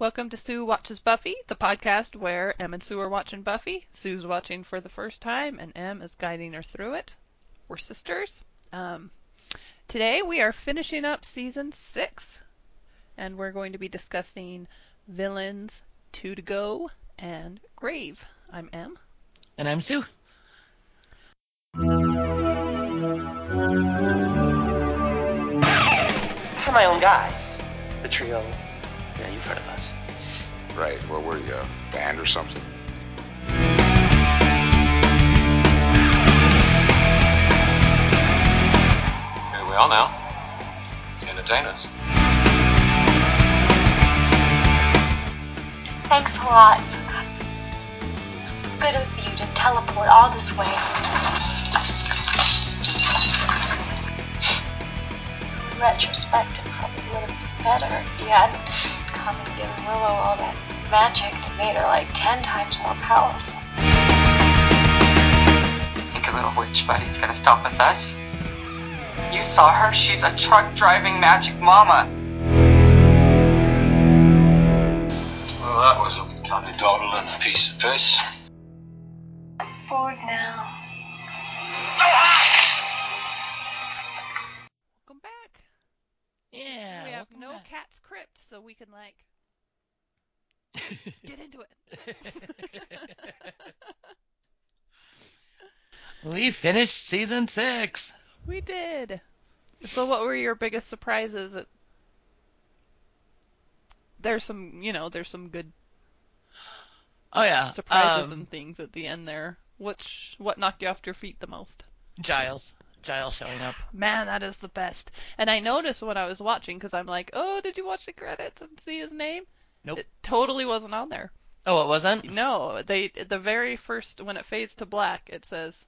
Welcome to Sue Watches Buffy, the podcast where Em and Sue are watching Buffy. Sue's watching for the first time, and Em is guiding her through it. We're sisters. Um, today we are finishing up season six, and we're going to be discussing villains, two to go, and grave. I'm Em. And I'm Sue. I have my own guys. The trio. Yeah, you've heard of us. Right. What were you, a band or something? Here we are now. Entertainers. Thanks a lot for coming. It's good of you to teleport all this way. In retrospect, it probably would have been better if you hadn't come and given Willow all that magic that made her like ten times more powerful. Think a little witch buddy's gonna stop with us? You saw her? She's a truck driving magic mama. Well, that was a funny dawdle and a piece of piss. Bored now. Cat's crypt, so we can like get into it. we finished season six. we did. So, what were your biggest surprises? There's some, you know, there's some good Oh yeah. surprises um, and things at the end there. Which what knocked you off your feet the most? Giles. Giles showing up. Man, that is the best. And I noticed when I was watching because I'm like, oh, did you watch the credits and see his name? Nope. It totally wasn't on there. Oh, it wasn't. No, they the very first when it fades to black, it says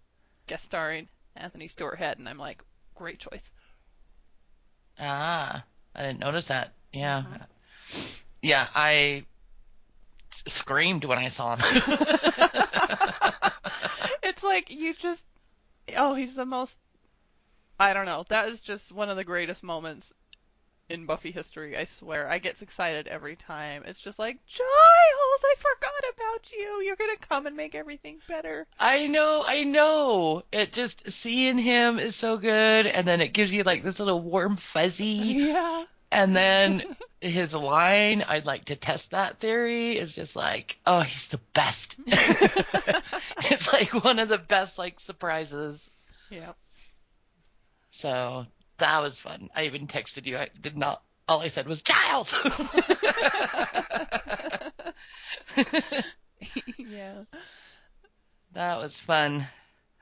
guest starring Anthony Stewart Head, and I'm like, great choice. Ah, I didn't notice that. Yeah. Mhm. Yeah, I screamed when I saw him. it's like you just, oh, he's the most. I don't know. That is just one of the greatest moments in Buffy history. I swear. I get excited every time. It's just like Giles, I forgot about you. You're gonna come and make everything better. I know, I know. It just seeing him is so good, and then it gives you like this little warm fuzzy. Yeah. And then his line, I'd like to test that theory, is just like, oh, he's the best. it's like one of the best like surprises. Yeah. So that was fun. I even texted you. I did not. All I said was Giles. yeah. that was fun.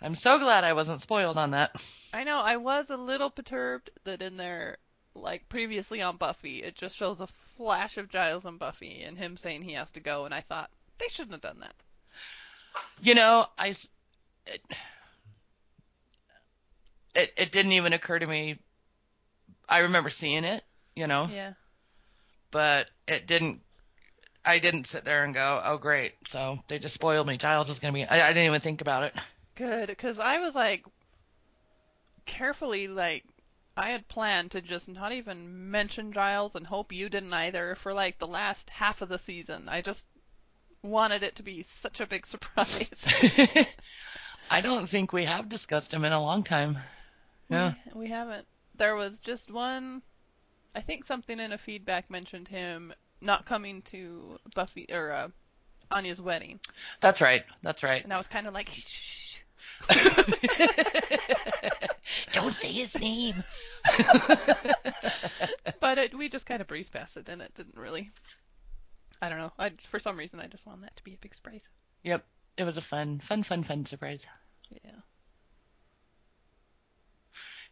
I'm so glad I wasn't spoiled on that. I know. I was a little perturbed that in there, like previously on Buffy, it just shows a flash of Giles and Buffy and him saying he has to go, and I thought they shouldn't have done that. You know, I. it, it it didn't even occur to me. I remember seeing it, you know, Yeah. but it didn't. I didn't sit there and go, "Oh, great!" So they just spoiled me. Giles is gonna be. I, I didn't even think about it. Good, because I was like carefully like I had planned to just not even mention Giles and hope you didn't either for like the last half of the season. I just wanted it to be such a big surprise. I don't think we have discussed him in a long time. Yeah. We, we haven't. There was just one. I think something in a feedback mentioned him not coming to Buffy or uh, Anya's wedding, That's right. That's right. and I was kind of like, shh. Don't say his name. but it, we just kind of breezed past it, and it didn't really. I don't know. I, for some reason, I just wanted that to be a big surprise. Yep. It was a fun, fun, fun, fun surprise. Yeah.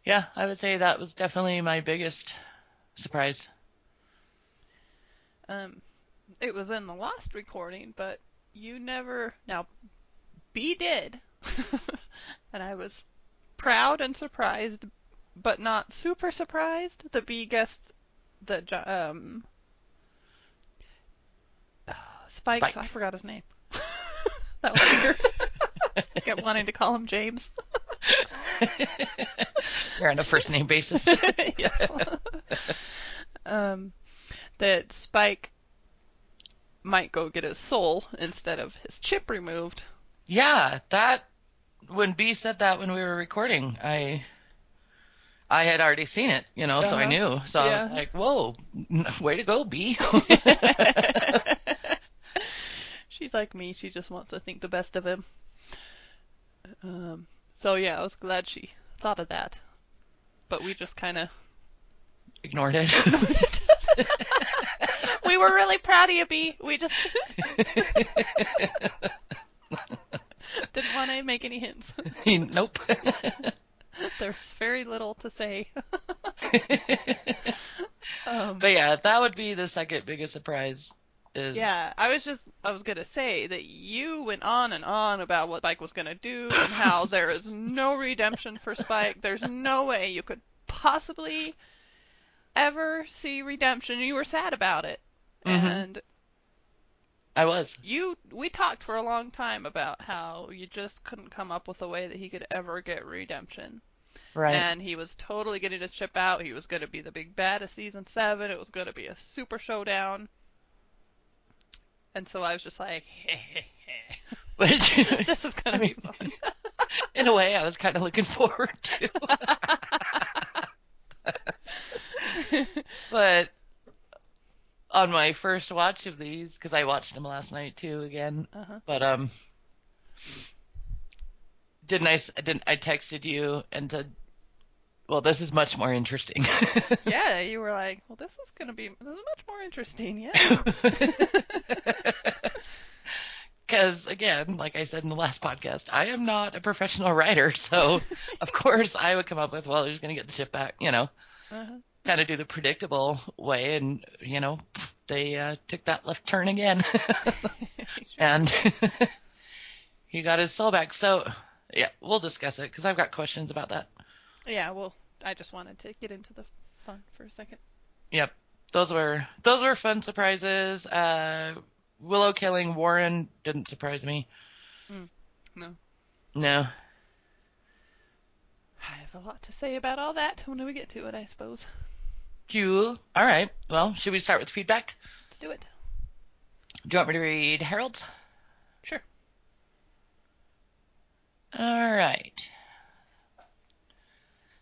Yeah, I would say that was definitely my biggest surprise. Um, it was in the last recording, but you never. Now, B did, and I was proud and surprised, but not super surprised that B guessed the. Um. uh, Spikes, Spike. I forgot his name. that was weird. I kept wanting to call him James. You're on a first name basis. yes. um, that Spike might go get his soul instead of his chip removed. Yeah, that when B said that when we were recording, I I had already seen it, you know, so I Uh-huh. knew. So I was like, "Whoa, way to go, B." She's like me. She just wants to think the best of him. Um, so yeah, I was glad she thought of that. But we just kind of Ignored it. we were really proud of you, B. We just didn't want to make any hints. nope. There's very little to say. um, but yeah, that would be the second biggest surprise. Is yeah, I was just I was gonna say that you went on and on about what Spike was gonna do and how there is no redemption for Spike. There's no way you could possibly ever see redemption. You were sad about it, Mhm. and I was. you we talked for a long time about how you just couldn't come up with a way that he could ever get redemption. Right. And he was totally getting his chip out. He was going to be the big bad of season seven. It was going to be a super showdown. And so I was just like, Which, this is going to be fun. in a way, I was kind of looking forward to. but on my first watch of these, because I watched them last night too again. Uh-huh. But um, didn't I? Didn't I texted you and said, "Well, this is much more interesting." yeah, you were like, well, this is going to be this is much more interesting. Yeah. Because again, like I said in the last podcast, I am not a professional writer, so of course I would come up with, well, who's going to get the chip back, you know, Uh-huh. kind of do the predictable way, and you know, they uh, took that left turn again, and he got his soul back. So yeah, we'll discuss it because I've got questions about that. Yeah, well, I just wanted to get into the fun for a second. Yep, those were those were fun surprises. Uh, Willow killing Warren didn't surprise me. No. No. I have a lot to say about all that when we get to it, I suppose. Cool. All right. Well, should we start with feedback? Let's do it. Do you want me to read Harold's? Sure. All right.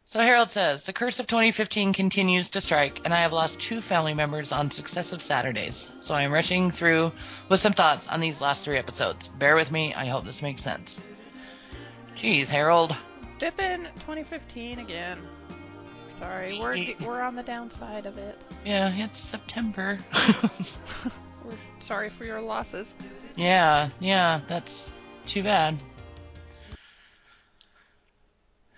So Harold says, The curse of 2015 continues to strike, and I have lost two family members on successive Saturdays. So I am rushing through with some thoughts on these last three episodes. Bear with me, I hope this makes sense. Jeez, Harold. Dippin 2015 again. Sorry, we're we're on the downside of it. Yeah, it's September. We're sorry for your losses. Yeah, yeah, that's too bad.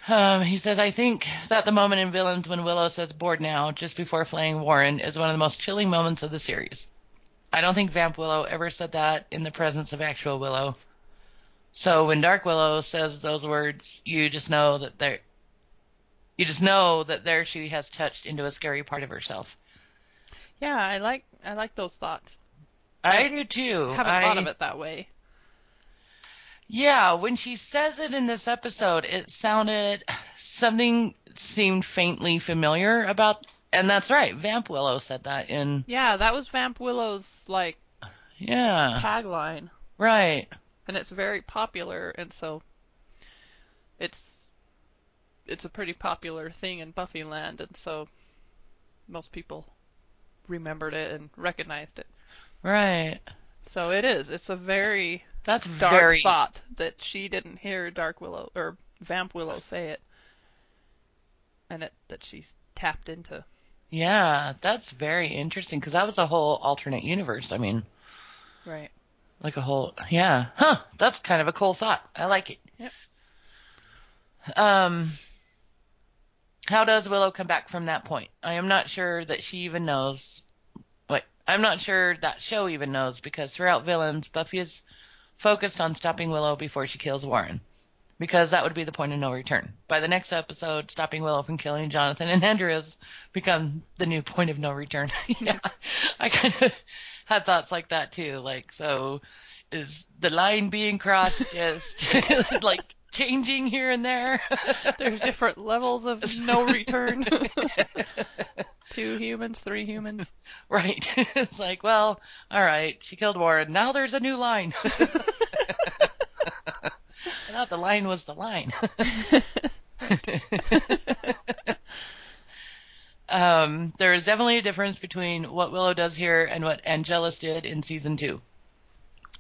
Um, he says, I think that the moment in Villains when Willow says bored now, just before flaying Warren, is one of the most chilling moments of the series. I don't think Vamp Willow ever said that in the presence of actual Willow. So when Dark Willow says those words, you just know that there, you just know that there she has touched into a scary part of herself. Yeah, I like I like those thoughts. I, I do too. I haven't I, thought of it that way. Yeah, when she says it in this episode, it sounded something seemed faintly familiar about, and that's right. Vamp Willow said that in Yeah, that was Vamp Willow's like yeah, tagline, right. and it's very popular, and so it's it's a pretty popular thing in Buffy land, and so most people remembered it and recognized it. Right. So it is. It's a very That's dark very thought that she didn't hear Dark Willow or Vamp Willow say it, and it that she's tapped into. yeah. That's very interesting because that was a whole alternate universe. I mean, Right. like a whole yeah. Huh. That's kind of a cool thought. I like it. Yep. Um. How does Willow come back from that point? I am not sure that she even knows. Wait, I'm not sure that show even knows because throughout Villains, Buffy is focused on stopping Willow before she kills Warren. Because that would be the point of no return. By the next episode, stopping Willow from killing Jonathan and Andrew has become the new point of no return. yeah, I kind of had thoughts like that too. Like, so is the line being crossed just like changing here and there. There's different levels of no return. Two humans, three humans. right. it's like, well, all right, she killed Warren. Now there's a new line. I thought the line was the line. um, there is definitely a difference between what Willow does here and what Angelus did in season two.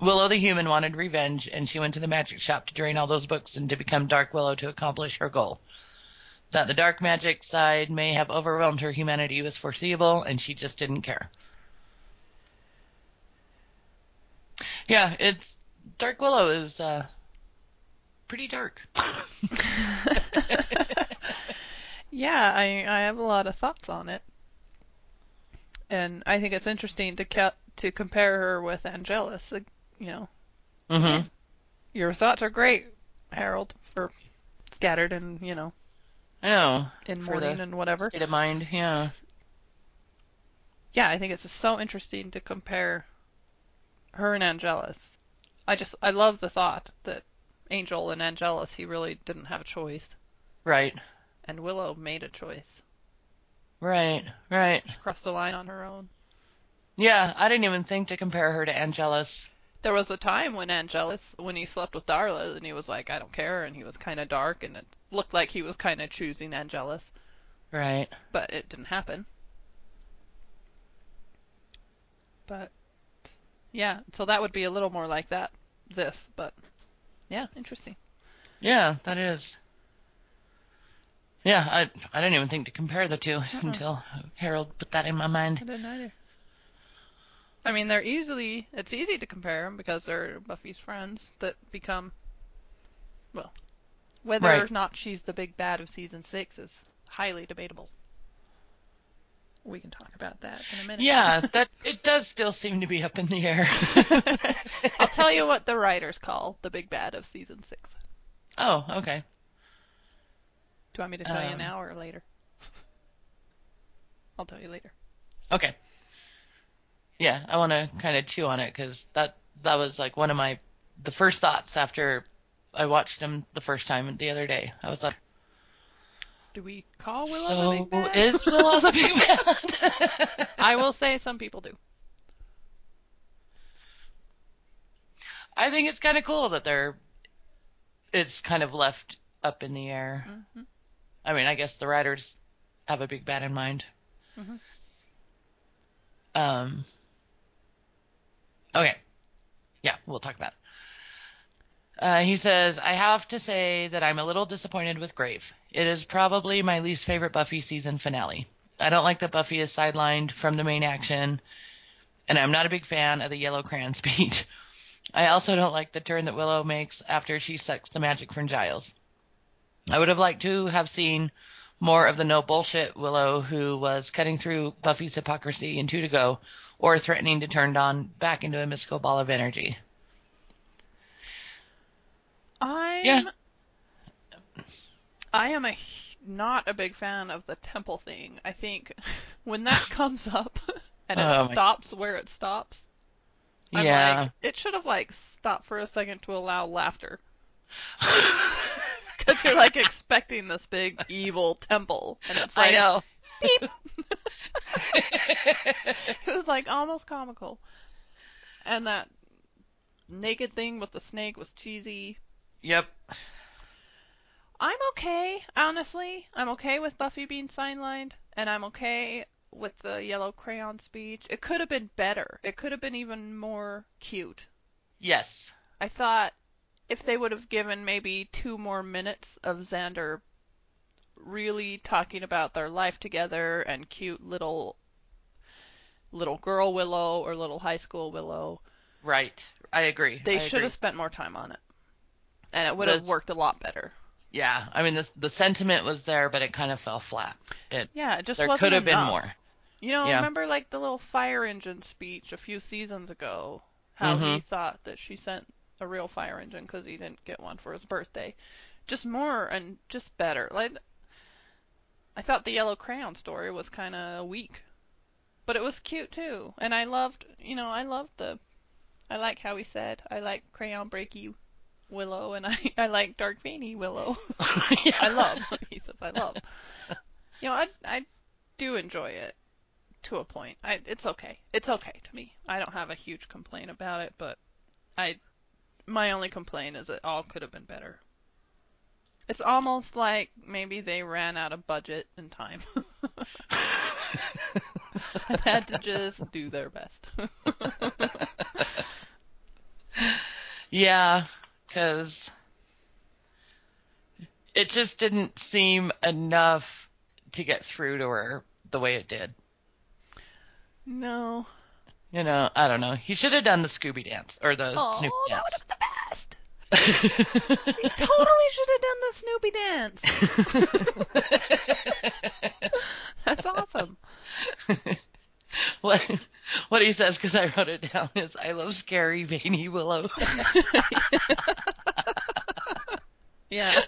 Willow the human wanted revenge, and she went to the magic shop to drain all those books and to become Dark Willow to accomplish her goal. That the dark magic side may have overwhelmed her humanity was foreseeable, and she just didn't care. Yeah, it's Dark Willow is uh, pretty dark. yeah, I I have a lot of thoughts on it, and I think it's interesting to ca- to compare her with Angelus. You know, hmm your thoughts are great, Harold, for scattered and you know I know. in mourning and whatever. State of mind, yeah. Yeah, I think it's so interesting to compare her and Angelus. I just I love the thought that Angel and Angelus he really didn't have a choice, Right, and Willow made a choice. right, right. She crossed the line on her own. Yeah, I didn't even think to compare her to Angelus. There was a time when Angelus, when he slept with Darla, and he was like, I don't care, and he was kind of dark, and it looked like he was kind of choosing Angelus, Right. but it didn't happen. But, yeah, so that would be a little more like that, this, but, yeah, interesting. Yeah, that is. Yeah, I I didn't even think to compare the 2 uh-huh. until Harold put that in my mind. I didn't either. I mean, they're easily, it's easy to compare them because they're Buffy's friends that become, well, whether or not she's the big bad of season six is highly debatable. We can talk about that in a minute. Yeah, that it does still seem to be up in the air. I'll tell you what the writers call the big bad of season six. Oh, okay. Do you want me to tell you Um, now or later? I'll tell you later. Okay. Yeah, I want to kind of chew on it because that that was like one of my the first thoughts after I watched him the first time the other day. I was like, Do we call Willow so the big bad? is Willow the big bad? I will say some people do. I think it's kind of cool that they're it's kind of left up in the air. hmm I mean, I guess the writers have a big bad in mind. Mhm. Um. Okay. Yeah, we'll talk about it. Uh, he says, I have to say that I'm a little disappointed with Grave. It is probably my least favorite Buffy season finale. I don't like that Buffy is sidelined from the main action, and I'm not a big fan of the yellow crayon speech. I also don't like the turn that Willow makes after she sucks the magic from Giles. I would have liked to have seen more of the no bullshit Willow who was cutting through Buffy's hypocrisy in two to go, or threatening to turn Dawn back into a mystical ball of energy. I'm Yeah. I am a not a big fan of the temple thing. I think when that comes up and it Oh stops where it stops, I'm yeah. like, it should have like stopped for a second to allow laughter. Because you're like expecting this big evil temple, and it's like I know. Beep. it was like almost comical. And that naked thing with the snake was cheesy. Yep. I'm okay, honestly. I'm okay with Buffy being sidelined, and I'm okay with the yellow crayon speech. It could have been better. It could have been even more cute. Yes. I thought if they would have given maybe two more minutes of Xander really talking about their life together and cute little little girl Willow or little high school Willow, Right. I agree. they I should agree. have spent more time on it. And it would have worked a lot better. Yeah. I mean, the the sentiment was there, but it kind of fell flat. It Yeah, it just there wasn't could have been more. You know, Yeah. remember like the little fire engine speech a few seasons ago? How he Mhm. thought that she sent a real fire engine because he didn't get one for his birthday. Just more and just better. Like, I thought the yellow crayon story was kind of weak, but it was cute too. And I loved, you know, I loved the, I like how he said, I like crayon break you. Willow, and I I like Dark Veiny Willow. Yeah. I love. He says I love. You know, I I do enjoy it to a point. I it's okay. It's okay to me. I don't have a huge complaint about it, but I my only complaint is it all could have been better. It's almost like maybe they ran out of budget and time. and had to just do their best. Yeah, because it just didn't seem enough to get through to her the way it did. no. You know, I don't know. He should have done the Scooby dance or the Oh, Snoopy that dance. would have been the best. He totally should have done the Snoopy dance. That's awesome. what what he says because I wrote it down is I love scary veiny willow. Yeah.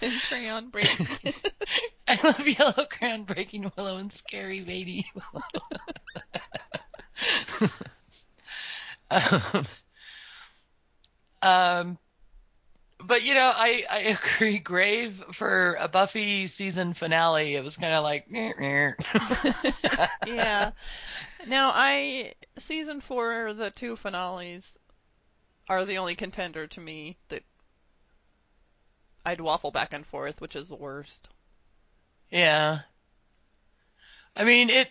and crayon break. I love yellow crayon breaking willow and scary veiny willow. um, um, but you know, I I agree. Grave for a Buffy season finale. It was kind of like. Yeah. Now I season four, the two finales are the only contender to me that I'd waffle back and forth, which is the worst. Yeah. I mean, it.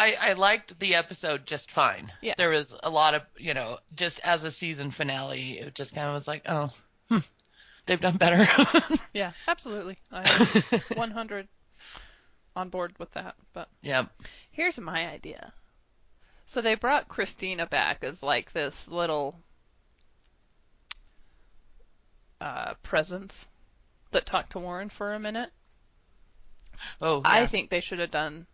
I I liked the episode just fine. Yeah. There was a lot of you know just as a season finale, it just kind of was like, oh, hmm, they've done better. Yeah, absolutely. I'm 100 on board with that. But yeah. here's my idea. So they brought Christina back as like this little uh, presence that talked to Warren for a minute. Oh, I think they should have done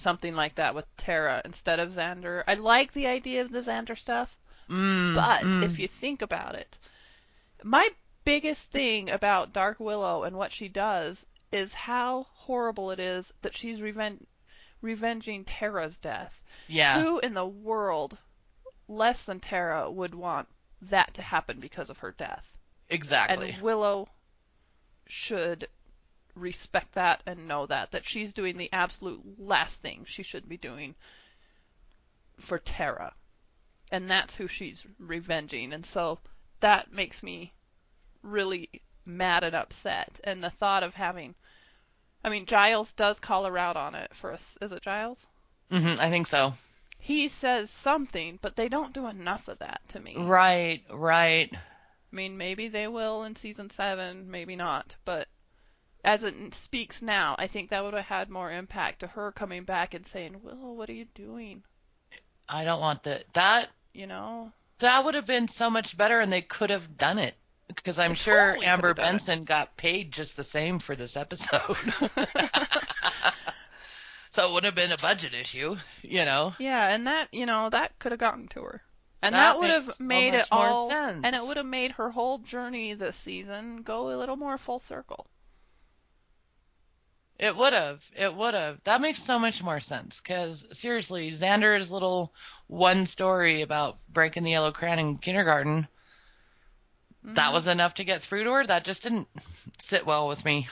something like that with Tara instead of Xander. I like the idea of the Xander stuff, Mm, but mm. if you think about it, my biggest thing about Dark Willow and what she does is how horrible it is that she's reven- revenging Tara's death. yeah, Who in the world, less than Tara, would want that to happen because of her death? exactly. And Willow should respect that and know that that she's doing the absolute last thing she should be doing for Tara. And that's who she's revenging. And so that makes me really mad and upset. And the thought of having I mean Giles does call her out on it for us. Is it Giles? hmm I think so. He says something, but they don't do enough of that to me. Right, right. I mean, maybe they will in season seven, maybe not. But as it speaks now, I think that would have had more impact to her coming back and saying, "Willow, what are you doing?" I don't want that. That You know? that would have been so much better, and they could have done it because I'm sure totally Amber done it. Benson got paid just the same for this episode. so it wouldn't have been a budget issue, you know. Yeah, and that you know that could have gotten to her, and That that, would have makes so made it all, sense. and it would have made her whole journey this season go a little more full circle. It would have. It would have. That makes so much more sense. Because seriously, Xander's little one story about breaking the yellow crayon in kindergarten, that Mhm. was enough to get through to her. That just didn't sit well with me.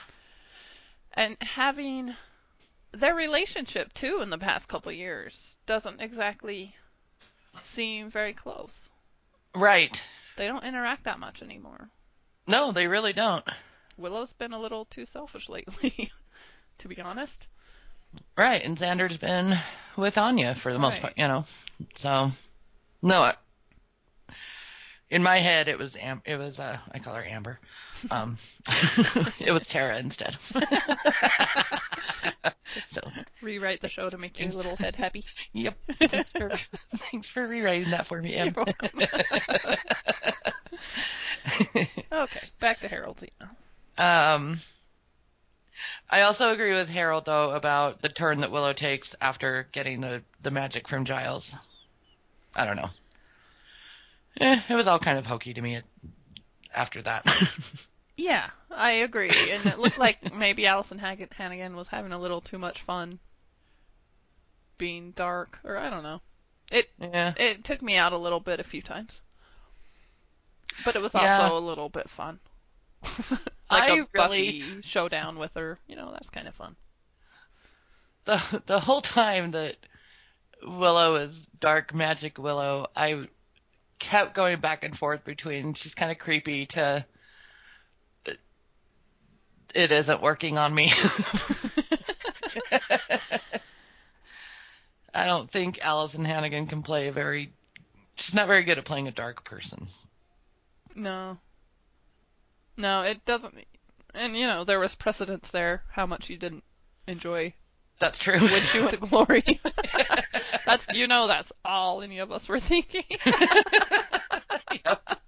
and having their relationship too in the past couple years doesn't exactly seem very close. Right. They don't interact that much anymore. No, they really don't. Willow's been a little too selfish lately, to be honest. Right. And Xander's been with Anya for the most Right. part, you know. So, no. I- In my head, it was Am- it was uh, I call her Amber. Um, it was Tara instead. so, Rewrite the show to make your little head happy. Yep. Thanks for, thanks for rewriting that for me, Amber. Okay, back to Harold um, I also agree with Harold though about the turn that Willow takes after getting the the magic from Giles. I don't know. Eh, it was all kind of hokey to me at, after that. Yeah, I agree. And it looked like maybe Alyson Hag- Hannigan was having a little too much fun being dark, or I don't know. It Yeah. it took me out a little bit a few times, but it was Yeah. also a little bit fun. like I a really- Buffy showdown with her, you know, that's kind of fun. the the whole time that Willow is dark magic Willow, I kept going back and forth between she's kind of creepy to it isn't working on me. I don't think Alyson Hannigan can play a very she's not very good at playing a dark person. No. No, it doesn't. And you know, there was precedence there. How much you didn't enjoy That's true. when she went to glory. that's you know that's all any of us were thinking. Yep.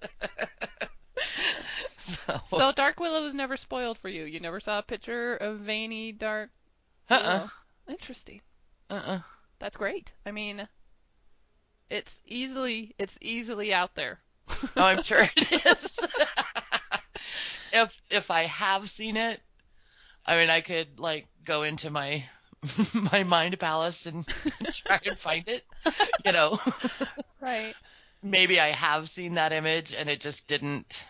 so, so Dark Willow was never spoiled for you. You never saw a picture of veiny Dark uh-uh. Willow. Interesting. Uh-uh. That's great. I mean, it's easily it's easily out there. Oh, I'm sure it is. If if I have seen it, I mean, I could like go into my my mind palace and try and find it. You know, Right. maybe I have seen that image and it just didn't.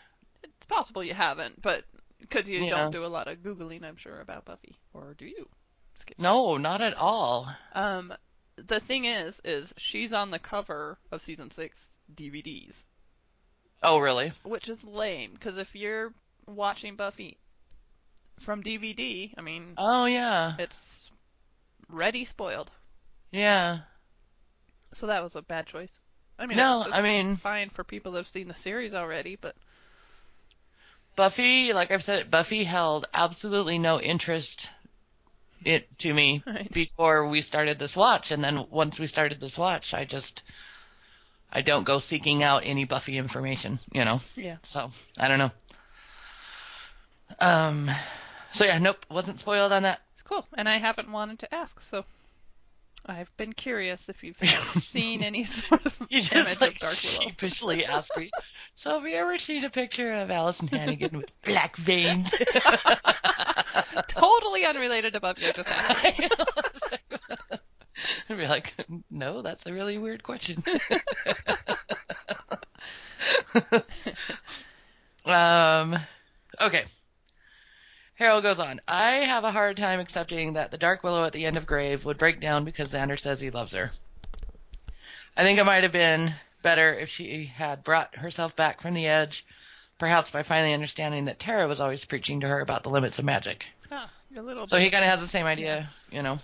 It's possible you haven't, but because you Yeah. don't do a lot of googling, I'm sure about Buffy, or do you? No, not at all. Um, the thing is, is she's on the cover of season six DVDs, Oh, really? which is lame. Because if you're watching Buffy from DVD, I mean, Oh, yeah, it's ready spoiled. yeah. So that was a bad choice. I mean, No, it's, it's I mean- fine for people that have seen the series already, but Buffy, like I've said, Buffy held absolutely no interest it to me Right. before we started this watch, and then once we started this watch, I just I don't go seeking out any Buffy information, you know. yeah. So I don't know. Um. So yeah, nope, wasn't spoiled on that. It's cool, and I haven't wanted to ask, so I've been curious if you've seen any sort of You just like of Dark Willow. sheepishly ask me. So have you ever seen a picture of Alyson Hannigan with black veins? totally unrelated to Buffy. I just asked. I'd be like, no, that's a really weird question. um, okay. Harold goes on. I have a hard time accepting that the Dark Willow at the end of Grave would break down because Xander says he loves her. I think it might have been better if she had brought herself back from the edge, perhaps by finally understanding that Tara was always preaching to her about the limits of magic. Ah, a little So bit. he kind of has the same idea, you know.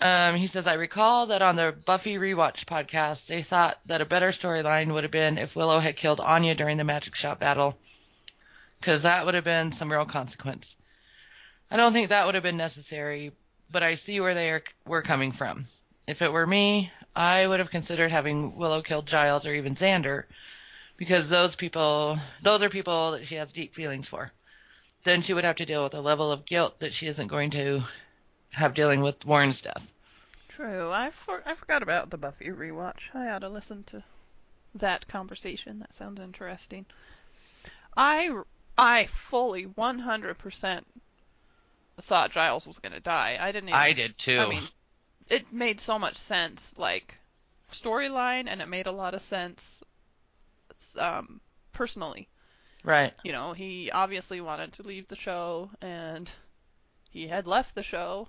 Um, he says, I recall that on the Buffy rewatch podcast, they thought that a better storyline would have been if Willow had killed Anya during the magic shop battle, because that would have been some real consequence. I don't think that would have been necessary, but I see where they are, were coming from. If it were me, I would have considered having Willow kill Giles or even Xander, because those people, those are people that she has deep feelings for then she would have to deal with a level of guilt that she isn't going to have dealing with Warren's death. True. I for, I forgot about the Buffy rewatch. I ought to listen to that conversation. That sounds interesting. I I fully 100% thought Giles was going to die. I didn't even I did too. I mean, it made so much sense, like storyline, and it made a lot of sense um, personally. right. You know, he obviously wanted to leave the show, and he had left the show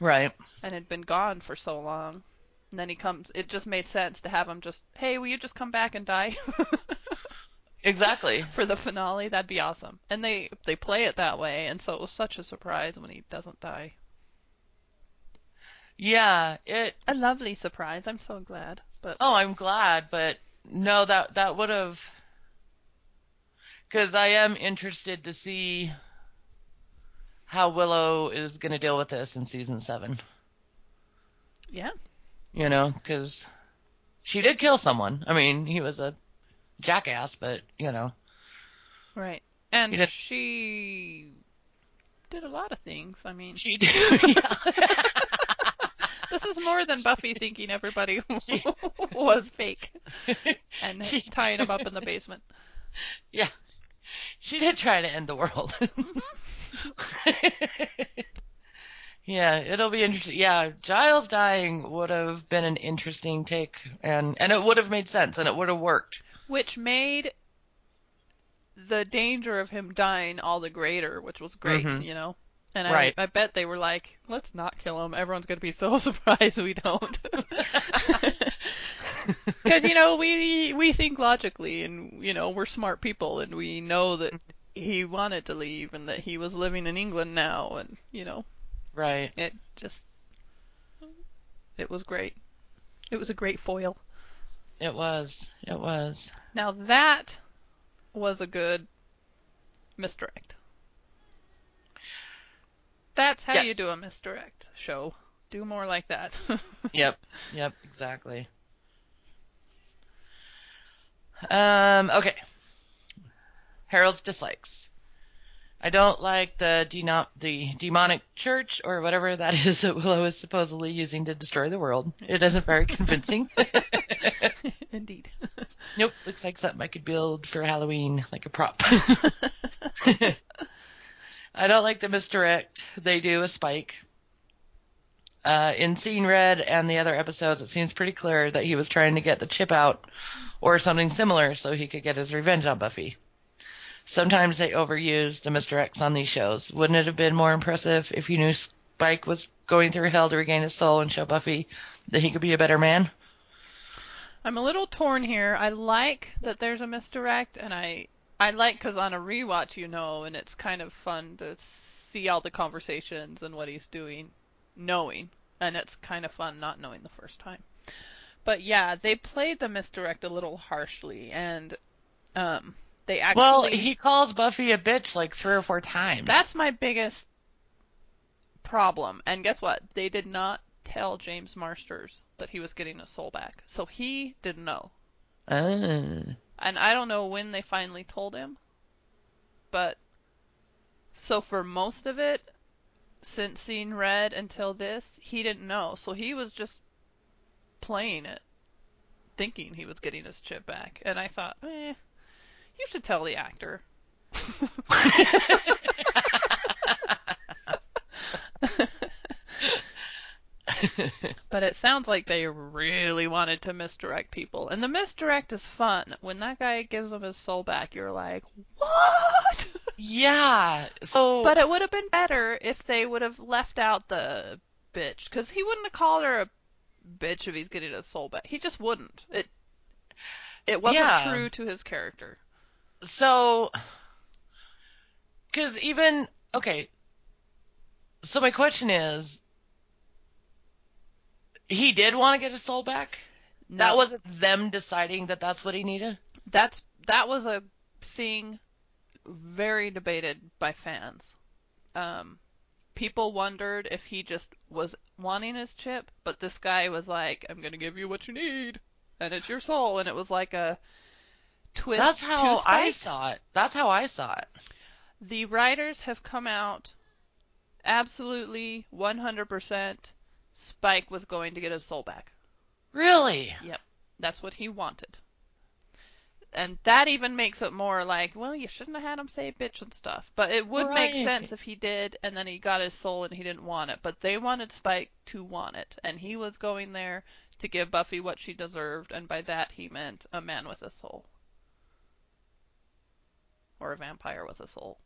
Right. and had been gone for so long. And then he comes. It just made sense to have him just, hey, will you just come back and die Exactly. for the finale? That'd be awesome. And they they play it that way, and so it was such a surprise when he doesn't die. Yeah, it A lovely surprise. I'm so glad. But Oh, I'm glad, but no that that would have cuz I am interested to see how Willow is going to deal with this in season 7. yeah, You know, cuz she did kill someone. I mean, he was a jackass, but, you know. right. And did- she did a lot of things. I mean, She did. yeah. this is more than Buffy thinking everybody was fake and She tying him up in the basement. Yeah. She did try to end the world. Mm-hmm. Yeah, it'll be interesting. Yeah, Giles dying would have been an interesting take, and and it would have made sense, and it would have worked. Which made the danger of him dying all the greater, which was great, Mhm. you know. And Right. I, I bet they were like, let's not kill him. Everyone's gonna be so surprised we don't. Because you know we we think logically, and you know we're smart people, and we know that he wanted to leave, and that he was living in England now, and you know Right. it just it was great. It was a great foil. It was. It was. Now that was a good misdirect. That's how you do a misdirect show. Do more like that. Yep. Yep. Exactly. Um. Okay. Harold's dislikes. I don't like the deno- the demonic church or whatever that is that Willow is supposedly using to destroy the world. It isn't very convincing. Indeed. nope. Looks like something I could build for Halloween, like a prop. I don't like the misdirect they do a Spike. Uh, in Seeing Red and the other episodes, it seems pretty clear that he was trying to get the chip out or something similar so he could get his revenge on Buffy. Sometimes they overuse the X on these shows. Wouldn't it have been more impressive if you knew Spike was going through hell to regain his soul and show Buffy that he could be a better man? I'm a little torn here. I like that there's a misdirect, and I I like because on a rewatch you know, and it's kind of fun to see all the conversations and what he's doing, knowing, and it's kind of fun not knowing the first time. But yeah, they played the misdirect a little harshly, and um, they actually Well, he calls Buffy a bitch like three or four times. That's my biggest problem. And guess what? They did not tell James Marsters that he was getting his soul back. So he didn't know. Ah. And I don't know when they finally told him. But so for most of it, since seeing Red until this, he didn't know. So he was just playing it, thinking he was getting his chip back. And I thought, eh, you should tell the actor. But it sounds like they really wanted to misdirect people. And the misdirect is fun. When that guy gives him his soul back, you're like, what? yeah. So but it would have been better if they would have left out the bitch. Because he wouldn't have called her a bitch if he's getting his soul back. He just wouldn't. It it wasn't Yeah. true to his character. So because even okay. So my question is, he did want to get his soul back. That wasn't them deciding that that's what he needed. That's that was a thing very debated by fans. Um, people wondered if he just was wanting his chip, but this guy was like, "I'm gonna give you what you need, and it's your soul," and it was like a twist. That's to how I saw it. That's how I saw it. The writers have come out absolutely 100%. Spike was going to get his soul back. Really? Yep. That's what he wanted. And that even makes it more like, well, you shouldn't have had him say bitch and stuff. But it would make sense if he did, and then he got his soul and he didn't want it. But they wanted Spike to want it, and he was going there to give Buffy what she deserved, and by that he meant a man with a soul. Or a vampire with a soul.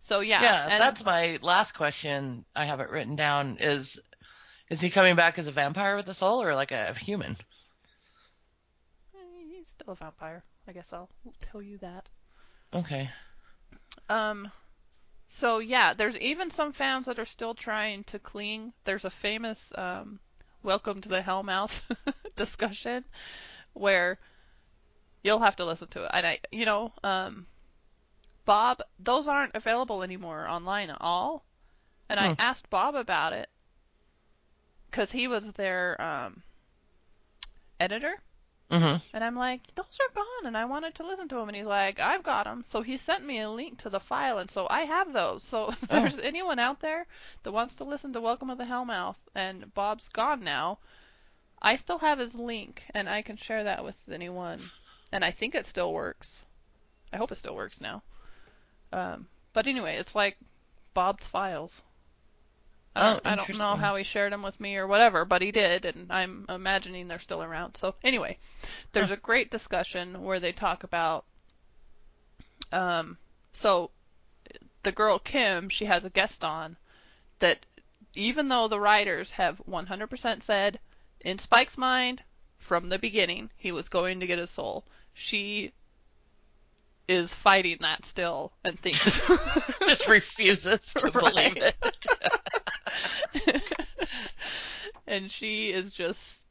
So yeah, Yeah, and that's my last question. I have it written down. Is is he coming back as a vampire with a soul or like a human? eh, he's still a vampire. I guess I'll tell you that. Okay. Um, so yeah, there's even some fans that are still trying to cling. There's a famous um, "Welcome to the Hellmouth" discussion where you'll have to listen to it. And I, you know, um, Bob, those aren't available anymore online at all. And I Hmm. asked Bob about it because he was their um, editor. Mhm. And I'm like, those are gone, and I wanted to listen to them. And he's like, I've got them. So he sent me a link to the file, and so I have those. So if Oh. there's anyone out there that wants to listen to Welcome of the Hellmouth, and Bob's gone now, I still have his link, and I can share that with anyone. And I think it still works. I hope it still works now. Um, but anyway, it's like Bob's files. I Oh, don't, I don't know how he shared them with me or whatever, but he did, and I'm imagining they're still around. So anyway, there's a great discussion where they talk about. Um, so the girl Kim, she has a guest on that even though the writers have 100% said in Spike's mind from the beginning he was going to get his soul, she is fighting that still and thinks Just refuses to believe it. and she is just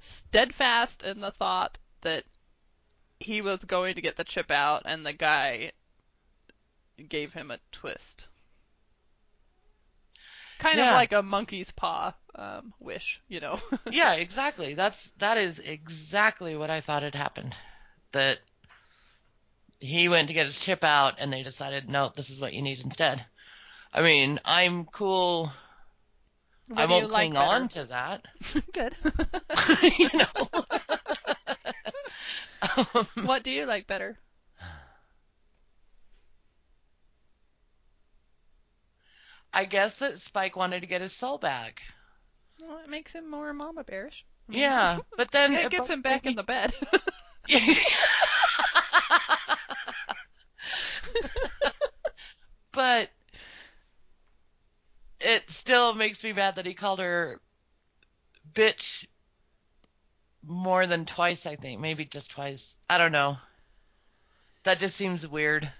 steadfast in the thought that he was going to get the chip out and the guy gave him a twist. Kind Yeah. of like a monkey's paw um, wish, you know. yeah, exactly. That's that is exactly what I thought had happened. That he went to get his chip out, and they decided, no, this is what you need instead. I mean, I'm cool. What I won't like cling on to that. Good. you know. Um, what do you like better? I guess that Spike wanted to get his soul back. Well, it makes him more mama bearish. Yeah, but then It gets him back in the bed. but it still makes me mad that he called her bitch more than twice, I think. Maybe just twice. I don't know. That just seems weird.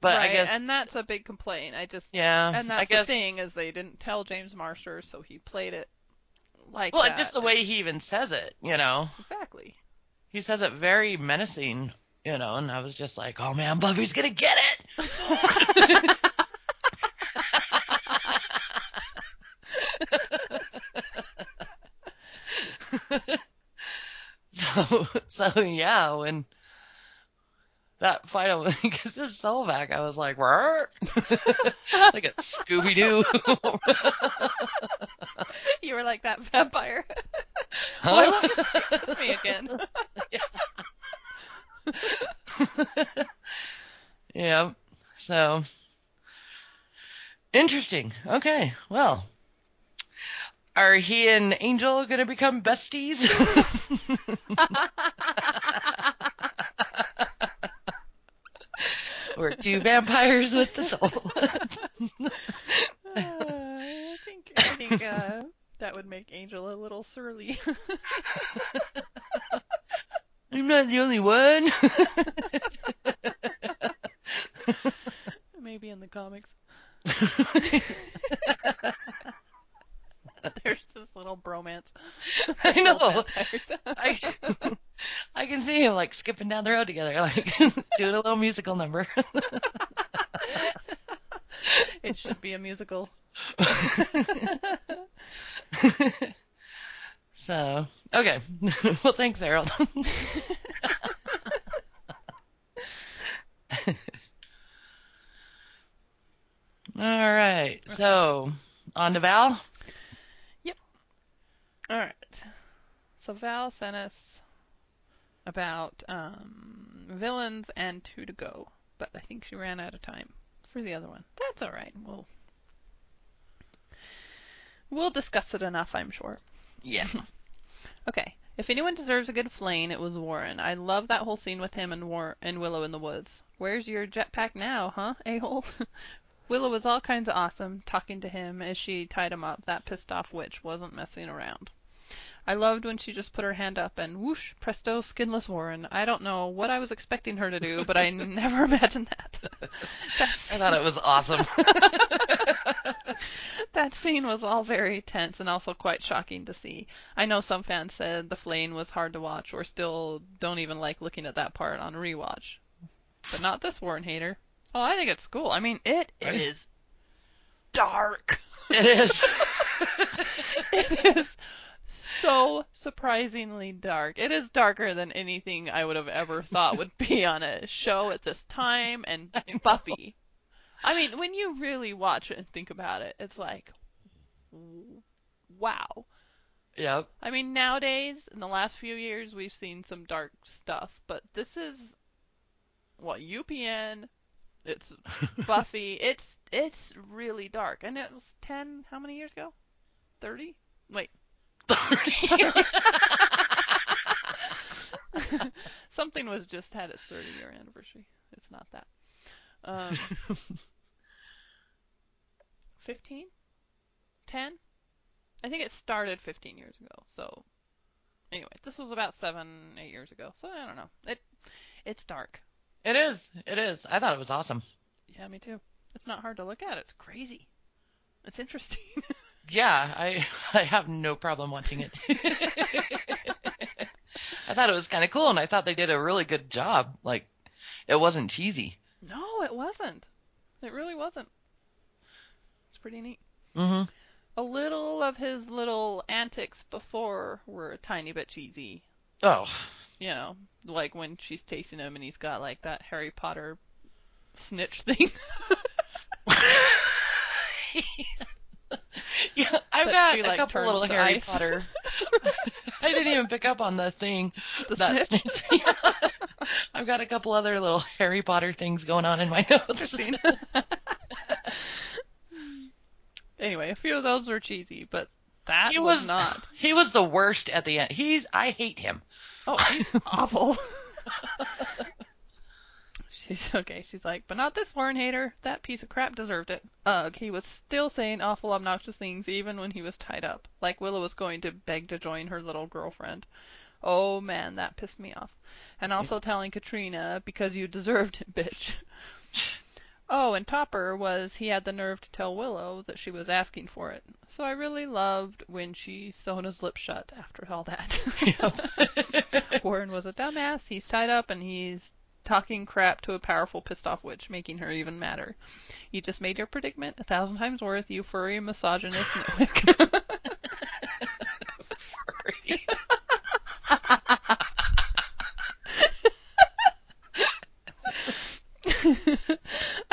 But right, I guess and that's a big complaint. I just yeah. and I that's guess, the thing is they didn't tell James Marsters, so he played it like Well, that. just the way he even says it, you know. exactly. He says it very menacing, you know, and I was just like, "Oh man, Buffy's to get it." so so yeah, when that final gets his soul back, I was like, like a Scooby Doo. You were like that vampire. Huh? Why won't you stick with me again? yeah. So interesting. Okay. Well, are he and Angel going to become besties? We're two vampires with the soul. Uh, I think I think uh, that would make Angel a little surly. I'm not the only one. Maybe in the comics. There's this little bromance. I know. I, I can see him like skipping down the road together, like doing a little musical number. it should be a musical. So, okay. well, thanks, Harold. All right. So, on to Val. Yep. All right. So Val sent us about um, villains and two to go, but I think she ran out of time for the other one. That's all right. We'll we'll discuss it enough, I'm sure. Yeah. Okay. If anyone deserves a good flaying, it was Warren. I love that whole scene with him and War and Willow in the woods. Where's your jetpack now, huh, a-hole? Willow was all kinds of awesome, talking to him as she tied him up. That pissed off witch wasn't messing around. I loved when she just put her hand up and whoosh, presto, skinless Warren. I don't know what I was expecting her to do, but I never imagined that. That's, I thought it was awesome. That scene was all very tense and also quite shocking to see. I know some fans said the flaying was hard to watch or still don't even like looking at that part on rewatch. But not this Warren hater. Oh, I think it's cool. I mean, it Right. is dark. it is. it is so surprisingly dark. It is darker than anything I would have ever thought would be on a show at this time and Buffy. I mean, when you really watch it and think about it, it's like wow. yep. I mean, nowadays in the last few years we've seen some dark stuff, but this is what UPN It's Buffy. It's it's really dark, and it was ten. How many years ago? Thirty. Wait. Thirty. Something was just had its 30 year anniversary. It's not that. Um, 15? 10? I think it started 15 years ago. So anyway, this was about seven, eight years ago. So I don't know. It it's dark. it is. It is. I thought it was awesome. Yeah, me too. It's not hard to look at. It's crazy. It's interesting. Yeah, I I have no problem watching it. I thought it was kind of cool, and I thought they did a really good job. Like, it wasn't cheesy. no, it wasn't. It really wasn't. Pretty neat. hmm A little of his little antics before were a tiny bit cheesy. Oh, You know, like when she's tasting him and he's got like that Harry Potter snitch thing. yeah, I've got she, a couple little Harry ice. Potter. I didn't even pick up on the thing. The that snitch. snitch. I've got a couple other little Harry Potter things going on in my notes. Anyway, a few of those were cheesy, but that He was, was not. He was the worst at the end. He's I hate him. Oh, he's awful. She's okay. She's like, but not this Warren hater. That piece of crap deserved it. Ugh, he was still saying awful, obnoxious things even when he was tied up. Like Willow was going to beg to join her little girlfriend. Oh man, that pissed me off. And also telling Katrina, because you deserved it, bitch. Oh, and Topper was he had the nerve to tell Willow that she was asking for it. So I really loved when she sewn his lips shut after all that. Warren was a dumbass. He's tied up and he's talking crap to a powerful, pissed off witch, making her even madder. You just made your predicament a thousand times worth, you furry misogynist nitwick.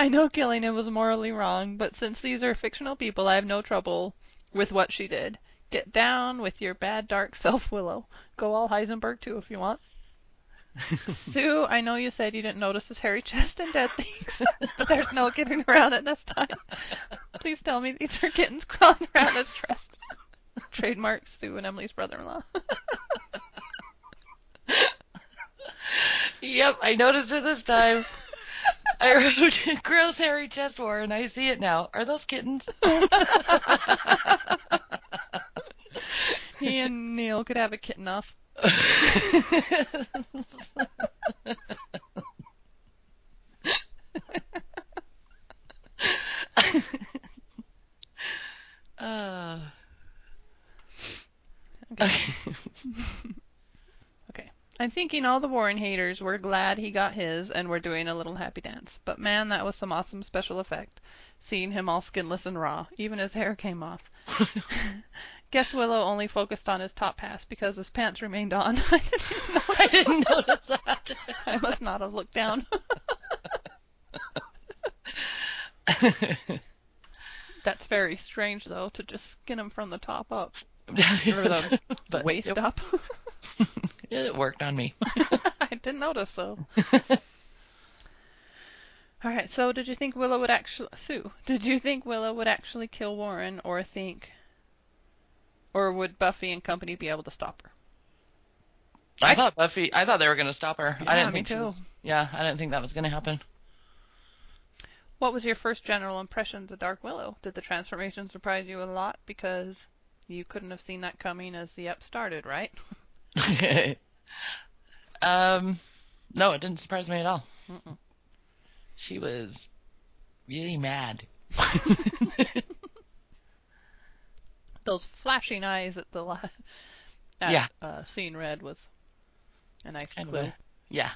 I know killing him was morally wrong, but since these are fictional people, I have no trouble with what she did. Get down with your bad, dark self, Willow. Go all Heisenberg too if you want. Sue, I know you said you didn't notice his hairy chest and dead things, but there's no getting around it this time. Please tell me these are kittens crawling around his chest. Trademark Sue and Emily's brother-in-law. Yep, I noticed it this time. I wrote gross hairy chest war and I see it now. Are those kittens? he and Neil could have a kitten off. uh, Okay. Okay. I'm thinking all the Warren haters were glad he got his and were doing a little happy dance. But man, that was some awesome special effect. Seeing him all skinless and raw. Even his hair came off. Guess Willow only focused on his top pass because his pants remained on. I didn't notice. I didn't notice that. I must not have looked down. That's very strange, though, to just skin him from the top up. Or the waist up. It worked on me. I didn't notice, though. All right. So, did you think Willow would actually Sue? Did you think Willow would actually kill Warren, or think, or would Buffy and company be able to stop her? I thought Buffy. I thought they were going to stop her. I Yeah, didn't me think she too. was. Yeah, I didn't think that was going to happen. What was your first general impressions of Dark Willow? Did the transformation surprise you a lot because you couldn't have seen that coming as the ep started, right? um, no, it didn't surprise me at all. Mm-mm. She was really mad. Those flashing eyes at the la- at, Yeah. uh, seeing red was a nice kind clue. a, yeah,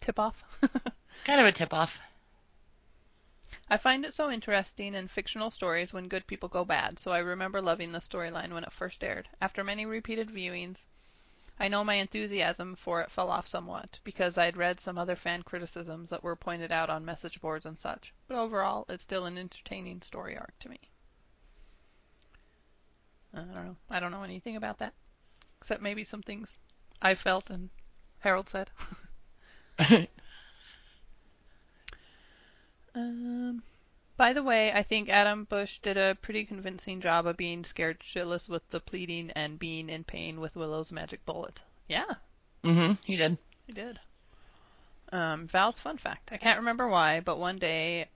Tip off. kind of a tip off. I find it so interesting in fictional stories when good people go bad, so I remember loving the storyline when it first aired. After many repeated viewings, I know my enthusiasm for it fell off somewhat, because I'd read some other fan criticisms that were pointed out on message boards and such, but overall, it's still an entertaining story arc to me. I don't know. I don't know anything about that, except maybe some things I felt and Harold said. Um, by the way, I think Adam Busch did a pretty convincing job of being scared shitless with the pleading and being in pain with Willow's magic bullet. Yeah, Mm-hmm. He did. he did. Um, Val's fun fact. I can't remember why, but one day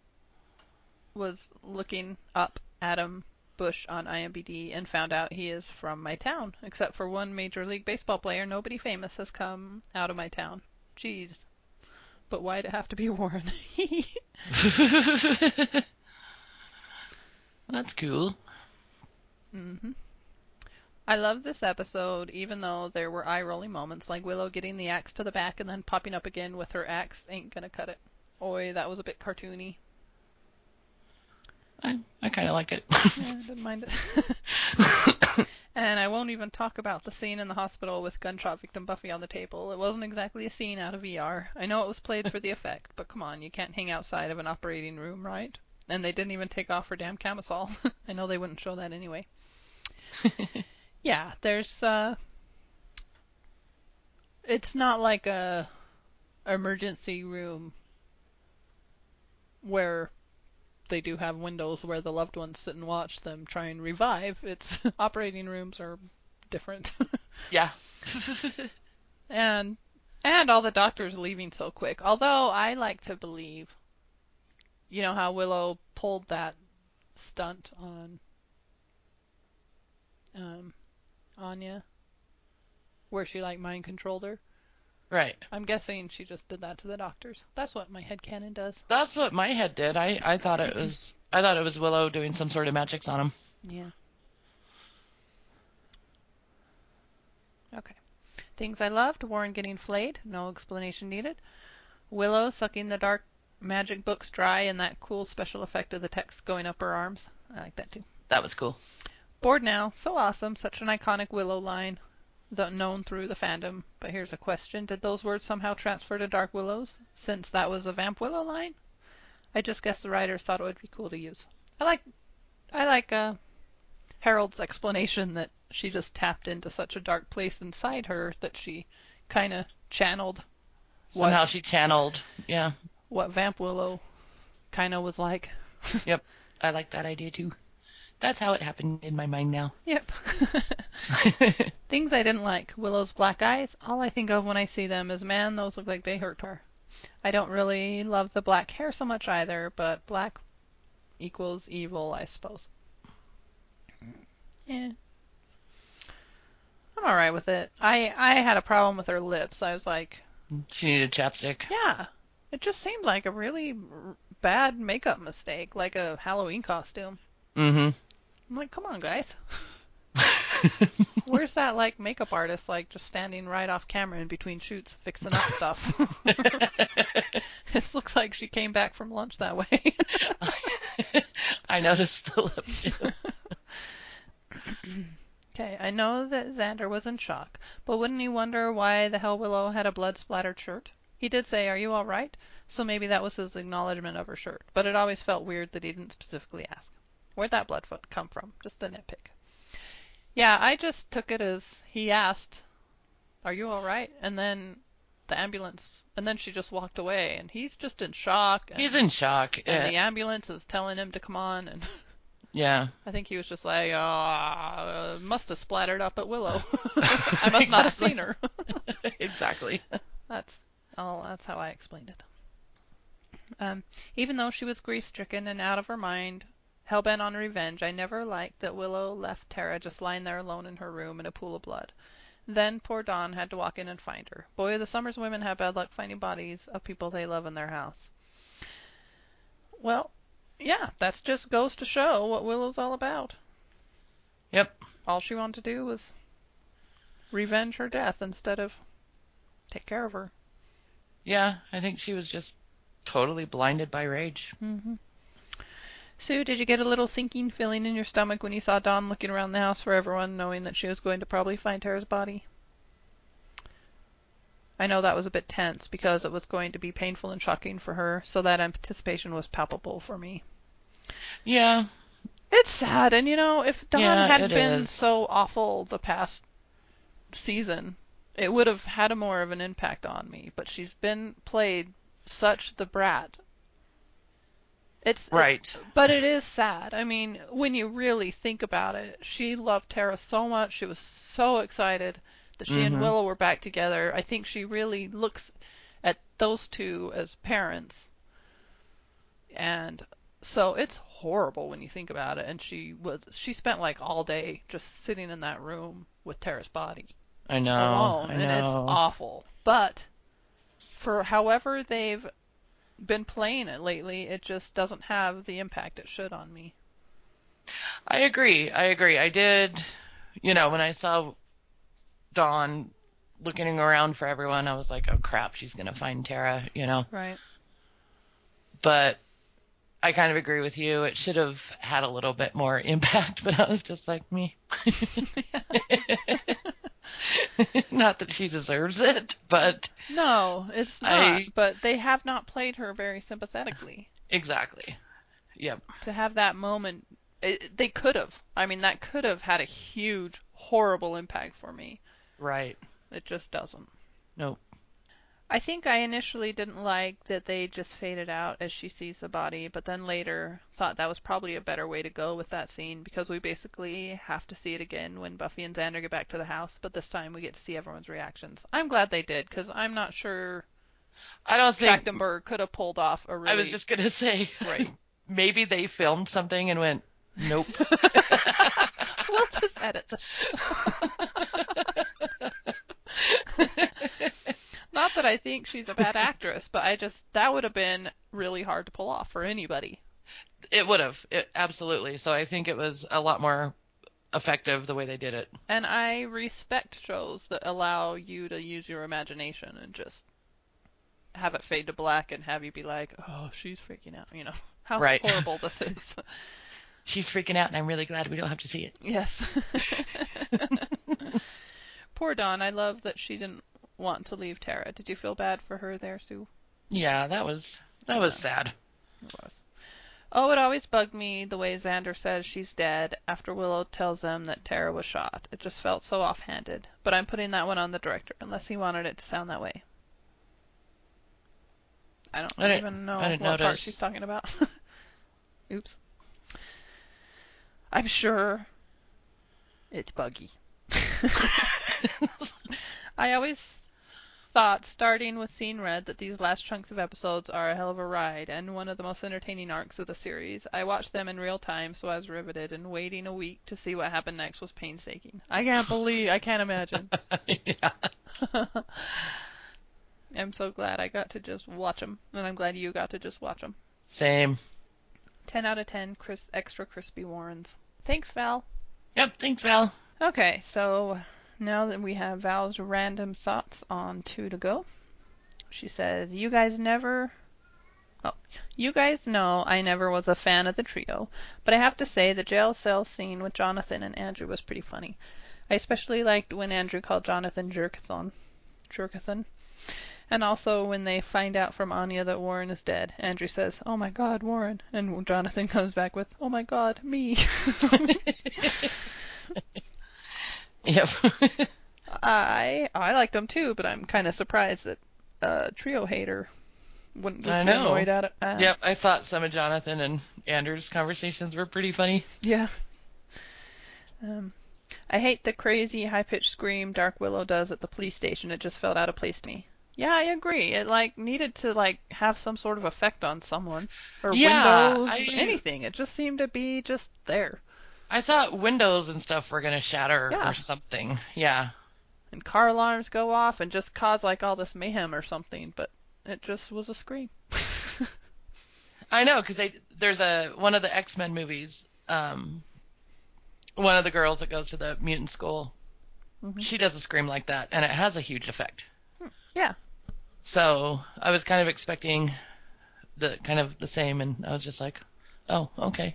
was looking up Adam Busch on IMDb and found out he is from my town. Except for one Major League Baseball player, nobody famous has come out of my town. Jeez. But why'd it have to be Warren? That's cool. hmm I love this episode, even though there were eye rolling moments like Willow getting the axe to the back and then popping up again with her axe ain't gonna cut it. Oi, that was a bit cartoony. I, I kind of liked it. Yeah, I didn't mind it. and I won't even talk about the scene in the hospital with gunshot victim Buffy on the table. It wasn't exactly a scene out of ER. I know it was played for the effect, but come on, you can't hang outside of an operating room, right? And they didn't even take off her damn camisole. I know they wouldn't show that anyway. Yeah, there's uh it's not like a emergency room where they do have windows where the loved ones sit and watch them try and revive. It's operating rooms are different. yeah. and and all the doctors leaving so quick. Although I like to believe you know how Willow pulled that stunt on um Anya where she like mind controlled her. Right. I'm guessing she just did that to the doctors. That's what my head canon does. That's what my head did. I, I thought it was I thought it was Willow doing some sort of magics on him. Yeah. Okay. Things I loved Warren getting flayed, no explanation needed. Willow sucking the dark magic books dry, and that cool special effect of the text going up her arms. I like that too. That was cool. Bored now, so awesome, such an iconic Willow line, though known through the fandom. But here's a question Did those words somehow transfer to Dark Willows, since that was a Vamp Willow line? I just guess the writers thought it would be cool to use. I like, I like uh, Harold's explanation that she just tapped into such a dark place inside her that she kind of channeled what Somehow she channeled. Yeah. what Vamp Willow kind of was like. Yep. I like that idea too. That's how it happened in my mind now. Yep. Things I didn't like. Willow's black eyes. All I think of when I see them is, man, those look like they hurt her. I don't really love the black hair so much either, but black equals evil, I suppose. Yeah. I'm alright with it. I I had a problem with her lips. I was like, she needed chapstick. yeah. It just seemed like a really bad makeup mistake, like a Halloween costume. Mm-hmm. I'm like, come on, guys. Where's that like makeup artist like just standing right off camera in between shoots fixing up stuff? this looks like she came back from lunch that way. I noticed the lips too. okay, I know that Xander was in shock, but wouldn't he wonder why the hell Willow had a blood splattered shirt? He did say, Are you all right? So maybe that was his acknowledgement of her shirt, but it always felt weird that he didn't specifically ask. Where'd that blood come from? Just a nitpick. Yeah, I just took it as he asked, Are you all right? And then the ambulance, and then she just walked away, and he's just in shock. And, He's in shock. and Yeah. the ambulance is telling him to come on, and yeah. I think he was just like, uh, must have splattered up at Willow. I must not have seen her. exactly. that's oh, that's how I explained it. Um, even though she was grief-stricken and out of her mind, hell-bent on revenge, I never liked that Willow left Tara just lying there alone in her room in a pool of blood. Then poor Dawn had to walk in and find her. Boy, the Summers women have bad luck finding bodies of people they love in their house. Well, yeah, that just goes to show what Willow's all about. Yep. All she wanted to do was revenge her death instead of take care of her. Yeah. I think she was just totally blinded by rage. Mm-hmm. Sue, did you get a little sinking feeling in your stomach when you saw Dawn looking around the house for everyone, knowing that she was going to probably find Tara's body? I know that was a bit tense because it was going to be painful and shocking for her, so that anticipation was palpable for me. Yeah. It's sad, and you know, if Dawn Yeah, hadn't been is. so awful the past season, it would have had a more of an impact on me. But she's been played such the brat It's Right. but it is sad. I mean, when you really think about it, she loved Tara so much. She was so excited that she and Mhm. Willow were back together. I think she really looks at those two as parents. And so it's horrible when you think about it. And she was she spent like all day just sitting in that room with Tara's body I know. alone, I and it's awful. But for however they've been playing it lately, it just doesn't have the impact it should on me. I agree. I agree. I did, you know, when I saw Dawn looking around for everyone, I was like, oh crap, she's going to find Tara, you know. Right. But I kind of agree with you. It should have had a little bit more impact, but I was just like, me. not that she deserves it, but No, it's not. I- But they have not played her very sympathetically. exactly. Yep. To have that moment, it, they could have. I mean, that could have had a huge, horrible impact for me. Right. It just doesn't. Nope. I think I initially didn't like that they just faded out as she sees the body, but then later thought that was probably a better way to go with that scene because we basically have to see it again when Buffy and Xander get back to the house, but this time we get to see everyone's reactions. I'm glad they did because I'm not sure I don't think. Trachtenberg could have pulled off a really I was just going to say, Right. maybe they filmed something and went, nope. we'll just edit this. Not that I think she's a bad actress, but I just that would have been really hard to pull off for anybody. It would have. It, absolutely. So I think it was a lot more effective the way they did it. And I respect shows that allow you to use your imagination and just have it fade to black and have you be like, "Oh, she's freaking out," you know. How Right. horrible this is. She's freaking out, and I'm really glad we don't have to see it. Yes. Poor Dawn. I love that she didn't want to leave Tara. Did you feel bad for her there, Sue? Yeah, that was that was sad. It was. Oh, it always bugged me the way Xander says she's dead after Willow tells them that Tara was shot. It just felt so offhanded. But I'm putting that one on the director, unless he wanted it to sound that way. I don't I even know what part notice. she's talking about. Oops. I'm sure it's buggy. I always thought, starting with Seeing Red, that these last chunks of episodes are a hell of a ride and one of the most entertaining arcs of the series. I watched them in real time, so I was riveted, and waiting a week to see what happened next was painstaking. I can't believe, I can't imagine. I'm so glad I got to just watch them, and I'm glad you got to just watch them. Same. 10 out of 10 cris- extra crispy Warrens. Thanks, Val. Yep. Thanks, Val. Okay, so now that we have Val's random thoughts on two to go, she says, You guys never. Oh, you guys know I never was a fan of the trio, but I have to say the jail cell scene with Jonathan and Andrew was pretty funny. I especially liked when Andrew called Jonathan Jerkathon. Jerkathon. And also when they find out from Anya that Warren is dead. Andrew says, Oh my god, Warren. And Jonathan comes back with, Oh my god, me. Yep. I I liked them too, but I'm kind of surprised that uh, trio hater wouldn't just I be know. annoyed at it. Uh, yep. I thought some of Jonathan and Andrew's conversations were pretty funny. Yeah. Um, I hate the crazy high pitched scream Dark Willow does at the police station. It just felt out of place to me. Yeah, I agree. It like needed to like have some sort of effect on someone or Yeah, windows, I- anything. It just seemed to be just there. I thought windows and stuff were gonna shatter Yeah. or something. Yeah. And car alarms go off and just cause like all this mayhem or something, but it just was a scream. I know because there's a one of the X Men movies. Um, one of the girls that goes to the mutant school, Mhm. she does a scream like that, and it has a huge effect. yeah. So I was kind of expecting the kind of the same, and I was just like, oh, okay.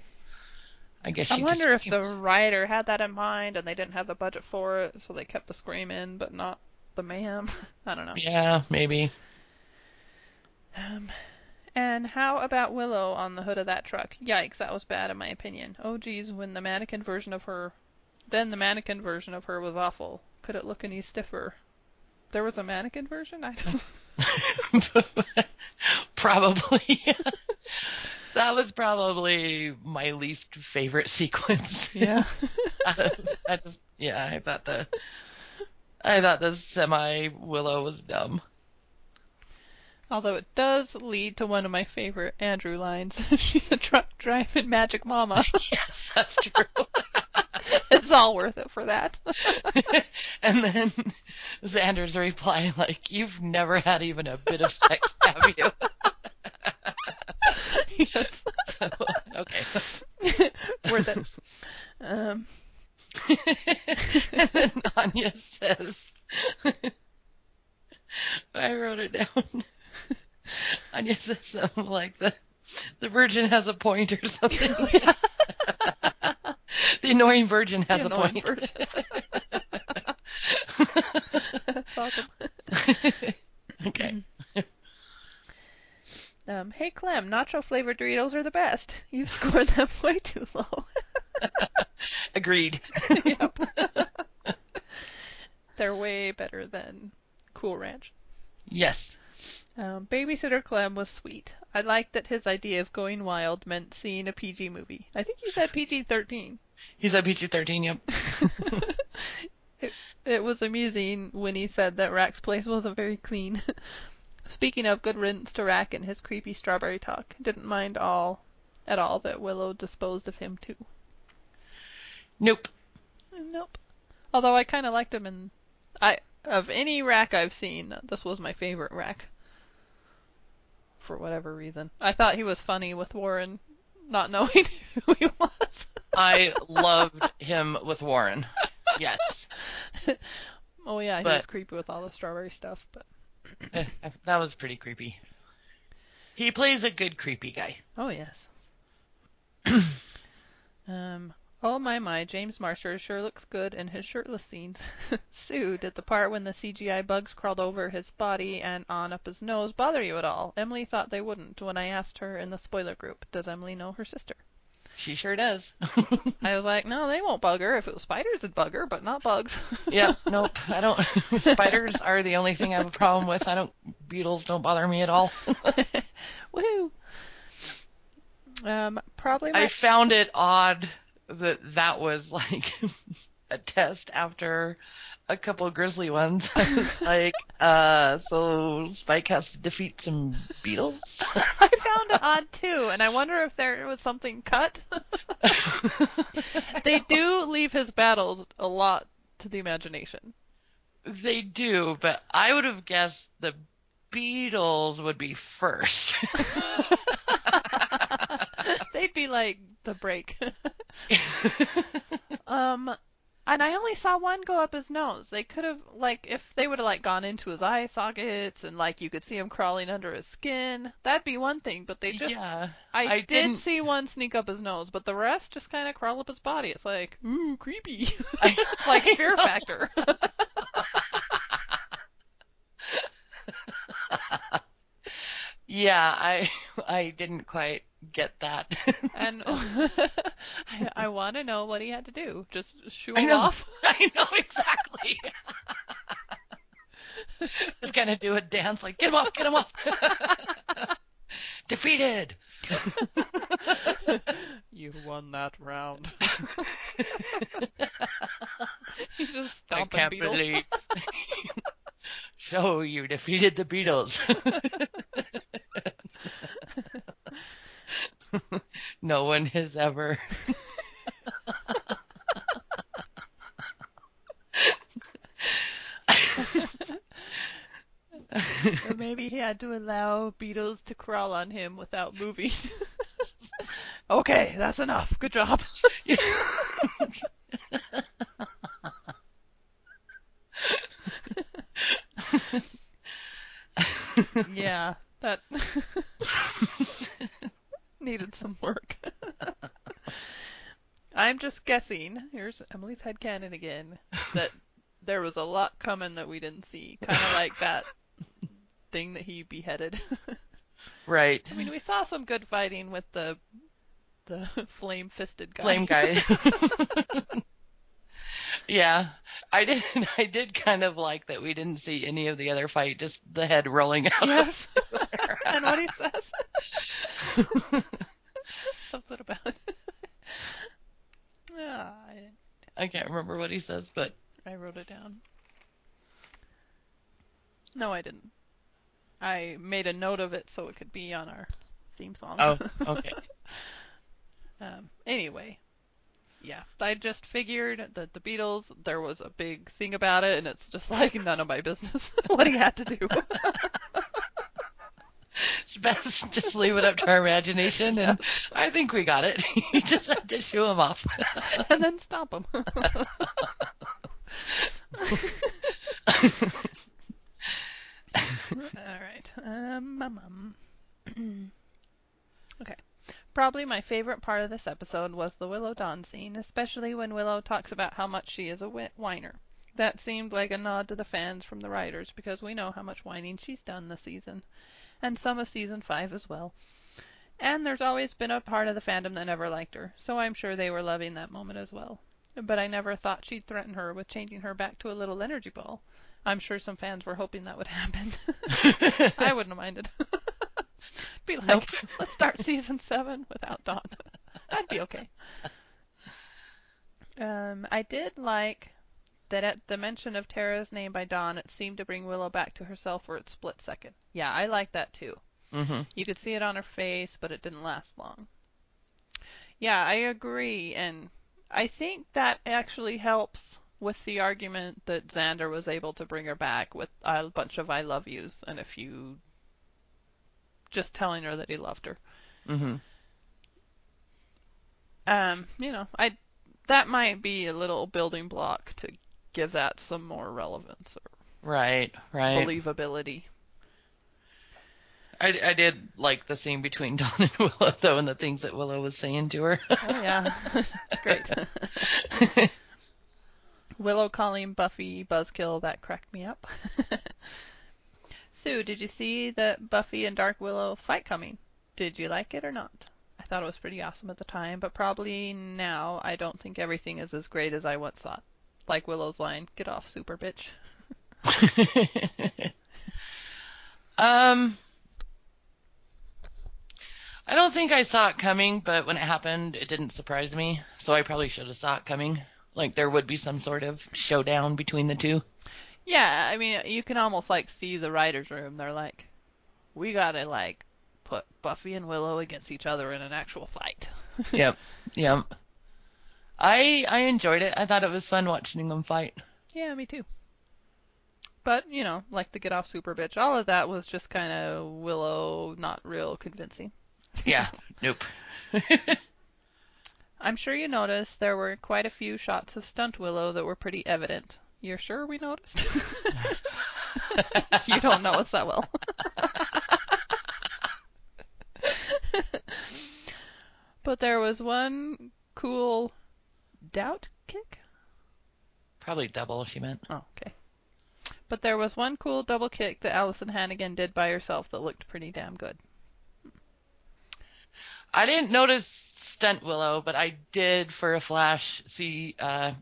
I guess she I wonder if the writer had that in mind and they didn't have the budget for it, so they kept the scream in, but not the mayhem. I don't know. Yeah, maybe. Um, and how about Willow on the hood of that truck? Yikes, that was bad in my opinion. Oh geez, when the mannequin version of her, then the mannequin version of her was awful. Could it look any stiffer? There was a mannequin version. I don't. Probably. That was probably my least favorite sequence. Yeah. I just, yeah, I thought the, I thought the semi Willow was dumb. Although it does lead to one of my favorite Andrew lines. She's a truck driving magic mama. Yes, that's true. it's all worth it for that. and then Xander's reply, like, "You've never had even a bit of sex, have you?" So, okay. worth it. Um, and then Anya says, I wrote it down. Anya says something like the the virgin has a point or something. the annoying virgin has The a point. virgin. That's awesome. okay. Um, hey Clem, nacho flavored Doritos are the best. You scored them way too low. Agreed. yep. They're way better than Cool Ranch. Yes. Um, Babysitter Clem was sweet. I liked that his idea of going wild meant seeing a PG movie. I think he said PG 13. He said PG 13, yep. it, it was amusing when he said that Rack's place wasn't very clean. Speaking of good riddance to Rack and his creepy strawberry talk, didn't mind all at all that Willow disposed of him too. Nope. Nope. Although I kind of liked him in I of any Rack I've seen, this was my favorite Rack. For whatever reason, I thought he was funny with Warren not knowing who he was. I loved him with Warren. Yes. oh yeah, he But- was creepy with all the strawberry stuff, but that was pretty creepy. He plays a good creepy guy. Oh yes. um. Oh my my, James Marsters sure looks good in his shirtless scenes. Sue, did the part when the CGI bugs crawled over his body and on up his nose bother you at all? Emily thought they wouldn't when I asked her in the spoiler group. Does Emily know her sister? She sure does. I was like, no, they won't bug her. If it was spiders, it'd bug her, but not bugs. yeah, nope. I don't. Spiders are the only thing I have a problem with. I don't. Beetles don't bother me at all. Woohoo! Um, probably my I found it odd that that was like a test after a couple of grizzly ones. I was like, uh, so Spike has to defeat some beetles? I found it odd too, and I wonder if there was something cut. they do leave his battles a lot to the imagination. they do, but I would have guessed the beetles would be first. They'd be like the break. um, and I only saw one go up his nose. They could have like if they would have like gone into his eye sockets and like you could see him crawling under his skin. That'd be one thing, but they just yeah. I, I did didn't- see one sneak up his nose, but the rest just kind of crawl up his body. It's like, ooh, creepy. I- like I fear know. factor. Yeah, I I didn't quite get that. and I, I want to know what he had to do. Just shoo him off. I know exactly. Just kind of do a dance like, get him off, get him off. Defeated. you won that round. He's just I can't beetles. believe. so you defeated the Beatles. no one has ever. or maybe he had to allow beetles to crawl on him without moving. okay, that's enough. Good job. yeah, that needed some work. I'm just guessing. Here's Emily's head headcanon again. That there was a lot coming that we didn't see. Kind of like that thing that he beheaded. right. I mean, we saw some good fighting with the the flame-fisted guy. Flame guy. Yeah, I did. I did kind of like that we didn't see any of the other fight, just the head rolling out. yes. and what he says. something about. ah, I, I can't remember what he says, but I wrote it down. No, I didn't. I made a note of it so it could be on our theme song. oh, okay. Um, anyway, yeah, I just figured that the beetles, there was a big thing about it, and it's just like none of my business what he had to do. It's best just leave it up to our imagination, and I think we got it. you just had to shoo him off. and then stop him. All right. Um, um, um. okay. Probably my favorite part of this episode was the Willow Dawn scene, especially when Willow talks about how much she is a whiner. That seemed like a nod to the fans from the writers because we know how much whining she's done this season, and some of season 5 as well. And there's always been a part of the fandom that never liked her, so I'm sure they were loving that moment as well. But I never thought she'd threaten her with changing her back to a little energy ball. I'm sure some fans were hoping that would happen. I wouldn't have minded. be like, Nope. let's start season seven without Dawn. I'd be okay. Um, I did like that at the mention of Tara's name by Dawn, it seemed to bring Willow back to herself for a split second. Yeah, I like that too. hmm You could see it on her face, but it didn't last long. Yeah, I agree, and I think that actually helps with the argument that Xander was able to bring her back with a bunch of I love yous and a few just telling her that he loved her. hmm Um, you know, I that might be a little building block to give that some more relevance or Right, right. believability. I, I did like the scene between Dawn and Willow, though, and the things that Willow was saying to her. Oh yeah, it's great. Willow calling Buffy Buzzkill that cracked me up. Sue, did you see that Buffy and Dark Willow fight coming? Did you like it or not? I thought it was pretty awesome at the time, but probably now I don't think everything is as great as I once thought. Like Willow's line, "Get off, super bitch." um, I don't think I saw it coming, but when it happened, it didn't surprise me. So I probably should have saw it coming. Like there would be some sort of showdown between the two. Yeah, I mean, you can almost like see the writers' room. They're like, "We gotta like put Buffy and Willow against each other in an actual fight." yep, yep. I I enjoyed it. I thought it was fun watching them fight. Yeah, me too. But, you know, like the get off super bitch, all of that was just kind of Willow not real convincing. Yeah, nope. I'm sure you noticed there were quite a few shots of stunt Willow that were pretty evident. You're sure we noticed? you don't know us that well. but there was one cool doubt kick. Probably double. She meant. Oh, okay. But there was one cool double kick that Alyson Hannigan did by herself that looked pretty damn good. I didn't notice stunt Willow, but I did for a flash see. uh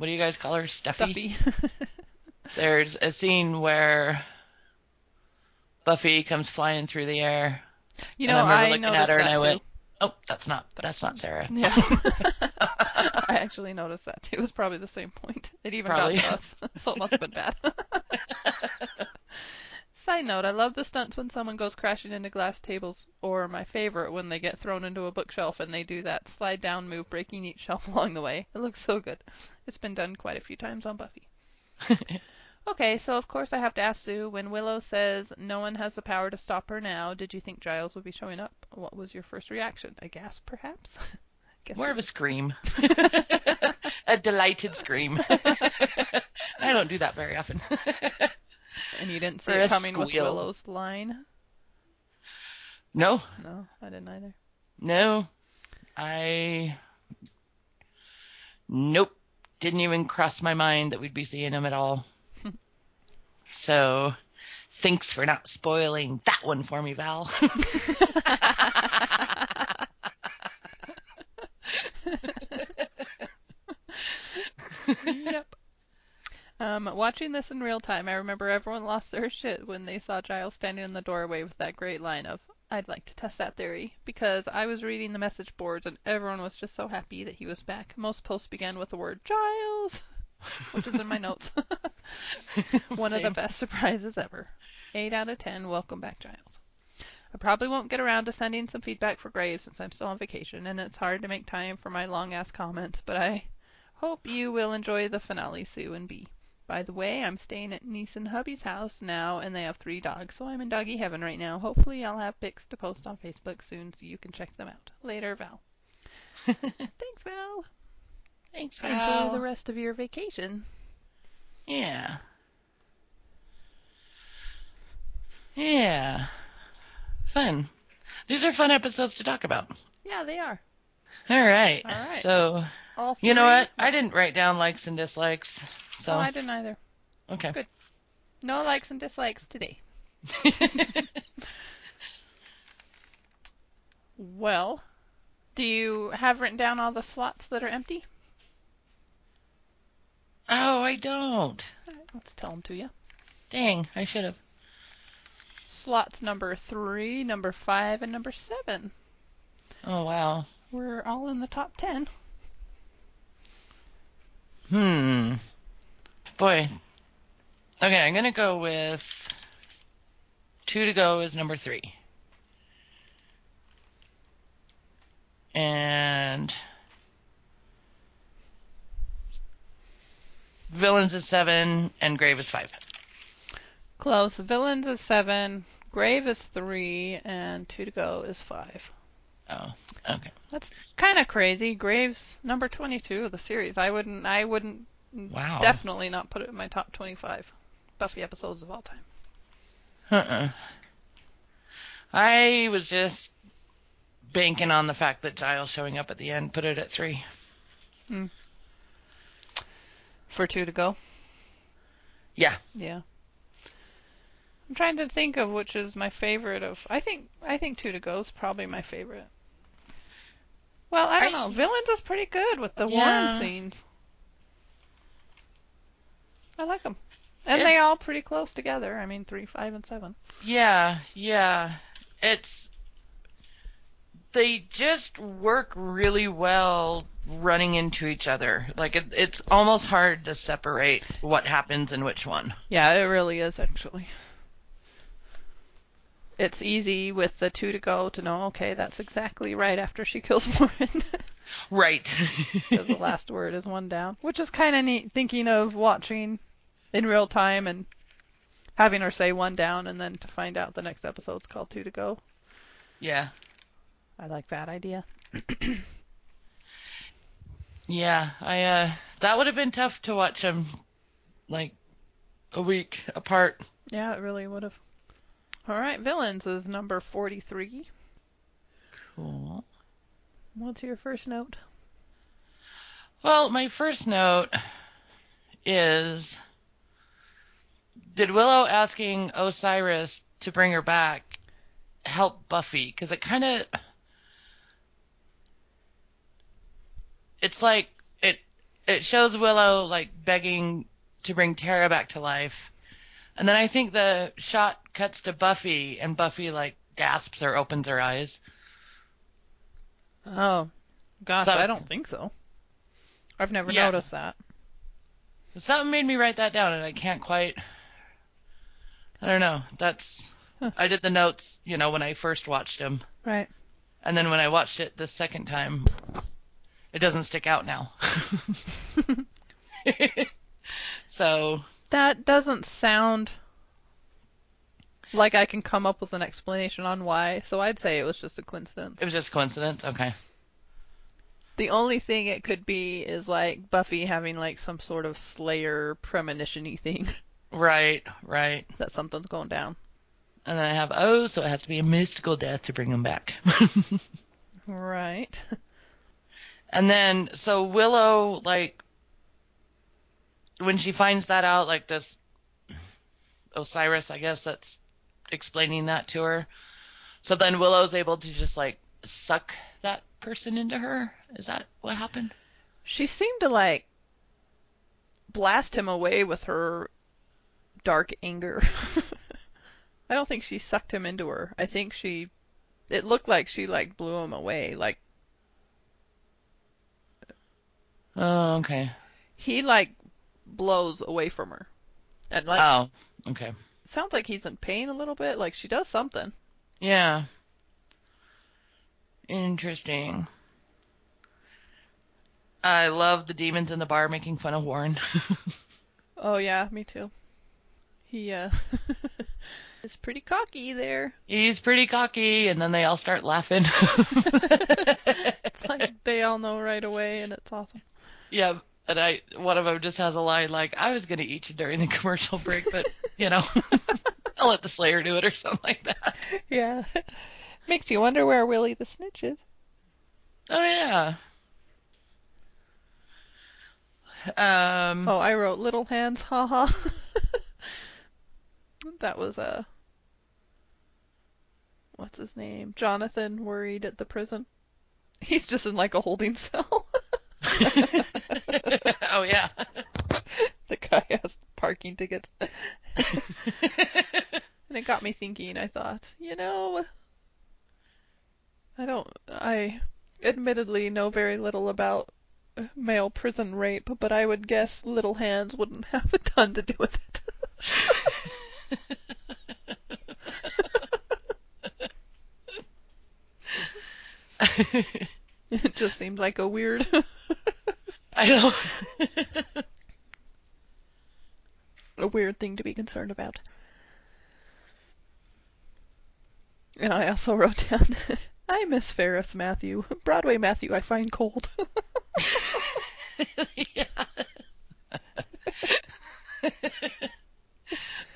What do you guys call her? Stuffy. Stuffy. There's a scene where Buffy comes flying through the air. you and know, I remember I looking at her and I too. went, "Oh, that's not that's not Sarah." Yeah. I actually noticed that too. It was probably the same point. It even Probably. got to us, so it must have been bad. Side note, I love the stunts when someone goes crashing into glass tables, or my favorite, when they get thrown into a bookshelf and they do that slide down move, breaking each shelf along the way. It looks so good. It's been done quite a few times on Buffy. Okay, so of course I have to ask Sue, when Willow says no one has the power to stop her now, did you think Giles would be showing up? What was your first reaction? A gasp, perhaps? Guess More we- of a scream. a delighted scream. I don't do that very often. And you didn't see it coming with. Willow's line? no, No, I didn't either. no. I Nope. Didn't even cross my mind that we'd be seeing him at all. so thanks for not spoiling that one for me, Val. yep. Um, watching this in real time, I remember everyone lost their shit when they saw Giles standing in the doorway with that great line of, I'd like to test that theory because I was reading the message boards and everyone was just so happy that he was back. Most posts began with the word Giles, which is in my notes. One of the best surprises ever. 8 out of 10. Welcome back, Giles. I probably won't get around to sending some feedback for Graves since I'm still on vacation and it's hard to make time for my long ass comments, but I hope you will enjoy the finale, Sue and B. By the way, I'm staying at niece and hubby's house now, and they have three dogs, so I'm in doggy heaven right now. Hopefully, I'll have pics to post on Facebook soon so you can check them out. Later, Val. Thanks, Val. Thanks, Val. Enjoy the rest of your vacation. Yeah. Yeah. Fun. These are fun episodes to talk about. Yeah, they are. All right. All right. So, All you know what? I didn't write down likes and dislikes. So, Oh, I didn't either. okay. Good. No likes and dislikes today. Well, do you have written down all the slots that are empty? oh, I don't. Right, let's tell them to you. Dang, I should have. Slots number three, number five, and number seven. Oh, wow. We're all in the top ten. Hmm. Boy. Okay, I'm going to go with two to go is number three. And villains is seven and grave is five. Close. Villains is seven, Grave is three, and two to go is five. Oh, okay. That's kind of crazy. Graves number 22 of the series. I wouldn't. I wouldn't. Mm, wow. Definitely not put it in my top 25 Buffy episodes of all time. Uh-uh. I was just banking on the fact that Giles showing up at the end put it at three. Mm. For two to go. Yeah. Yeah. I'm trying to think of which is my favorite of. I think I think two to go is probably my favorite. Well, I don't I- know. Villains is pretty good with the Yeah. Warren scenes. I like them, and they all pretty close together. I mean, three, five, and seven. Yeah, yeah. It's they just work really well running into each other. Like it, it's almost hard to separate what happens in which one. Yeah, it really is actually. It's easy with the two to go to know. Okay, that's exactly right after she kills Warren. Right. because the last word is one down, which is kind of neat. Thinking of watching in real time and having her say one down, and then to find out the next episode's called two to go. yeah. I like that idea. Yeah. I uh that would have been tough to watch them like a week apart. Yeah, it really would have. All right, villains is number forty-three. Cool. What's your first note? Well, my first note is Did Willow asking Osiris to bring her back help Buffy? Because it kind of. It's like it it shows Willow like begging to bring Tara back to life. And then I think the shot cuts to Buffy and Buffy like gasps or opens her eyes. Oh, gosh, So I I don't think so. I've never Yeah. noticed that. Something made me write that down, and I can't quite. I don't know. That's. Huh. I did the notes, you know, when I first watched him, Right. and then when I watched it the second time, it doesn't stick out now. so That doesn't sound like I can come up with an explanation on why, so I'd say it was just a coincidence. it was just coincidence. Okay. The only thing it could be is like Buffy having like some sort of Slayer premonition-y thing Right. Right. that something's going down. And then I have O, so it has to be a mystical death to bring him back. Right. And then, so Willow, like, when she finds that out, like this Osiris, I guess that's explaining that to her. So then Willow's able to just, like, suck that person into her. Is that what happened? She seemed to like blast him away with her dark anger. I don't think she sucked him into her. I think she It looked like she like blew him away. Like Oh, okay. he like blows away from her. And like oh, okay. sounds like he's in pain a little bit. Like she does something. Yeah. Interesting. I love the demons in the bar making fun of Warren. Oh yeah, me too. He uh is pretty cocky there. He's pretty cocky, and then they all start laughing. It's like they all know right away and it's awesome. yeah, and I one of them just has a line like, "I was gonna eat you during the commercial break, but you know, I'll let the Slayer do it or something like that." Yeah. Makes you wonder where Willy the Snitch is. Oh yeah. Um. Oh, I wrote little hands, haha. That was uh what's his name? Jonathan worried at the prison. He's just in like a holding cell. oh yeah. the guy has parking tickets. and it got me thinking, I thought, you know, I don't, I admittedly know very little about male prison rape, but I would guess little hands wouldn't have a ton to do with it. It just seemed like a weird, I know. a weird thing to be concerned about. And I also wrote down, I miss Ferris Matthew. Broadway Matthew I find cold. yeah.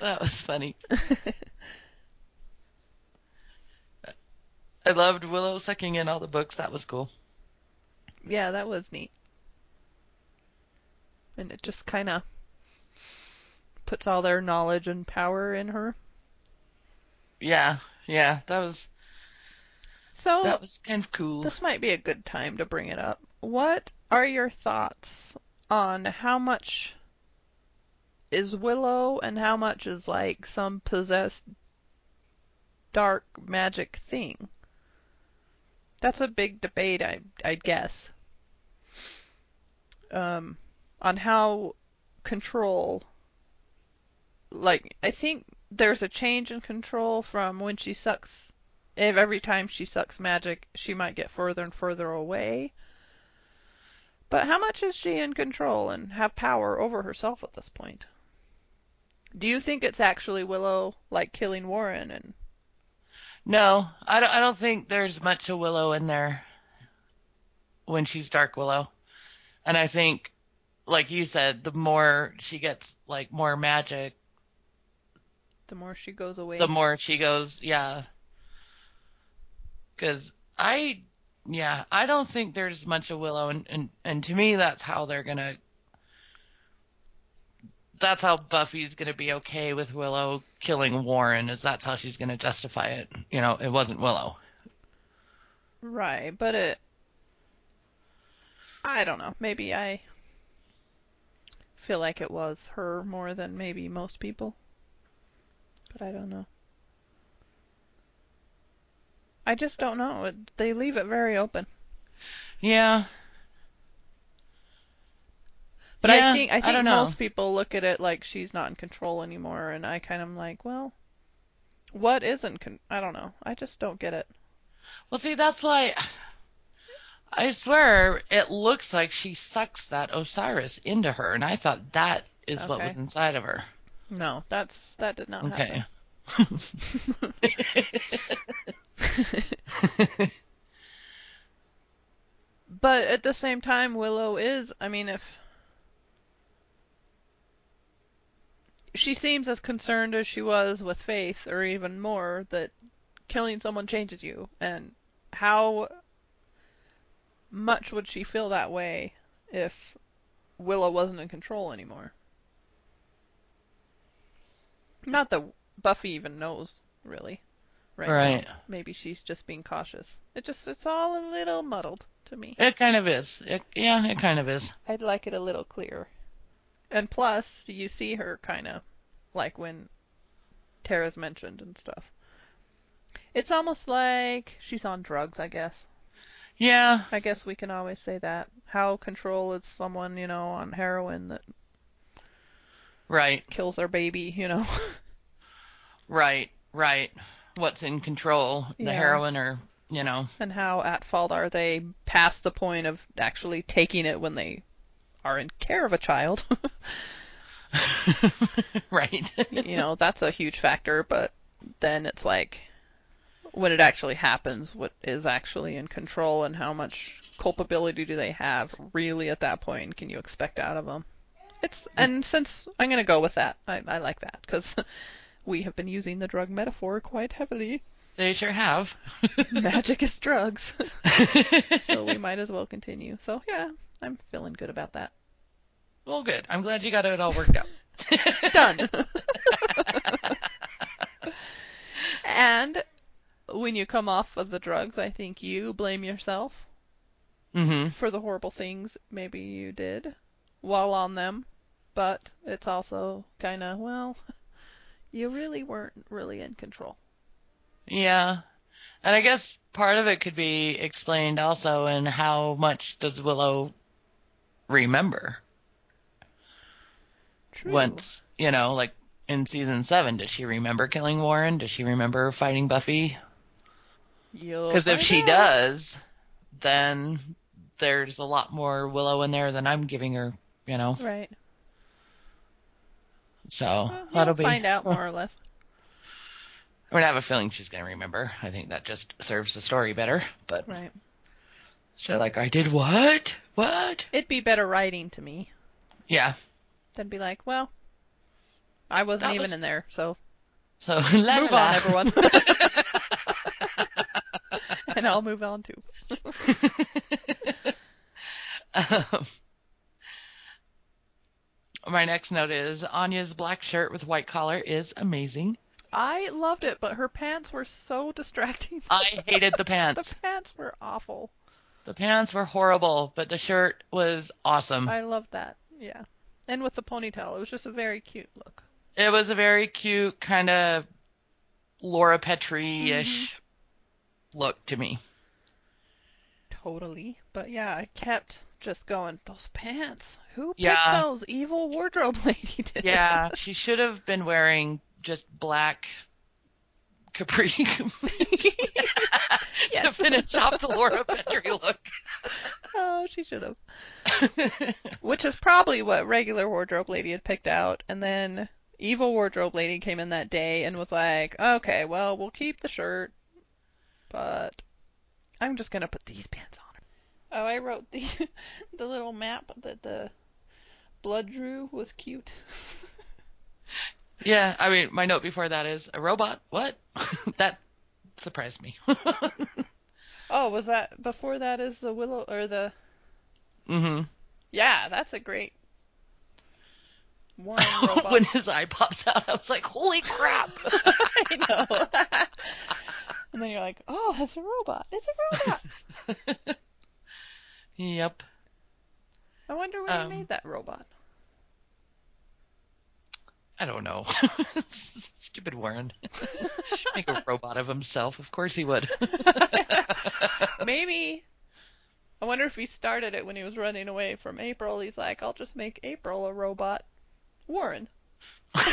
That was funny. I loved Willow sucking in all the books. That was cool. yeah, that was neat. And it just kind of puts all their knowledge and power in her. Yeah, yeah, that was So that was kind of cool. this might be a good time to bring it up. What are your thoughts on how much is Willow and how much is like some possessed dark magic thing? That's a big debate, I I guess. Um, on how control. Like I think there's a change in control from when she sucks. If every time she sucks magic, she might get further and further away. But how much is she in control and have power over herself at this point? Do you think it's actually Willow like killing Warren and No, I don't. I don't think there's much of Willow in there when she's Dark Willow, and I think, like you said, the more she gets like more magic, the more she goes away? the more she goes, yeah. Because I, yeah, I don't think there's much of Willow, and, and and to me, that's how they're gonna. That's how Buffy's gonna be okay with Willow killing Warren, is that's how she's gonna justify it. You know, it wasn't Willow. Right, but it. I don't know. Maybe I feel like it was her more than maybe most people. But I don't know. I just don't know. They leave it very open. Yeah. But Yeah, I think I I think know. most people look at it like she's not in control anymore, and I kind of am like, well, what isn't? Con- I don't know. I just don't get it. Well, see, that's why I swear it looks like she sucks that Osiris into her, and I thought that is what was inside of her. No, that's that did not Okay. happen. But at the same time, Willow is, I mean, if she seems as concerned as she was with Faith, or even more, that killing someone changes you, and how much would she feel that way if Willow wasn't in control anymore? Not that Buffy even knows, really. Right. Right. Maybe she's just being cautious. It just, it's all a little muddled to me. It kind of is. It, yeah, it kind of is. I'd like it a little clearer. And plus, you see her kind of like when Tara's mentioned and stuff. It's almost like she's on drugs, I guess. Yeah, I guess we can always say that. How control is someone, you know, on heroin that right, kills their baby, you know. right, right. What's in control? The Yeah. heroin or, you know. and how at fault are they past the point of actually taking it when they are in care of a child? right. you know, that's a huge factor, but then it's like when it actually happens, what is actually in control and how much culpability do they have really at that point? Can you expect out of them? It's and since I'm gonna go with that, I, I like that because we have been using the drug metaphor quite heavily. They sure have. Magic is drugs, so we might as well continue. So yeah, I'm feeling good about that. well, good. I'm glad you got it all worked out. Done. and when you come off of the drugs, I think you blame yourself hmm for the horrible things maybe you did while on them. But it's also kind of, well, you really weren't really in control. Yeah. And I guess part of it could be explained also in how much does Willow remember True. once, you know, like in season seven, does she remember killing Warren? Does she remember fighting Buffy? Because if she out. does, then there's a lot more Willow in there than I'm giving her, you know. Right. So Well, that'll be. find out more or less. I mean, I have a feeling she's gonna remember. I think that just serves the story better. But Right. so like, I did what? What? It'd be better writing to me Yeah. than be like, well, I wasn't That even was- in there, so So la, move la, on, la. everyone. and I'll move on too. um, my next note is Anya's black shirt with white collar is amazing. I loved it, but her pants were so distracting. I hated the pants. the pants. pants were awful. The pants were horrible, but the shirt was awesome. I loved that. Yeah. And with the ponytail, it was just a very cute look. It was a very cute kind of Laura Petrie-ish mm-hmm. look to me. Totally. But yeah, I kept just going, those pants. Who picked Yeah. those? Evil wardrobe lady did. Yeah, she should have been wearing just black capri to Yes. finish off the Laura Petrie look. oh, she should have. Which is probably what regular wardrobe lady had picked out, and then evil wardrobe lady came in that day and was like, "Okay, well, we'll keep the shirt, but I'm just gonna put these pants on. Oh, I wrote the the little map that the blood drew was cute. Yeah, I mean, my note before that is a robot. What? that surprised me. oh, was that before that is the willow or the? Mm hmm Yeah, that's a great one robot. when his eye pops out, I was like, "Holy crap!" I know. and then you're like, oh, it's a robot. It's a robot. yep. I wonder when Um, he made that robot. I don't know. Stupid Warren. Make a robot of himself. Of course he would. Maybe. I wonder if he started it when he was running away from April. He's like, I'll just make April a robot. Warren. they can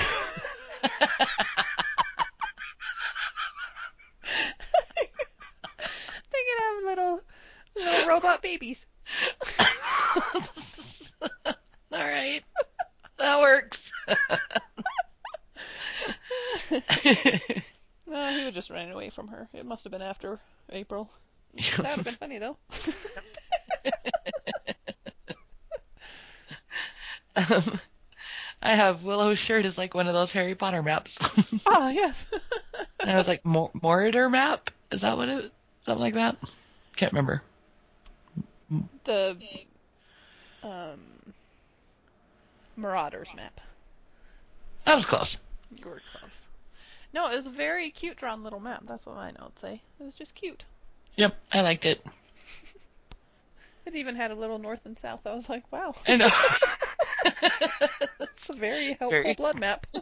have little, little robot babies. All right. That works. No, he was just running away from her. It must have been after April. That would have been funny though. um, I have Willow's shirt is like one of those Harry Potter maps. Ah, yes. and I was like, Mor- Mordor map? Is that what it? Something like that? Can't remember. the um Marauders map. That was close. You were close. No, it was a very cute drawn little map. That's what my notes say. It was just cute. Yep, I liked it. It even had a little north and south. I was like, wow, I know. it's a very helpful Very- blood map.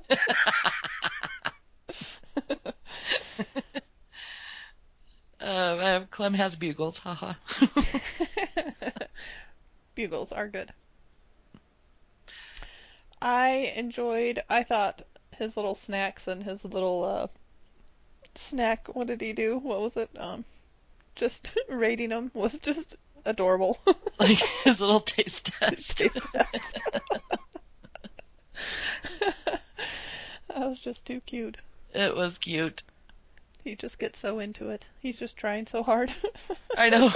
uh, Clem has bugles, haha. Bugles are good. I enjoyed. I thought his little snacks and his little uh, snack. What did he do? What was it? Um, just rating them was just adorable. like his little taste test. Taste test. that was just too cute. it was cute. He just gets so into it. He's just trying so hard. I know.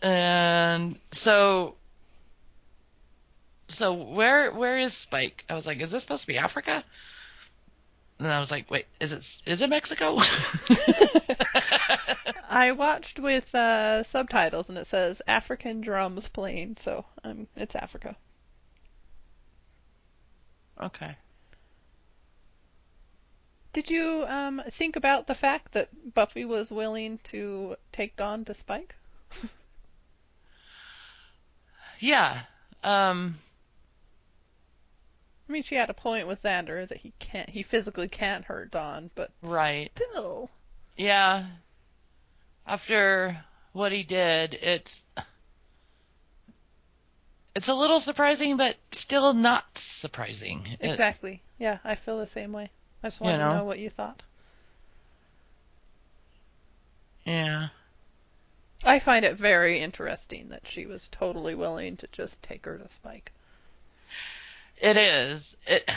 and so so where where is Spike? I was like, is this supposed to be Africa? And I was like, wait, is it is it Mexico? I watched with uh, subtitles and it says African drums playing, so um, it's Africa. okay. Did you um, think about the fact that Buffy was willing to take Dawn to Spike? Yeah. Um I mean, she had a point with Xander that he can't, he physically can't hurt Dawn, but Right. still, yeah. After what he did, it's it's a little surprising, but still not surprising. It- exactly. Yeah, I feel the same way. I just You wanted know? to know what you thought. yeah. I find it very interesting that she was totally willing to just take her to Spike. It is. It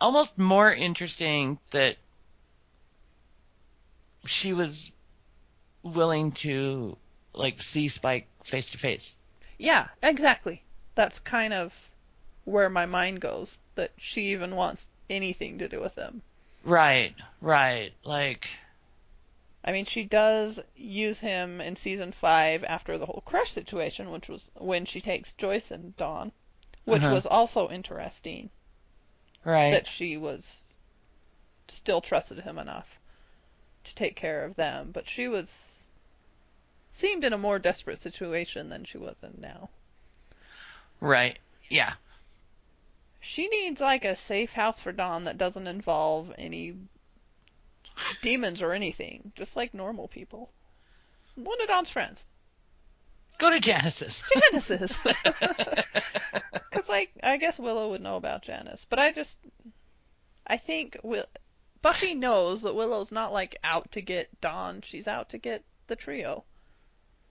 almost more interesting that she was willing to like see Spike face to face. Yeah, exactly. That's kind of where my mind goes. That she even wants anything to do with him. Right, right. Like I mean, she does use him in season five after the whole crush situation, which was when she takes Joyce and Dawn, which Uh-huh. was also interesting right. that she was still trusted him enough to take care of them, but she was seemed in a more desperate situation than she was in now. right. Yeah. She needs like a safe house for Dawn that doesn't involve any demons or anything, just like normal people. One of Dawn's friends. Go to Janice's. Janice's. Because, like, I guess Willow would know about Janice, but I just, I think Will, Buffy knows that Willow's not like out to get Dawn. She's out to get the trio.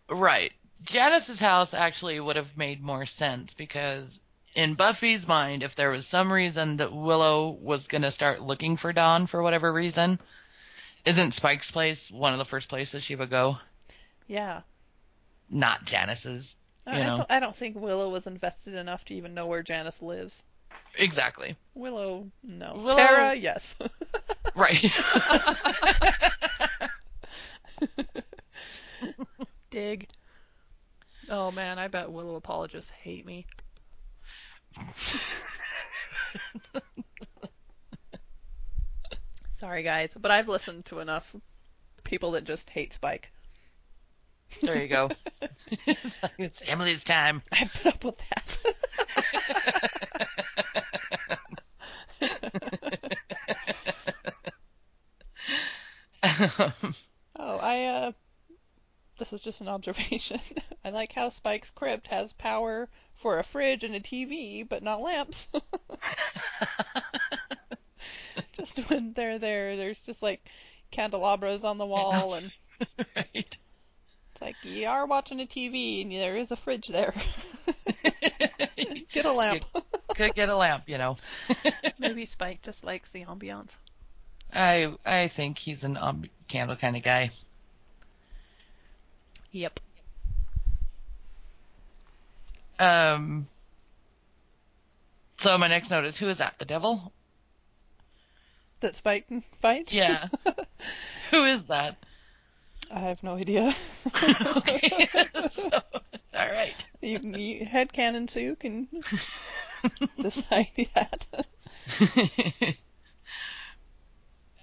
Right. Janice's house actually would have made more sense because in Buffy's mind, if there was some reason that Willow was going to start looking for Dawn for whatever reason, isn't Spike's place one of the first places she would go? Yeah. Not Janice's. I, You I know. don't- I don't think Willow was invested enough to even know where Janice lives. Exactly. Willow, no. Willow- Tara, yes. Right. Dig. Oh man, I bet Willow apologists hate me. Sorry guys, but I've listened to enough people that just hate Spike. there you go. it's, like, it's Emily's time. I put up with that. oh, I uh this is just an observation. I like how Spike's crypt has power for a fridge and a TV, but not lamps. Just when they're there, there's just like candelabras on the wall, and right. it's like you are watching a TV, and there is a fridge there. Get a lamp. Could get a lamp, you know. Maybe Spike just likes the ambiance. I I think he's an um, candle kind of guy. Yep. Um. So my next note is who is that? The devil? That Spike fights? Yeah. who is that? I have no idea. okay. so, all right. you, you headcanon, so you can decide that.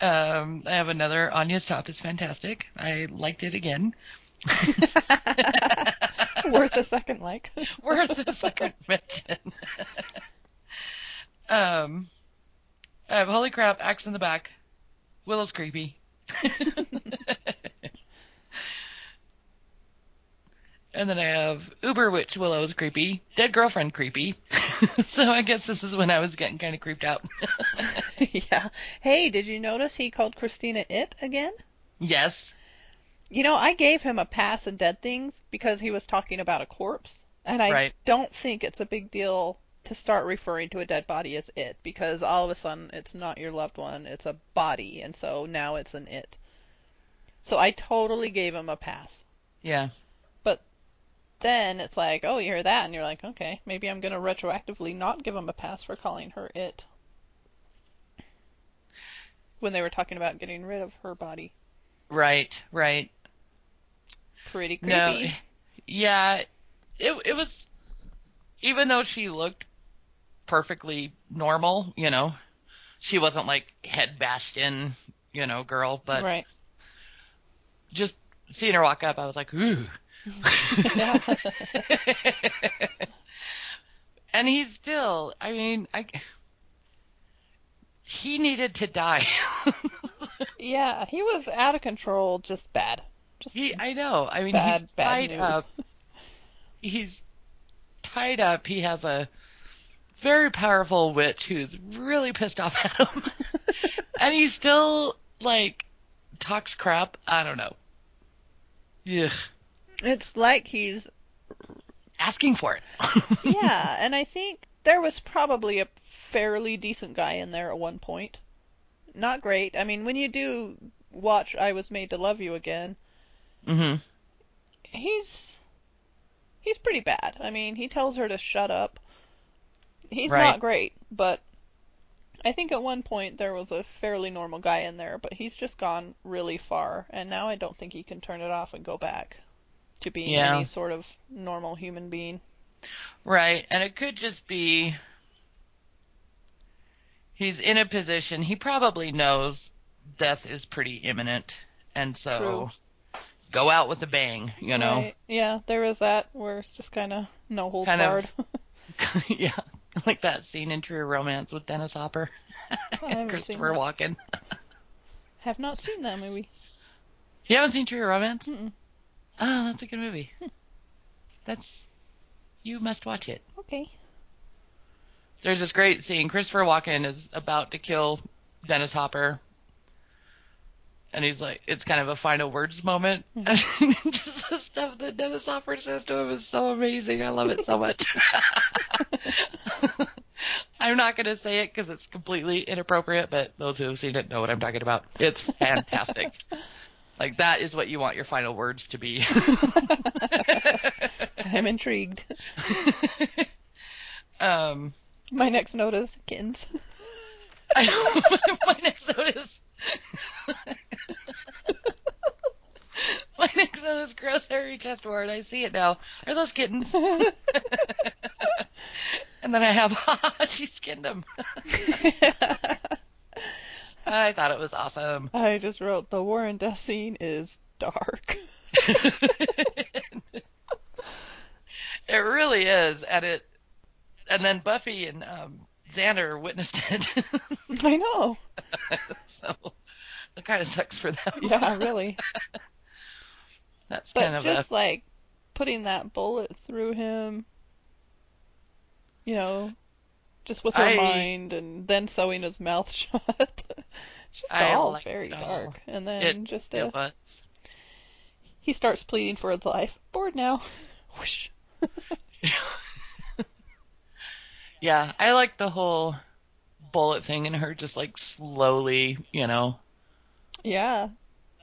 um, I have another. Anya's top is fantastic. I liked it again. Worth a second like. Worth a second mention. Um, I have holy crap, axe in the back. Willow's creepy. and then I have Uber Witch Willow's creepy, dead girlfriend creepy. so I guess this is when I was getting kind of creeped out. yeah. Hey, did you notice he called Christina it again? yes. You know, I gave him a pass in Dead Things because he was talking about a corpse, and I Right. don't think it's a big deal to start referring to a dead body as it because all of a sudden it's not your loved one, it's a body, and so now it's an it. So I totally gave him a pass. Yeah. But then it's like, oh, you hear that, and you're like, okay, maybe I'm gonna retroactively not give him a pass for calling her it. When they were talking about getting rid of her body. Right. Right. Pretty creepy. No. Yeah. It it was even though she looked perfectly normal, you know, she wasn't like head bashed in, you know, girl, but right. just seeing her walk up, I was like, ooh. And he's still, I mean, I he needed to die. Yeah, he was out of control, just bad. Just he, I know. I mean, bad, he's bad tied news. up. He's tied up. He has a very powerful witch who's really pissed off at him, and he still like talks crap. I don't know. Yeah, It's like he's asking for it. yeah, and I think there was probably a fairly decent guy in there at one point. Not great. I mean, when you do watch I Was Made to Love You Again, mm-hmm. he's he's pretty bad. I mean, he tells her to shut up. He's Right. not great, but I think at one point there was a fairly normal guy in there, but he's just gone really far, and now I don't think he can turn it off and go back to being Yeah. any sort of normal human being. Right, and it could just be he's in a position he probably knows death is pretty imminent, and so go out with a bang, you know. Right. Yeah, there is that where it's just kind of no holds Kind of- barred. yeah, like that scene in True Romance with Dennis Hopper I and Christopher Walken. Have not seen that movie. You haven't seen True Romance? Mm-mm. Oh, that's a good movie. That's you must watch it. Okay. There's this great scene. Christopher Walken is about to kill Dennis Hopper. And he's like, it's kind of a final words moment. Mm-hmm. Just the stuff that Dennis Hopper says to him is so amazing. I love it so much. I'm not going to say it because it's completely inappropriate, but those who have seen it know what I'm talking about. It's fantastic. like, that is what you want your final words to be. I'm intrigued. um, My next note is kittens. I know my next note is my next is gross hairy chest wart. I see it now. Are those kittens? and then I have, ha, she skinned them. I thought it was awesome. I just wrote the Warren death scene is dark. it really is, and it, and then Buffy and um, Xander witnessed it, I know. so it kind of sucks for them. Yeah, really. That's But kind of just a like putting that bullet through him, you know, just with her I- mind, and then sewing his mouth shut. it's just I all very all. dark. And then it, just uh, it was. he starts pleading for his life. Bored now. Whoosh. Yeah, I like the whole bullet thing and her just like slowly, you know, Yeah,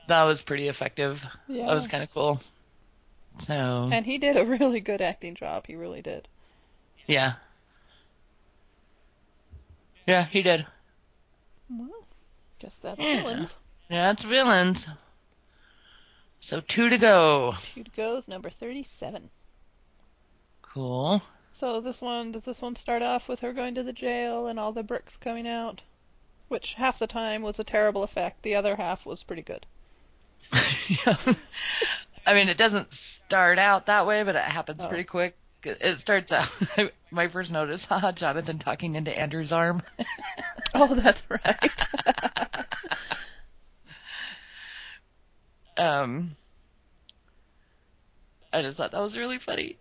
that was pretty effective. yeah. That was kind of cool. So, And he did a really good acting job. He really did. yeah. Yeah, he did. Well, guess that's Yeah. villains. Yeah, it's villains. So two to go. Two goes number thirty-seven. Cool. So this one, does this one start off with her going to the jail and all the bricks coming out? Which half the time was a terrible effect. The other half was pretty good. I mean, it doesn't start out that way, but it happens Oh. pretty quick. It starts out. My first notice, haha, Jonathan talking into Andrew's arm. Oh, that's right. um, I just thought that was really funny.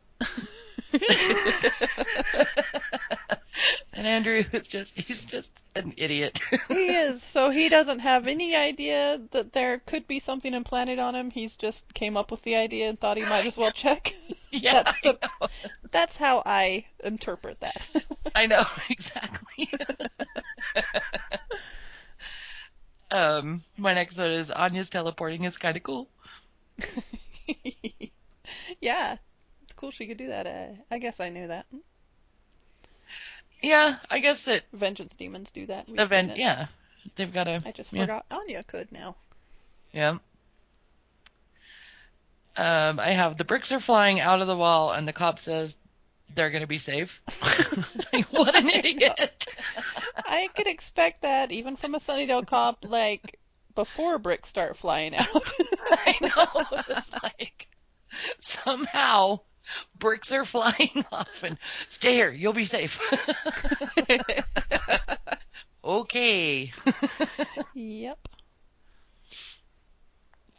and Andrew is just, he's just an idiot. he is. So he doesn't have any idea that there could be something implanted on him. He's just came up with the idea and thought he might as well check. yeah, That's I the- know. That's how I interpret that. I know, exactly. um, my next note is Anya's teleporting is kind of cool. yeah. It's cool she could do that. Uh, I guess I knew that. Yeah, I guess that Vengeance demons do that. We've event, yeah. They've got a, I just yeah. forgot Anya could now. Yeah. Um, I have the bricks are flying out of the wall, and the cop says they're gonna be safe. it's like, what an idiot! I could expect that even from a Sunnydale cop, like before bricks start flying out. I know. It's like somehow bricks are flying off, and stay here. You'll be safe. okay. yep,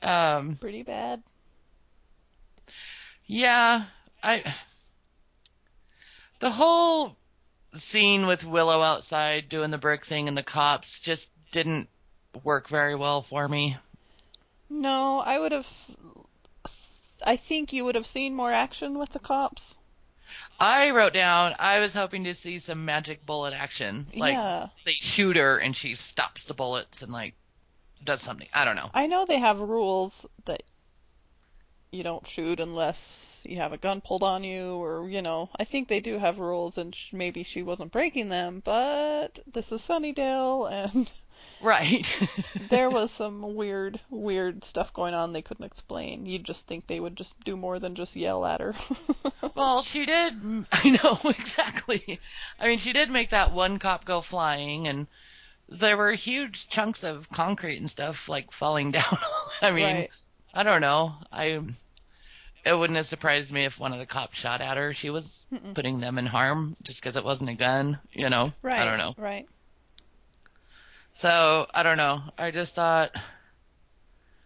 um. pretty bad. Yeah, I. The whole scene with Willow outside doing the brick thing and the cops just didn't work very well for me. No, I would have. I think you would have seen more action with the cops. I wrote down I was hoping to see some magic bullet action. Like yeah, they shoot her and she stops the bullets and like does something. I don't know. I know they have rules that you don't shoot unless you have a gun pulled on you, or you know. I think they do have rules, and sh- maybe she wasn't breaking them. But this is Sunnydale, and Right. there was some weird, weird stuff going on they couldn't explain. You'd just think they would just do more than just yell at her. well, she did. I know exactly. I mean, she did make that one cop go flying and there were huge chunks of concrete and stuff like falling down. I mean, right. I don't know. I it wouldn't have surprised me if one of the cops shot at her. She was Mm-mm. putting them in harm just because it wasn't a gun, you know. Right. I don't know. Right. So I don't know. I just thought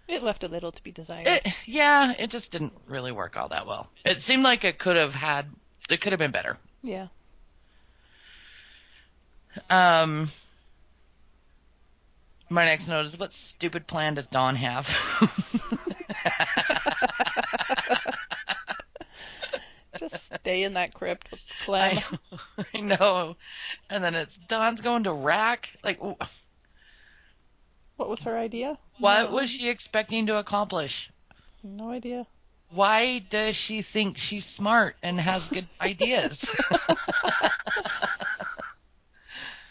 It left a little to be desired. it. Yeah, it just didn't really work all that well. It seemed like it could have had. It could have been better. yeah. Um. My next note is what stupid plan does Dawn have? Just stay in that crypt with Clem. I, I know. And then it's Dawn's going to Rack. Like, What was her idea? what No. was she expecting to accomplish? No idea. Why does she think she's smart and has good ideas?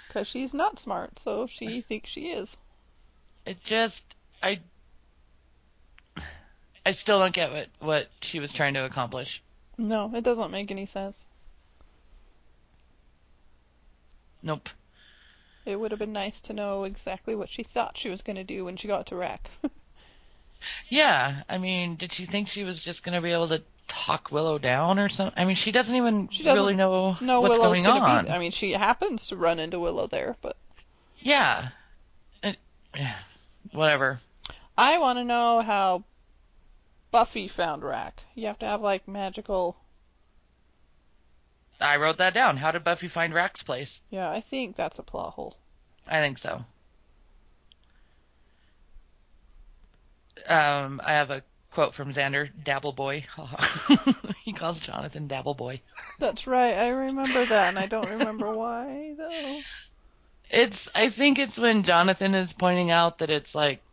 Because she's not smart, so she thinks she is. it just, I, I still don't get what what she was trying to accomplish. No, it doesn't make any sense. Nope. It would have been nice to know exactly what she thought she was going to do when she got to Rack. Yeah, I mean, did she think she was just going to be able to talk Willow down or something? I mean, she doesn't even She doesn't really know no, what's Willow's going on. be. I mean, she happens to run into Willow there, but yeah. It, yeah. Whatever. I want to know how Buffy found Rack. You have to have like magical. I wrote that down. How did Buffy find Rack's place? Yeah, I think that's a plot hole. I think so. Um, I have a quote from Xander, Dabble Boy. he calls Jonathan Dabble Boy. That's right. I remember that, and I don't remember why though. It's I think it's when Jonathan is pointing out that it's like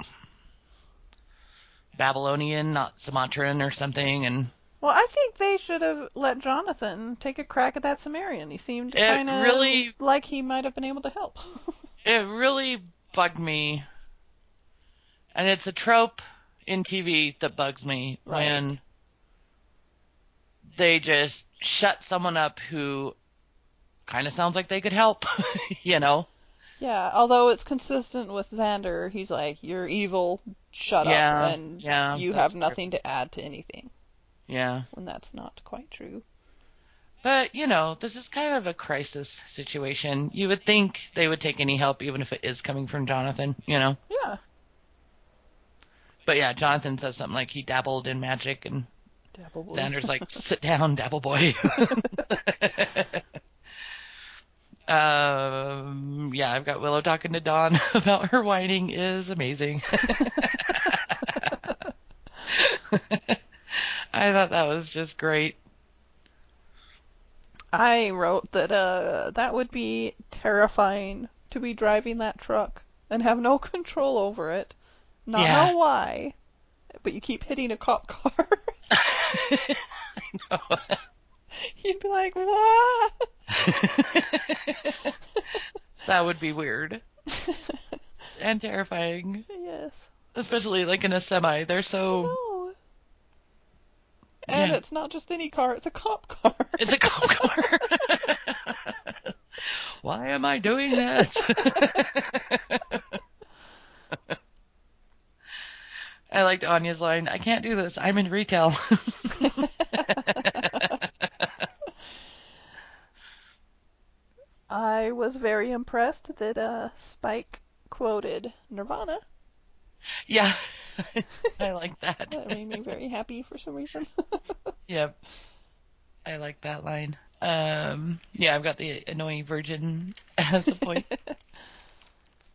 Babylonian, not Sumatran or something, and Well, I think they should have let Jonathan take a crack at that Sumerian. He seemed kind of really- like he might have been able to help. it really bugged me. And it's a trope in TV that bugs me Right. when they just shut someone up who kind of sounds like they could help, you know? yeah, although it's consistent with Xander, he's like, "You're evil. Shut Yeah, up," and yeah, you have true. nothing to add to anything. Yeah. When that's not quite true. But, you know, this is kind of a crisis situation. You would think they would take any help, even if it is coming from Jonathan, you know? Yeah. But yeah, Jonathan says something like he dabbled in magic, and Dabble boy. Xander's like, sit down, dabble boy. um, yeah, I've got Willow talking to Dawn about her whining is amazing. I thought that was just great. I wrote that uh that would be terrifying to be driving that truck and have no control over it. Not Yeah. know why, but you keep hitting a cop car. I know. You'd be like, what? that would be weird and terrifying, yes. especially like in a semi. They're so. And Yeah. it's not just any car, it's a cop car. It's a cop car. Why am I doing this? I liked Anya's line. I can't do this. I'm in retail. I was very impressed that uh Spike quoted Nirvana. yeah, I like that. That made me very happy for some reason. Yep. I like that line. Um, yeah, I've got the annoying virgin as a point.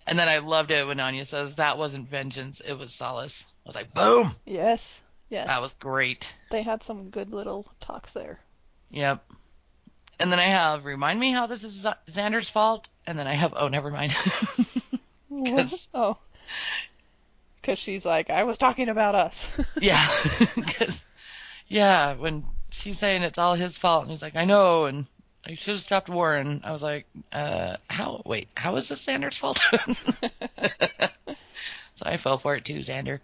and then I loved it when Anya says that wasn't vengeance, it was solace. I was like, boom! yes. Yes. That was great. They had some good little talks there. Yep. And then I have remind me how this is Z- Xander's fault, and then I have oh never mind. 'Cause- oh. Because she's like, I was talking about us. yeah, because yeah, when she's saying it's all his fault, and he's like, I know, and I should have stopped Warren. I was like, uh, how? Wait, how is this Xander's fault? so I fell for it too, Xander.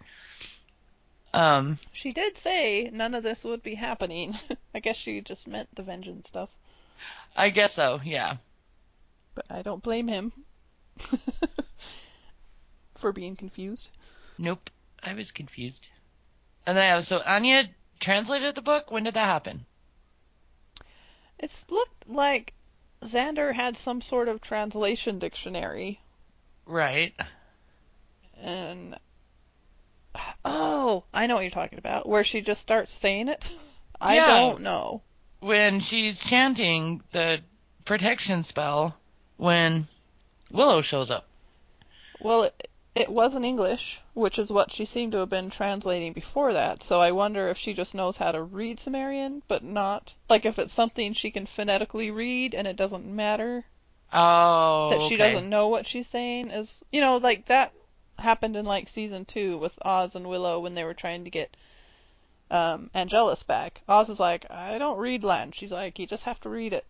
Um, she did say none of this would be happening. I guess she just meant the vengeance stuff. I guess so. Yeah. But I don't blame him for being confused. Nope. I was confused. And then I was so Anya translated the book. When did that happen? It looked like Xander had some sort of translation dictionary Right. and oh, I know what you're talking about. Where she just starts saying it. I Yeah. don't know. when she's chanting the protection spell when Willow shows up. Well, it, it was in English, which is what she seemed to have been translating before that. So I wonder if she just knows how to read Sumerian, but not like if it's something she can phonetically read and it doesn't matter Oh, that she okay. doesn't know what she's saying. Is you know like that happened in like season two with Oz and Willow when they were trying to get um Angelus back. Oz is like, I don't read Latin. She's like, you just have to read it.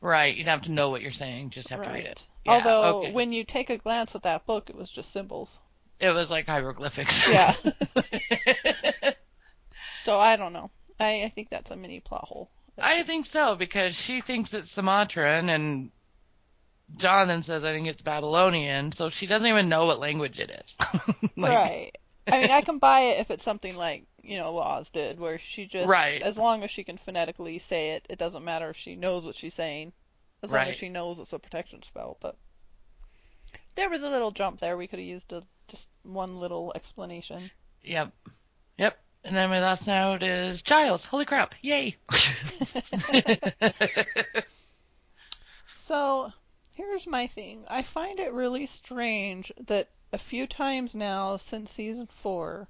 Right, you'd have to know what you're saying, just have to read it. Yeah, Although okay. when you take a glance at that book, it was just symbols. it was like hieroglyphics. Yeah. So I don't know. I, I think that's a mini plot hole. I think so because she thinks it's Sumatran and Jonathan says I think it's Babylonian, so she doesn't even know what language it is. Like, right. I mean, I can buy it if it's something like you know what Oz did, where she just Right. as long as she can phonetically say it, it doesn't matter if she knows what she's saying, as long as she knows it's a protection spell. But there was a little jump there. We could have used a, just one little explanation. Yep. Yep. And then my last note is Giles. Holy crap! Yay! So here's my thing. I find it really strange that a few times now since season four,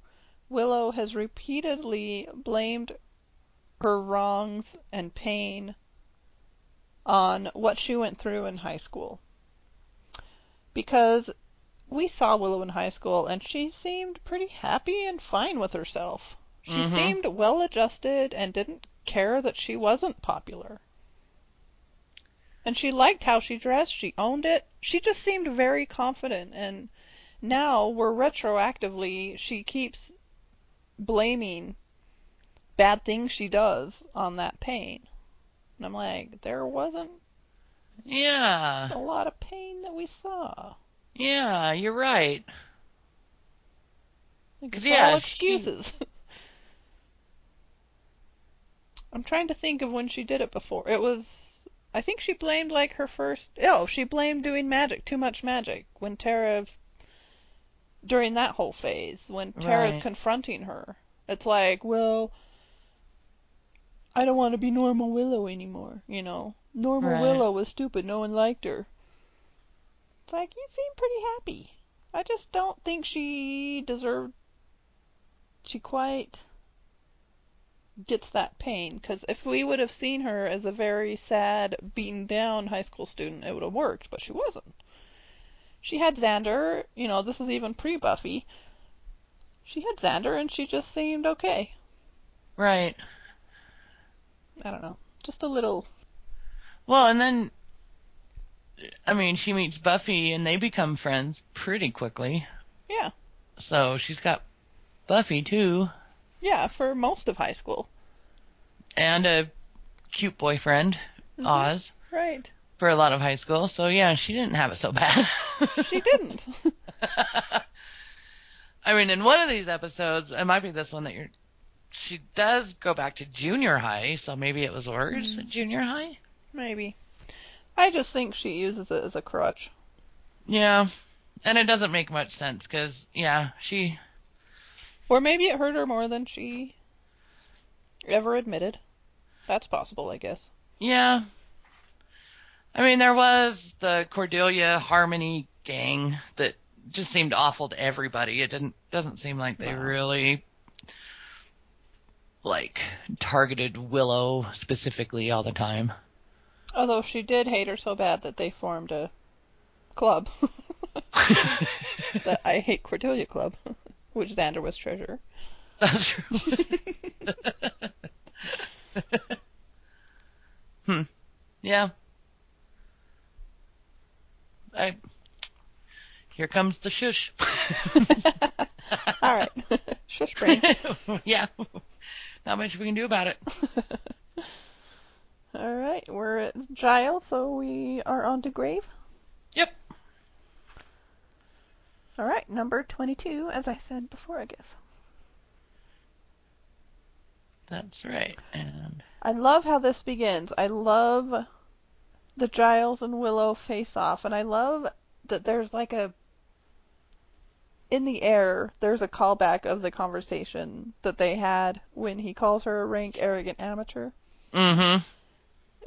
Willow has repeatedly blamed her wrongs and pain on what she went through in high school. Because we saw Willow in high school and she seemed pretty happy and fine with herself. She Mhm. seemed well adjusted and didn't care that she wasn't popular. And she liked how she dressed, she owned it. She just seemed very confident and now we're retroactively she keeps blaming bad things she does on that pain. And I'm like, there wasn't yeah. a lot of pain that we saw. Yeah, you're right. Like, it's yeah, all she- excuses. I'm trying to think of when she did it before. It was, I think she blamed like her first. Oh, she blamed doing magic, too much magic, when Tara. During that whole phase, when Tara's Right. confronting her, it's like, well, I don't want to be normal Willow anymore. You know, normal Right. Willow was stupid. No one liked her. It's like you seem pretty happy. I just don't think she deserved. She quite gets that pain because if we would have seen her as a very sad, beaten down high school student, it would have worked, but she wasn't. She had Xander, you know, this is even pre Buffy. She had Xander and she just seemed okay. Right. I don't know. Just a little. Well, and then, I mean, she meets Buffy and they become friends pretty quickly. Yeah. So she's got Buffy too, Yeah, for most of high school. and a cute boyfriend, Mhm. Oz, Right. For a lot of high school. So yeah, she didn't have it so bad. She didn't. I mean, in one of these episodes, it might be this one that you're. She does go back to junior high, so maybe it was worse Mm. at junior high. Maybe. I just think she uses it as a crutch. Yeah, and it doesn't make much sense because yeah, she Or maybe it hurt her more than she ever admitted. That's possible, I guess. Yeah. I mean, there was the Cordelia Harmony gang that just seemed awful to everybody. It didn't doesn't seem like they really like targeted Willow specifically all the time. Although she did hate her so bad that they formed a club. the I Hate Cordelia Club, which Xander was treasurer. That's true. hmm. Yeah. I. Here comes the shush. All right. Shush brain. yeah. Not much we can do about it. All right, we're at Giles, so we are on to Grave. Yep. All right, number 22, as I said before, I guess. That's right. And I love how this begins. I love the Giles and Willow face off, and I love that there's like a in the air there's a callback of the conversation that they had when he calls her a rank arrogant amateur. mm-hmm.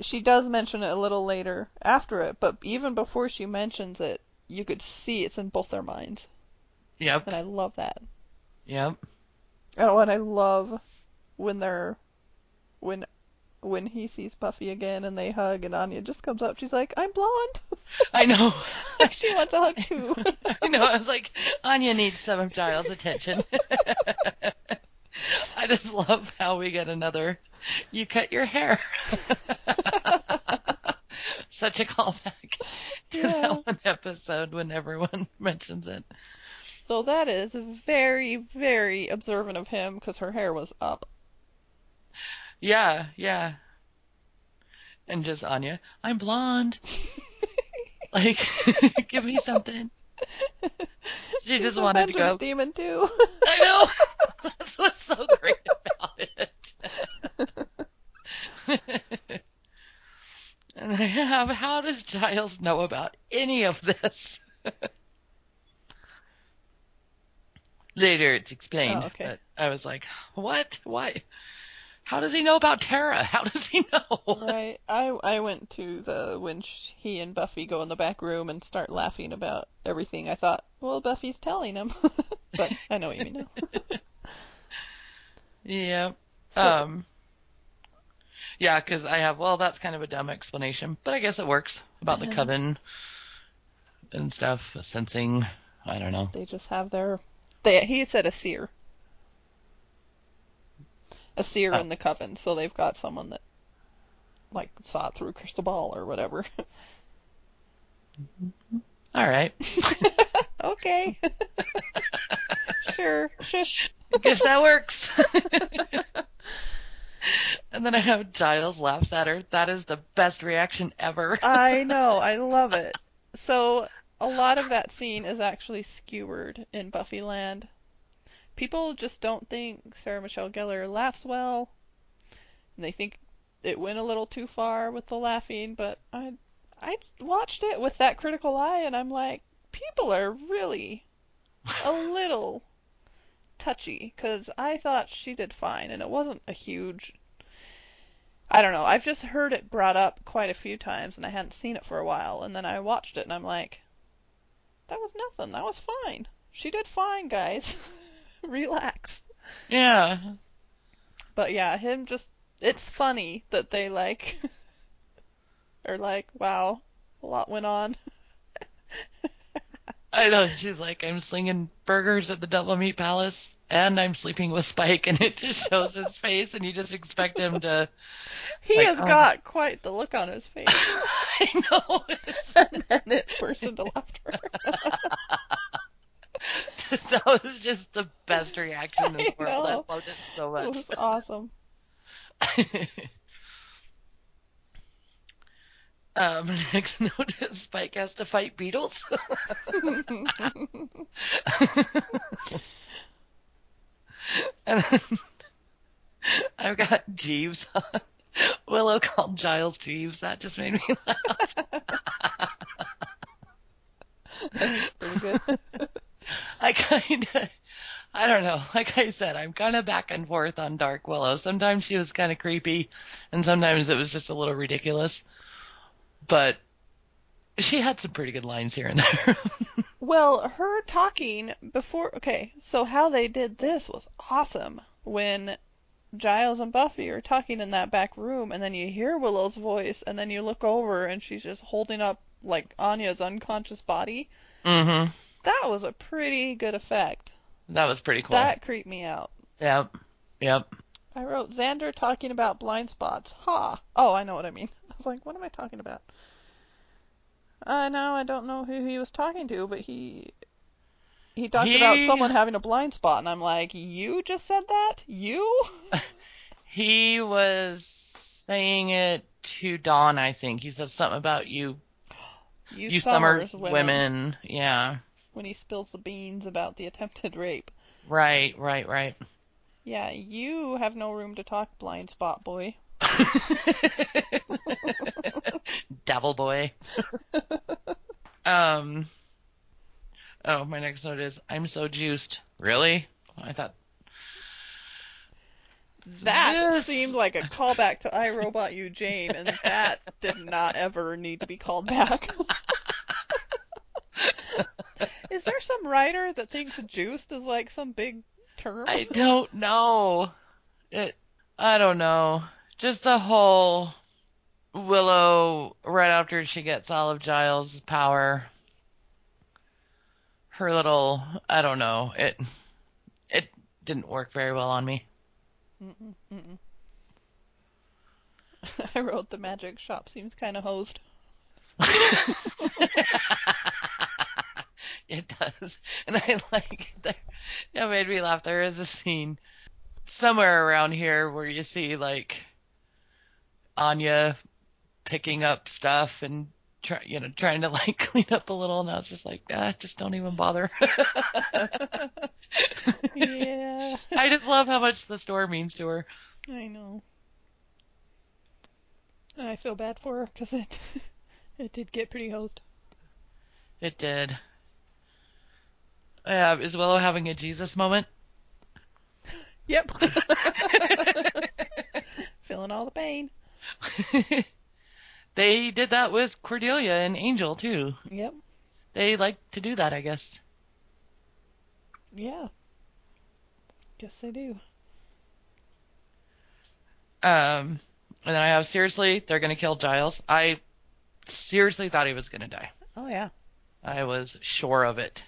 She does mention it a little later after it, but even before she mentions it, you could see it's in both their minds. Yep. And I love that. Yep. Oh, and I love when they're when when he sees Buffy again and they hug and Anya just comes up. She's like, "I'm blonde." I know. she wants a hug too. I know. I was like, Anya needs some of Giles' attention. I just love how we get another. You cut your hair. Such a callback to Yeah. that one episode when everyone mentions it. so that is very very observant of him because her hair was up. Yeah, yeah. And just Anya, I'm blonde. Like, give me something. She She's just wanted to go. demon too. I know. That's what's so great about it. and I have, how does Giles know about any of this? Later, it's explained. Oh, okay. But I was like, what? Why? How does he know about Tara? How does he know? right. I I went to the when sh- he and Buffy go in the back room and start laughing about everything. I thought, well, Buffy's telling him, but I know what you mean now. Yeah. So- um. Yeah, because I have. Well, that's kind of a dumb explanation, but I guess it works about the coven and stuff, sensing. I don't know. They just have their. They he said a seer. A seer Oh. in the coven, so they've got someone that like saw it through a crystal ball or whatever. Mm-hmm. All right. okay. sure. Shush. Guess that works. and then I have Giles laughs at her. That is the best reaction ever. I know. I love it. So a lot of that scene is actually skewered in Buffyland. People just don't think Sarah Michelle Gellar laughs well. and they think it went a little too far with the laughing, but I I watched it with that critical eye and I'm like, people are really a little touchy cuz I thought she did fine and it wasn't a huge I don't know. I've just heard it brought up quite a few times and I hadn't seen it for a while and then I watched it and I'm like that was nothing. That was fine. She did fine, guys. Relax. Yeah. But yeah, him just it's funny that they like are like, wow, a lot went on. I know. She's like, I'm slinging burgers at the Double Meat Palace, and I'm sleeping with Spike, and it just shows his face, and you just expect him to. He Like, has oh. got quite the look on his face. I know. And then it burst into laughter. that was just the best reaction in the I world. know. I loved it so much. it was awesome. um, next note is Spike has to fight beetles. and then I've got Jeeves on. Willow called Giles Jeeves. That just made me laugh. Pretty good. I kind of, I don't know. Like I said, I'm kind of back and forth on Dark Willow. Sometimes she was kind of creepy, and sometimes it was just a little ridiculous. But she had some pretty good lines here and there. Well, her talking before. Okay, so how they did this was awesome. When Giles and Buffy are talking in that back room, and then you hear Willow's voice, and then you look over, and she's just holding up like Anya's unconscious body. mm-hmm. That was a pretty good effect. That was pretty cool. That creeped me out. Yep. Yep. I wrote Xander talking about blind spots. Ha! Oh, I know what I mean. I was like, what am I talking about? Uh, now I don't know who he was talking to, but he he talked about someone having a blind spot, and I'm like, you just said that? You? He was saying it to Dawn, I think. He said something about you, You, you Summers, Summers women. Yeah. When he spills the beans about the attempted rape. Right, right, right. Yeah, you have no room to talk, blind spot boy. Devil boy. um. Oh, my next note is I'm so juiced. Really? I thought. That Yes. seemed like a callback to I Robot You Jane, and that did not ever need to be called back. is there some writer that thinks juiced is like some big term? I don't know. It. I don't know. Just the whole Willow right after she gets all of Giles' power. Her little. I don't know. It. It didn't work very well on me. Mm-mm, mm-mm. I wrote the magic shop seems kind of hosed. it does. And I like that. That made me laugh. There is a scene somewhere around here where you see like Anya picking up stuff and try, you know, trying to like clean up a little. And I was just like, ah, just don't even bother. yeah, I just love how much the store means to her. I know. I feel bad for her because it it did get pretty hosed. It did. Yeah, is Willow having a Jesus moment? Yep. Feeling all the pain. they did that with Cordelia and Angel too. Yep. They like to do that, I guess. Yeah. Guess they do. Um, and then I have seriously, they're gonna kill Giles. I seriously thought he was gonna die. Oh yeah. I was sure of it.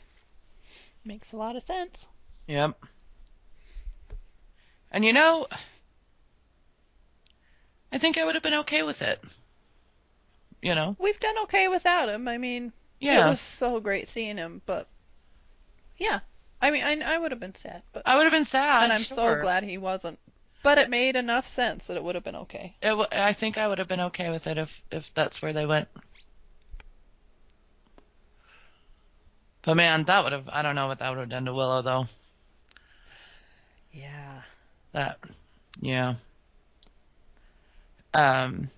Makes a lot of sense. Yep. And you know, I think I would have been okay with it. You know? We've done okay without him. I mean, Yeah. it was so great seeing him, but yeah. I mean, I, I would have been sad, but I would have been sad. and I'm so glad he wasn't. But it made enough sense that it would have been okay. It w- I think I would have been okay with it if if that's where they went. But man, that would have I don't know what that would have done to Willow though. Yeah. That yeah. Um,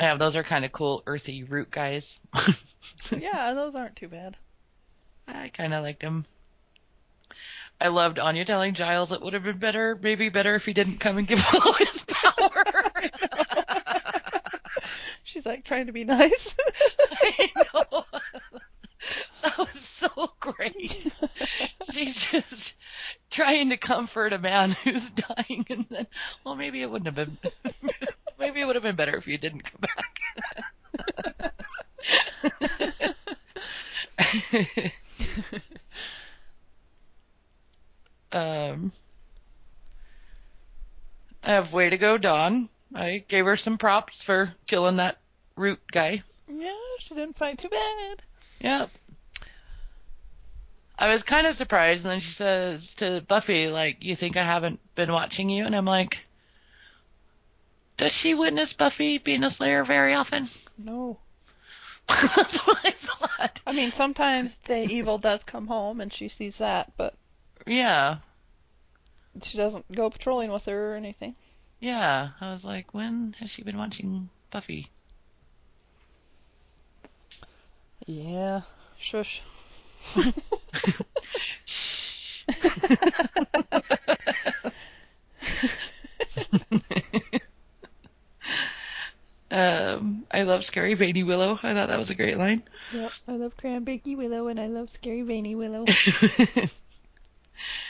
yeah, those are kind of cool, earthy root guys. yeah, those aren't too bad. I kind of liked him. I loved Anya telling Giles it would have been better, maybe better if he didn't come and give Willow his power. She's like trying to be nice. I. That was so great. She's just trying to comfort a man who's dying, and then, well, maybe it wouldn't have been. maybe it would have been better if you didn't come back. um, I have way to go, Dawn. I gave her some props for killing that root guy. yeah, she didn't fight too bad. Yep. I was kind of surprised, and then she says to Buffy, like, you think I haven't been watching you? And I'm like, does she witness Buffy being a slayer very often? No. That's what I thought. I mean, sometimes the evil does come home and she sees that, but Yeah, she doesn't go patrolling with her or anything. yeah. I was like, when has she been watching Buffy? Yeah. Shush. Um, I love Scary Veiny Willow. I thought that was a great line. Yep, I love Cranberry Willow and I love Scary Veiny Willow.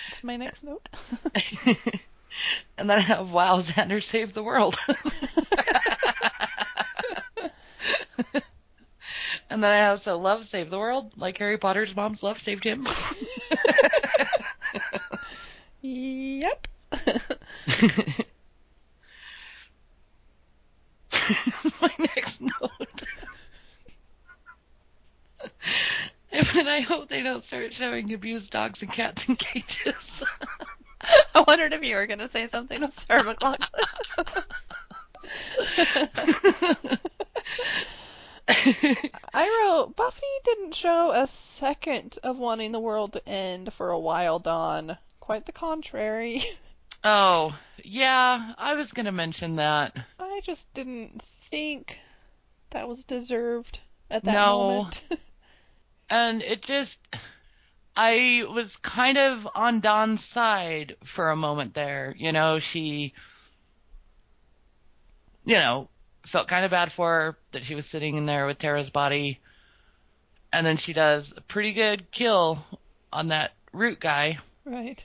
It's my next note. and then I have Wow, Xander saved the world. and then I have So Love saved the world, like Harry Potter's mom's love saved him. yep. My next note. and I hope they don't start showing abused dogs and cats in cages. I wondered if you were going to say something with Sarah McLachlan. I wrote Buffy didn't show a second of wanting the world to end for a while, Dawn. Quite the contrary. oh, yeah, I was going to mention that. I just didn't think that was deserved at that No. moment. And it just, I was kind of on Dawn's side for a moment there. You know, she, you know, felt kind of bad for her that she was sitting in there with Tara's body. And then she does a pretty good kill on that root guy. right.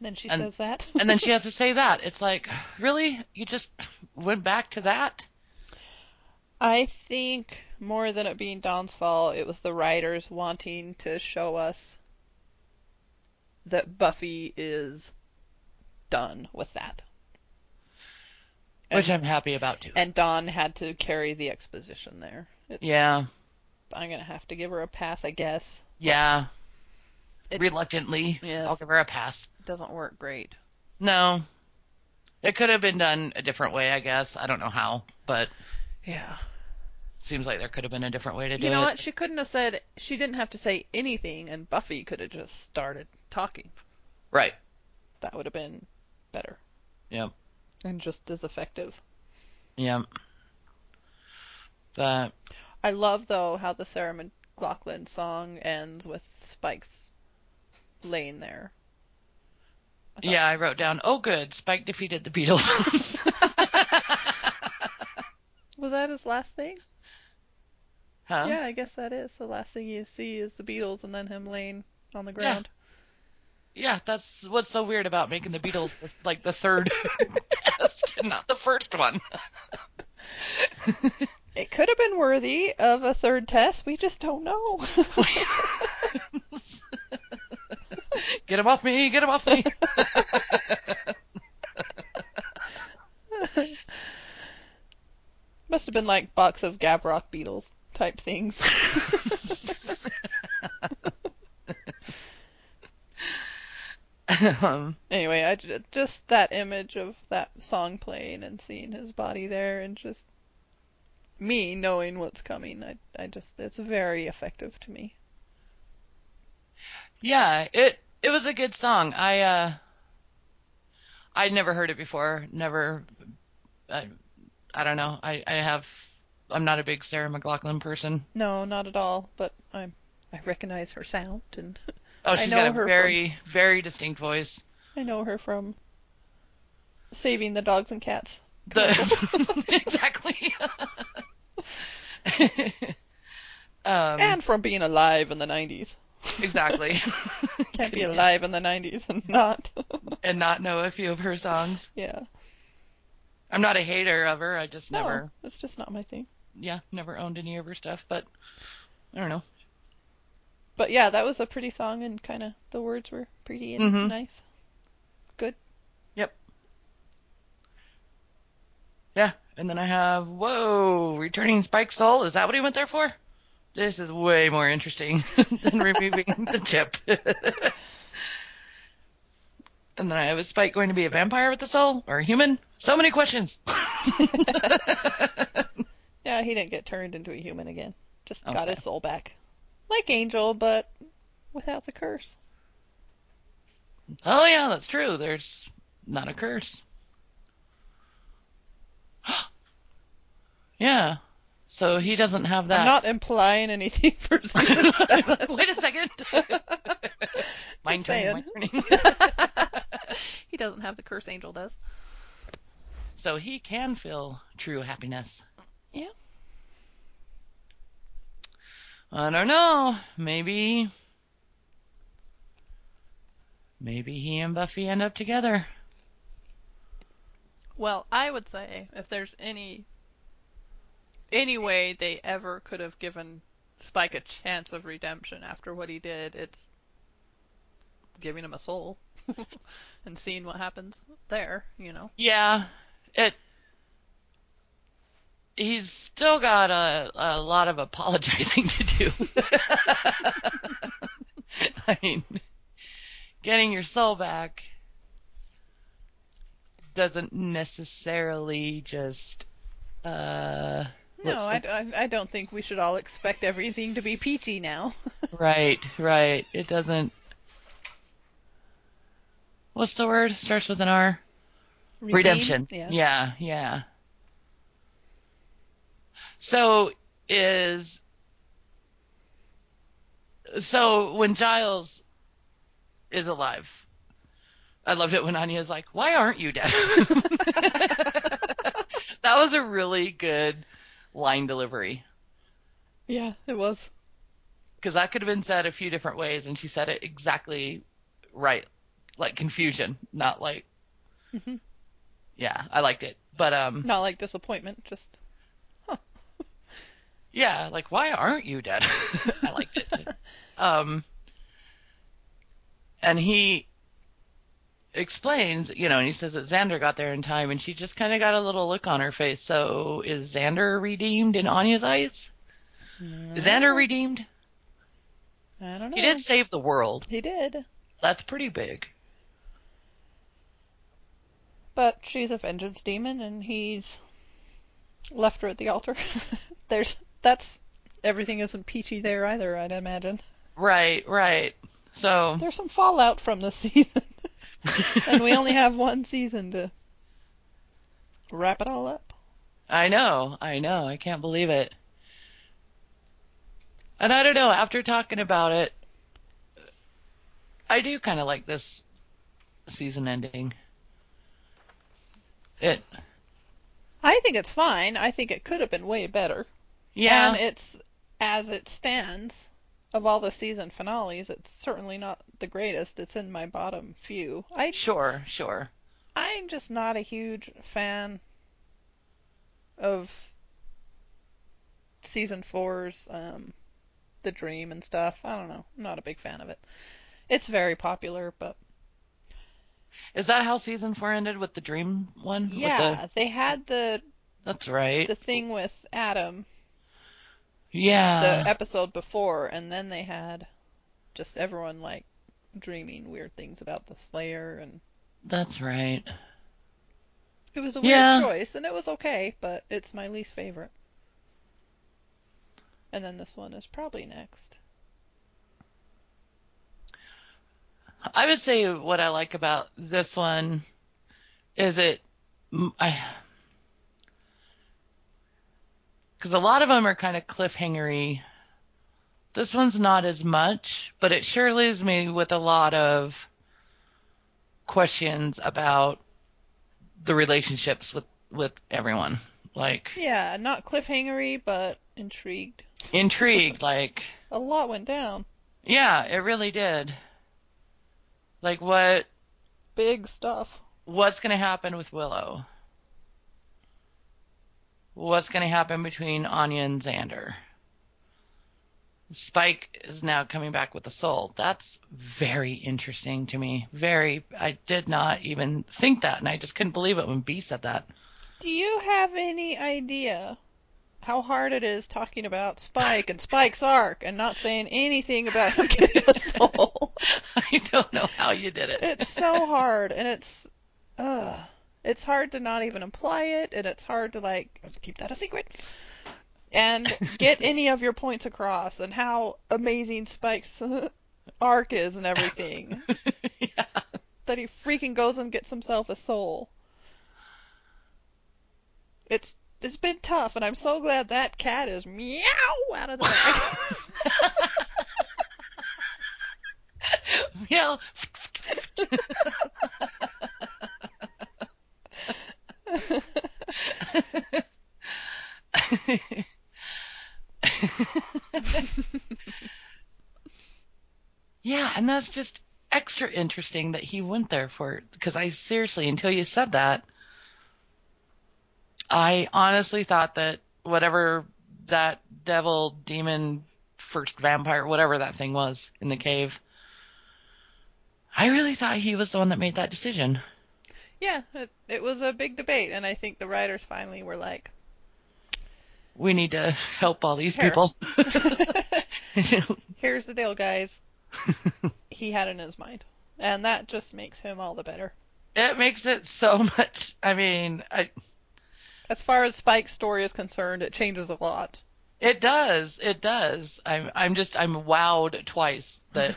Then she And- says that. And then she has to say that. It's like, really? You just went back to that? I think more than it being Dawn's fault, it was the writers wanting to show us that Buffy is done with that. Which I'm happy about too. And Dawn had to carry the exposition there. It's, Yeah. I'm gonna have to give her a pass, I guess. Yeah. It- Reluctantly. Yes. I'll give her a pass. It doesn't work great. No. It could have been done a different way, I guess. I don't know how, but Yeah. seems like there could have been a different way to do it. You know it. what? She couldn't have said. She didn't have to say anything, and Buffy could have just started talking. Right. That would have been better Yep. And just as effective. Yep. But I love though how the Sarah McLachlan song ends with Spike's laying there. I yeah, I wrote down, oh good, Spike defeated the beetles. Was that his last thing? huh? Yeah, I guess that is. The last thing you see is the beetles and then him laying on the ground. Yeah, that's what's so weird about making the beetles like the third test and not the first one. It could have been worthy of a third test. We just don't know. get him off me, get him off me. Must have been like box of Gabrock beetles type things. um, anyway, I just that image of that song playing and seeing his body there, and just me knowing what's coming. I I just it's very effective to me. yeah, it it was a good song. I uh I'd never heard it before. Never uh, I don't know. I I have I'm not a big Sarah McLachlan person. No, not at all. But I'm I recognize her sound and Oh, she's got a her from- very very distinct voice. I know her from saving the dogs and cats. The exactly. um, and from being alive in the 90s. exactly. Can't be alive in the 90s and not. and not know a few of her songs. yeah. I'm not a hater of her. I just No, never, it's just not my thing. yeah, never owned any of her stuff. But I don't know. But yeah, that was a pretty song and kind of the words were pretty and Mhm. nice. Good. Yep. Yeah, and then I have whoa, returning Spike Soul. Is that what he went there for? This is way more interesting than removing the chip. and then I have is Spike going to be a vampire with the soul or a human? So many questions. Yeah, he didn't get turned into a human again. Just got his soul back. Like Angel, but without the curse. oh yeah, that's true. There's not a curse. yeah. So he doesn't have that. I'm not implying anything for season seven. Wait a second. Mine turning, mine turning. he doesn't have the curse Angel does. so he can feel true happiness. Yeah. I don't know. Maybe. Maybe he and Buffy end up together. Well, I would say if there's any any way they ever could have given Spike a chance of redemption after what he did, it's giving him a soul and seeing what happens there, you know. Yeah. It. He's still got a, a lot of apologizing to do. I mean, getting your soul back doesn't necessarily just. Uh, No, I, I, I don't think we should all expect everything to be peachy now. Right, right. It doesn't. What's the word? Starts with an R. Redeem? Redemption. Yeah. yeah, yeah. So is so when Giles is alive, I loved it when Anya's like, "Why aren't you dead?" that was a really good line delivery Yeah, it was. because that could have been said a few different ways, and she said it exactly right, like confusion, not like. Mhm. Yeah, I liked it, but um, Not like disappointment, just Yeah, like why aren't you dead? I liked it. Um and he explains, you know, and he says that Xander got there in time and she just kind of got a little look on her face. So is Xander redeemed in Anya's eyes? Is Xander redeemed? I don't know. He did save the world. He did. That's pretty big. But she's a vengeance demon and he's left her at the altar. There's that's everything isn't peachy there either, I'd imagine. Right, right. So There's some fallout from this season. and we only have one season to wrap it all up. I know, I know. I can't believe it. And I don't know, after talking about it, I do kind of like this season ending. It, I think it's fine. I think it could have been way better. Yeah, And it's as it stands of all the season finales, it's certainly not the greatest. It's in my bottom few. I sure, sure. I'm just not a huge fan of season four's um, The Dream and stuff. I don't know. I'm not a big fan of it. It's very popular, but Is that how season four ended with the dream one? With yeah, the, they had the that's right. the thing with Adam yeah. the episode before, and then they had just everyone like dreaming weird things about the Slayer, and that's right. it was a weird Yeah. choice, and it was okay, but it's my least favorite. And then this one is probably next. I would say what I like about this one is it. I because a lot of them are kind of cliffhangery. This one's not as much, but it sure leaves me with a lot of questions about the relationships with with everyone. Like Yeah, not cliffhangery, but intrigued. intrigued, like A lot went down. yeah, it really did. Like what Big stuff. what's going to happen with Willow? What's going to happen between Anya and Xander? Spike is now coming back with the soul. That's very interesting to me. Very. I did not even think that, and I just couldn't believe it when B said that. Do you have any idea how hard it is talking about Spike and Spike's arc and not saying anything about him getting a soul? I don't know how you did it. It's so hard, and it's, uh, it's hard to not even apply it, and it's hard to like keep that a secret, and get any of your points across, and how amazing Spike's arc is and everything. yeah. that he freaking goes and gets himself a soul. It's it's been tough, and I'm so glad that cat is meow out of the bag. Yeah. yeah, and that's just extra interesting that he went there for. Because I seriously, until you said that, I honestly thought that whatever that devil, demon, first vampire, whatever that thing was in the cave, I really thought he was the one that made that decision. Yeah, it, it was a big debate, and I think the writers finally were like, We need to help all these Here. people. "Here's the deal, guys." he had it in his mind, and that just makes him all the better. it makes it so much. I mean, I, As far as Spike's story is concerned, it changes a lot. it does. It does. I'm. I'm just. I'm wowed twice that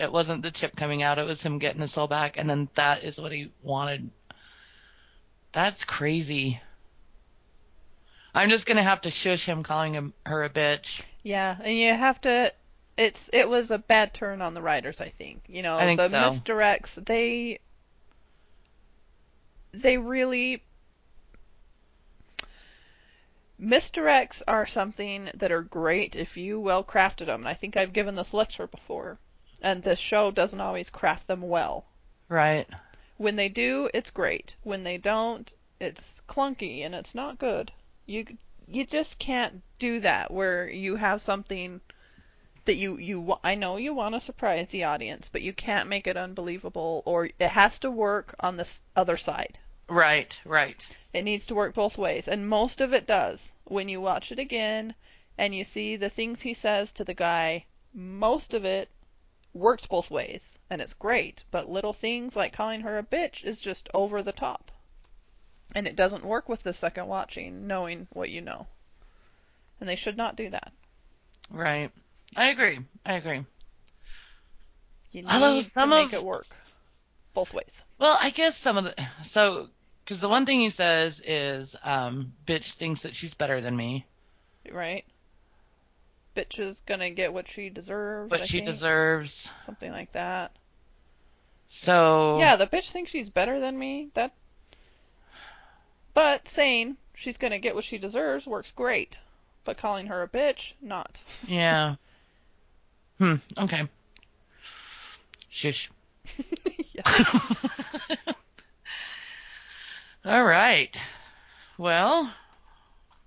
it wasn't the chip coming out. It was him getting his soul back, and then that is what he wanted. That's crazy. I'm just gonna have to shush him calling him her a bitch. Yeah, and you have to. It's it was a bad turn on the writers, I think. You know, think the so. misdirects. They they really misdirects are something that are great if you well crafted them. And I think I've given this lecture before, and this show doesn't always craft them well. Right. When they do, it's great. When they don't, it's clunky and it's not good. You you just can't do that where you have something that you you I know you want to surprise the audience, but you can't make it unbelievable or it has to work on this other side. Right. Right. It needs to work both ways, and most of it does. When you watch it again and you see the things he says to the guy, most of it works both ways, and it's great. But little things like calling her a bitch is just over the top. And it doesn't work with the second watching, knowing what you know. And they should not do that. Right. I agree. I agree. You need Although to some make of- it work both ways. Well, I guess some of the so because the one thing he says is, um, bitch thinks that she's better than me, Right? Bitch is gonna get what she deserves. but I she think. deserves. something like that. So Yeah, the bitch thinks she's better than me. That, but saying she's gonna get what she deserves works great. But calling her a bitch, not. yeah. Hmm. Okay. Shush. All right. Well,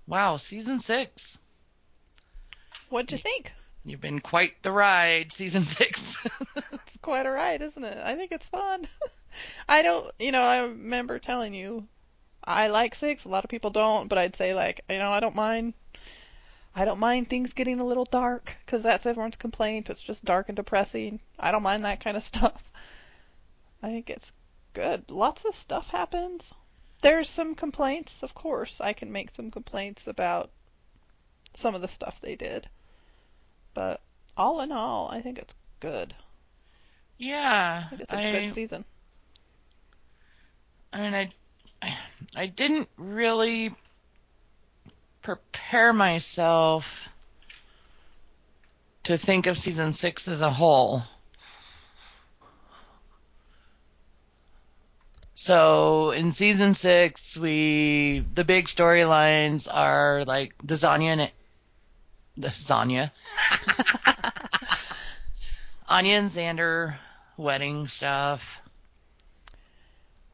wow, season six. What'd you think? You've been quite the ride, season six. It's quite a ride, isn't it? I think it's fun. I don't, you know, I remember telling you, I like six. A lot of people don't, but I'd say like, you know, I don't mind. I don't mind things getting a little dark because that's everyone's complaint. It's just dark and depressing. I don't mind that kind of stuff. I think it's good. Lots of stuff happens. There's some complaints, of course. I can make some complaints about some of the stuff they did. But all in all, I think it's good. yeah. I it's a I, good season. I mean, I, I didn't really prepare myself to think of season six as a whole. So in season six, we the big storylines are like the Xanya and the Xanya, Anya and Xander wedding stuff.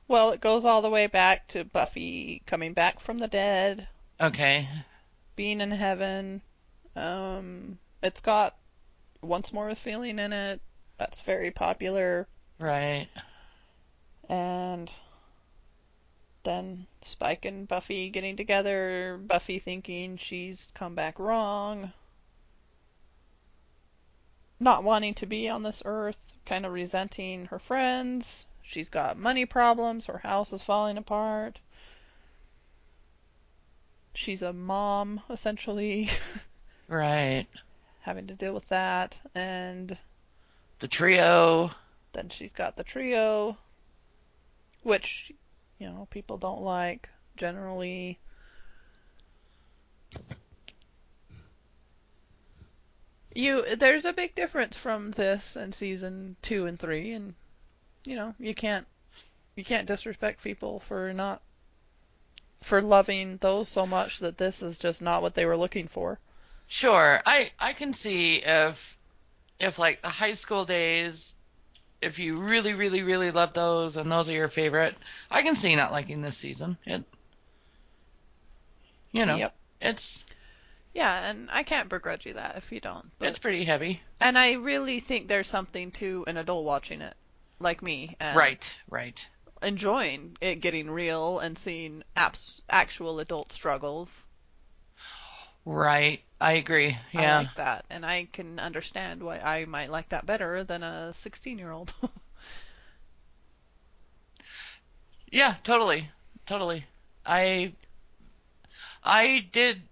Well, it goes all the way back to Buffy coming back from the dead, Okay, being in heaven. Um, it's got Once More with Feeling in it. That's very popular. right. And then Spike and Buffy getting together, Buffy thinking she's come back wrong, not wanting to be on this earth, kind of resenting her friends. She's got money problems, her house is falling apart. She's a mom, essentially, Right. having to deal with that. And The trio. then she's got the trio, which, you know, people don't like generally. You there's a big difference from this and season 2 and 3 and you know, you can't you can't disrespect people for not for loving those so much that this is just not what they were looking for. Sure. I I can see if if like the high school days if you really really really love those and those are your favorite, I can see not liking this season. It you know, Yep. it's Yeah, and I can't begrudge you that if you don't. But it's pretty heavy. And I really think there's something to an adult watching it, like me, and Right, right. enjoying it getting real and seeing abs- actual adult struggles. Right. I agree. I Yeah. like that, and I can understand why I might like that better than a 16 year old. Yeah, totally. Totally. I I did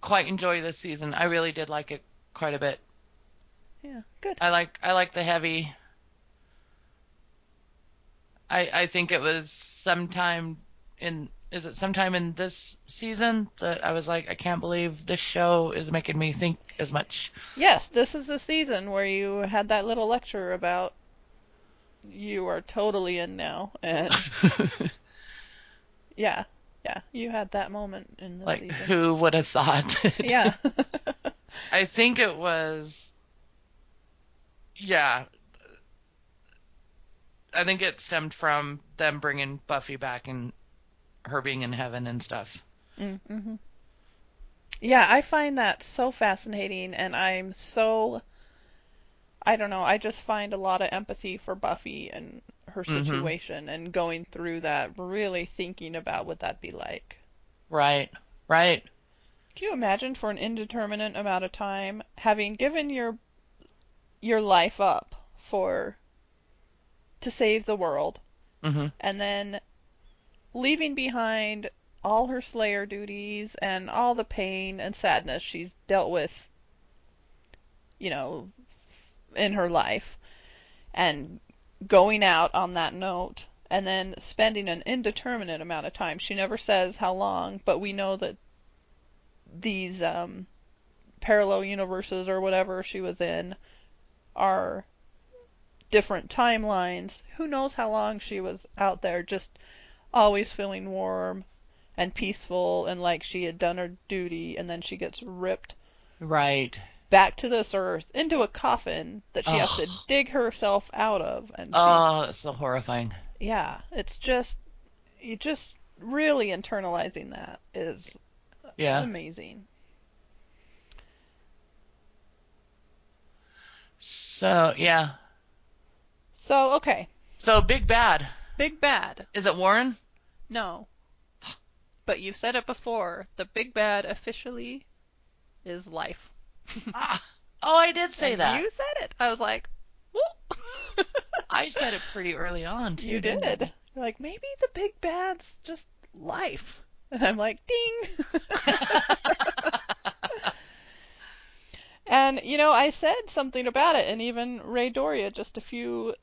quite enjoy this season. I really did like it quite a bit. yeah, good. I like I like the heavy. I I think it was sometime in is it sometime in this season that I was like I can't believe this show is making me think as much. Yes, this is the season where you had that little lecture about you are totally in now, and yeah, yeah, you had that moment in this like season. who would have thought? Yeah. I think it was yeah. I think it stemmed from them bringing Buffy back and her being in heaven and stuff. Mm-hmm. Yeah, I find that so fascinating, and I'm so. I don't know, I just find a lot of empathy for Buffy and her Mhm. situation and going through that, really thinking about what that'd be like. Right. Right. Can you imagine for an indeterminate amount of time having given your your life up for to save the world Mhm. and then leaving behind all her slayer duties and all the pain and sadness she's dealt with you know in her life and going out on that note and then spending an indeterminate amount of time. She never says how long but we know that these um parallel universes or whatever she was in are different timelines. Who knows how long she was out there just always feeling warm and peaceful and like she had done her duty and then she gets ripped Right. back to this earth into a coffin that she has to dig herself out of and Oh, that's so horrifying. yeah it's just you just really internalizing that is Yeah. amazing So, yeah. so okay So, Big Bad. Big bad Is it Warren? no but you've said it before the big bad officially is life ah. Oh, I did say that. you said it i was like Whoa. I said it pretty early on, too. You did. You're like, maybe the big bad's just life. And I'm like, ding. and, you know, I said something about it, and even Ray Doria just a few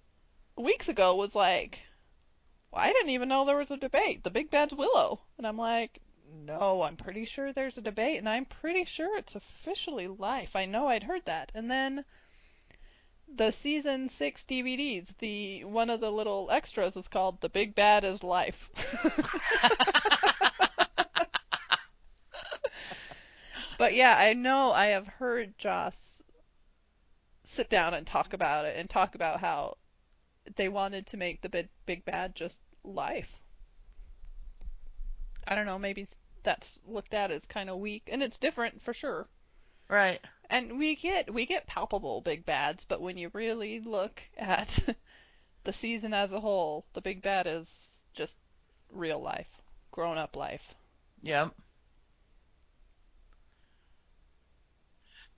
weeks ago was like, I didn't even know there was a debate. The big bad's Willow. And I'm like, no, I'm pretty sure there's a debate, and I'm pretty sure it's officially life. I know I'd heard that. And then the season six DVDs, the one of the little extras is called "The Big Bad is Life." but yeah, I know I have heard Joss sit down and talk about it, and talk about how they wanted to make the big, big bad just life. I don't know, maybe that's looked at as kind of weak, and it's different for sure. Right. And we get we get palpable big bads, but when you really look at the season as a whole, the big bad is just real life, grown up life. Yep.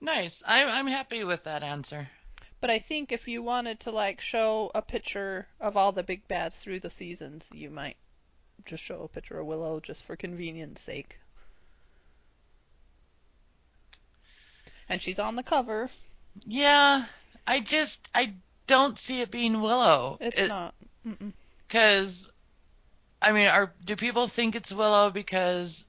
Nice. I'm I'm happy with that answer. But I think if you wanted to like show a picture of all the big bads through the seasons, you might just show a picture of Willow just for convenience sake. And she's on the cover. Yeah. I just I don't see it being Willow. It's not. Because, I mean, are do people think it's Willow because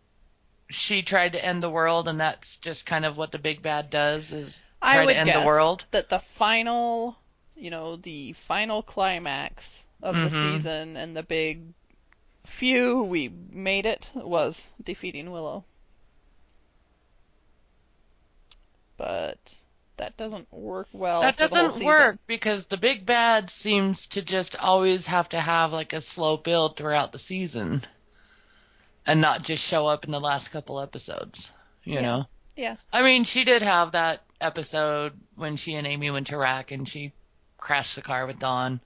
she tried to end the world and that's just kind of what the big bad does is I try would to end guess the world? that the final, you know, the final climax of the Mhm. season and the big phew we made it was defeating Willow. But that doesn't work well. That for doesn't work because the big bad seems to just always have to have like a slow build throughout the season and not just show up in the last couple episodes, you Yeah. know? Yeah. I mean, she did have that episode when she and Amy went to Iraq and she crashed the car with Dawn.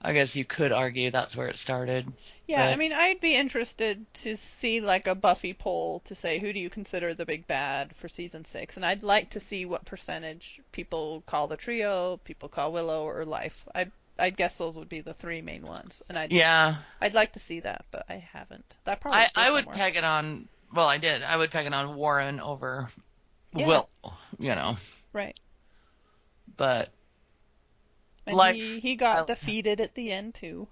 I guess you could argue that's where it started. Yeah, I mean, I'd be interested to see like a Buffy poll to say who do you consider the big bad for season six, and I'd like to see what percentage people call the trio, people call Willow, or Life. I I guess those would be the three main ones, and I'd Yeah. I'd like to see that, but I haven't. That probably I, I would somewhere. peg it on, well, I did. I would peg it on Warren over Yeah. Will, you know, right. but And Life, he he got I- defeated at the end too.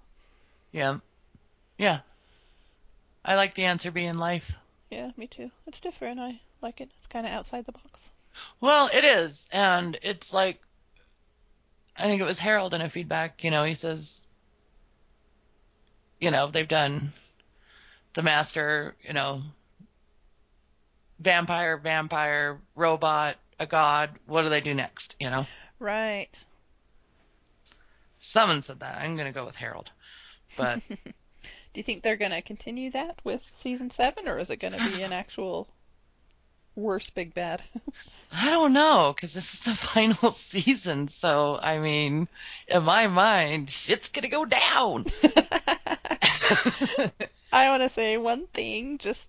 yeah. Yeah. I like the answer being life. Yeah, me too. It's different. I like it. It's kind of outside the box. Well, it is, and it's like I think it was Harold in a feedback. You know, he says, you know, they've done the master, you know, vampire, vampire, robot, a god. What do they do next? You know, Right. someone said that. I'm gonna go with Harold, but Do you think they're going to continue that with season seven, or is it going to be an actual worse big bad? I don't know because this is the final season. So I mean, in my mind, shit's gonna go down. I want to say one thing just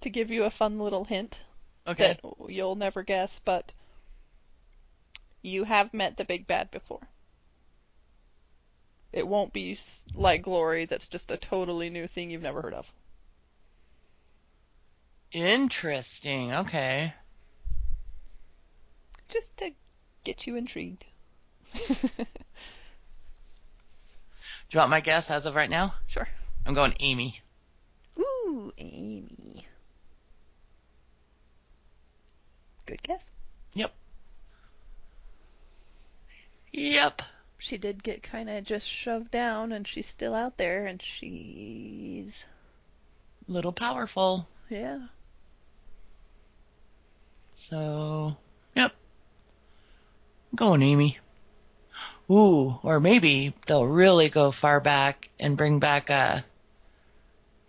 to give you a fun little hint okay. that you'll never guess, but you have met the big bad before. It won't be like Glory, that's just a totally new thing you've never heard of. Interesting. Okay. Just to get you intrigued. Do you want my guess as of right now? sure. I'm going Amy. Ooh, Amy. Good guess. Yep. Yep. She did get kind of just shoved down, and she's still out there, and she's. Little powerful. Yeah. So, yep. Go on, Amy. Ooh, or maybe they'll really go far back and bring back uh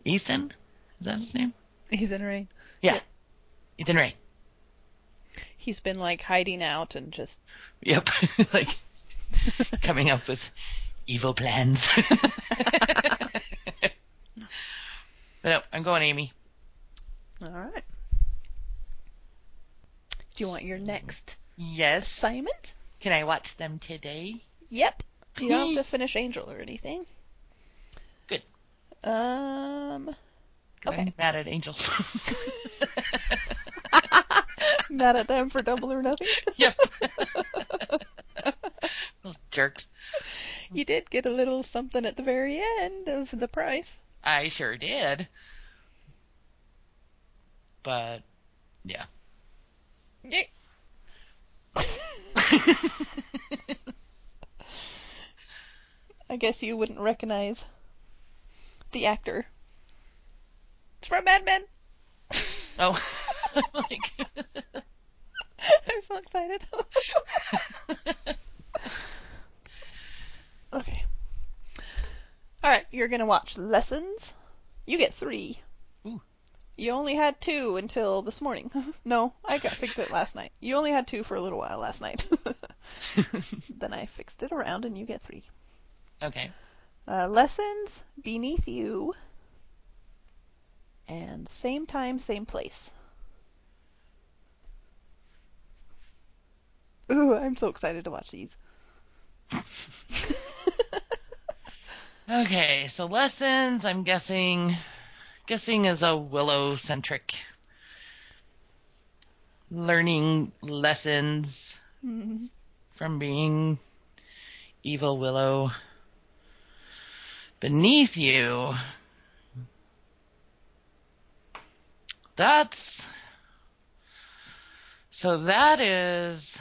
Ethan. Is that his name? Ethan Rayne. Yeah. Ethan Ray. He's been like hiding out and just. Yep. like coming up with evil plans. but no, I'm going Amy. All right. Do you want your next Yes. assignment? Can I watch them today? Yep. You don't have to finish Angel or anything. Good. Um. 'Cause Okay. I'm mad at Angel. Mad at them for double or nothing. yep. Those jerks. You did get a little something at the very end of the price. I sure did. but yeah. I guess you wouldn't recognize the actor. It's from Mad Men. oh, oh like, I'm so excited. okay. All right, you're gonna watch lessons. You get three. Ooh. You only had two until this morning. no, I got fixed it last night. You only had two for a little while last night. then I fixed it around, and you get three. okay. Uh, lessons beneath you. And same time, same place. Ooh, I'm so excited to watch these. Okay, so lessons, I'm guessing guessing is a willow centric learning lessons Mhm. from being evil willow beneath you. That's so that is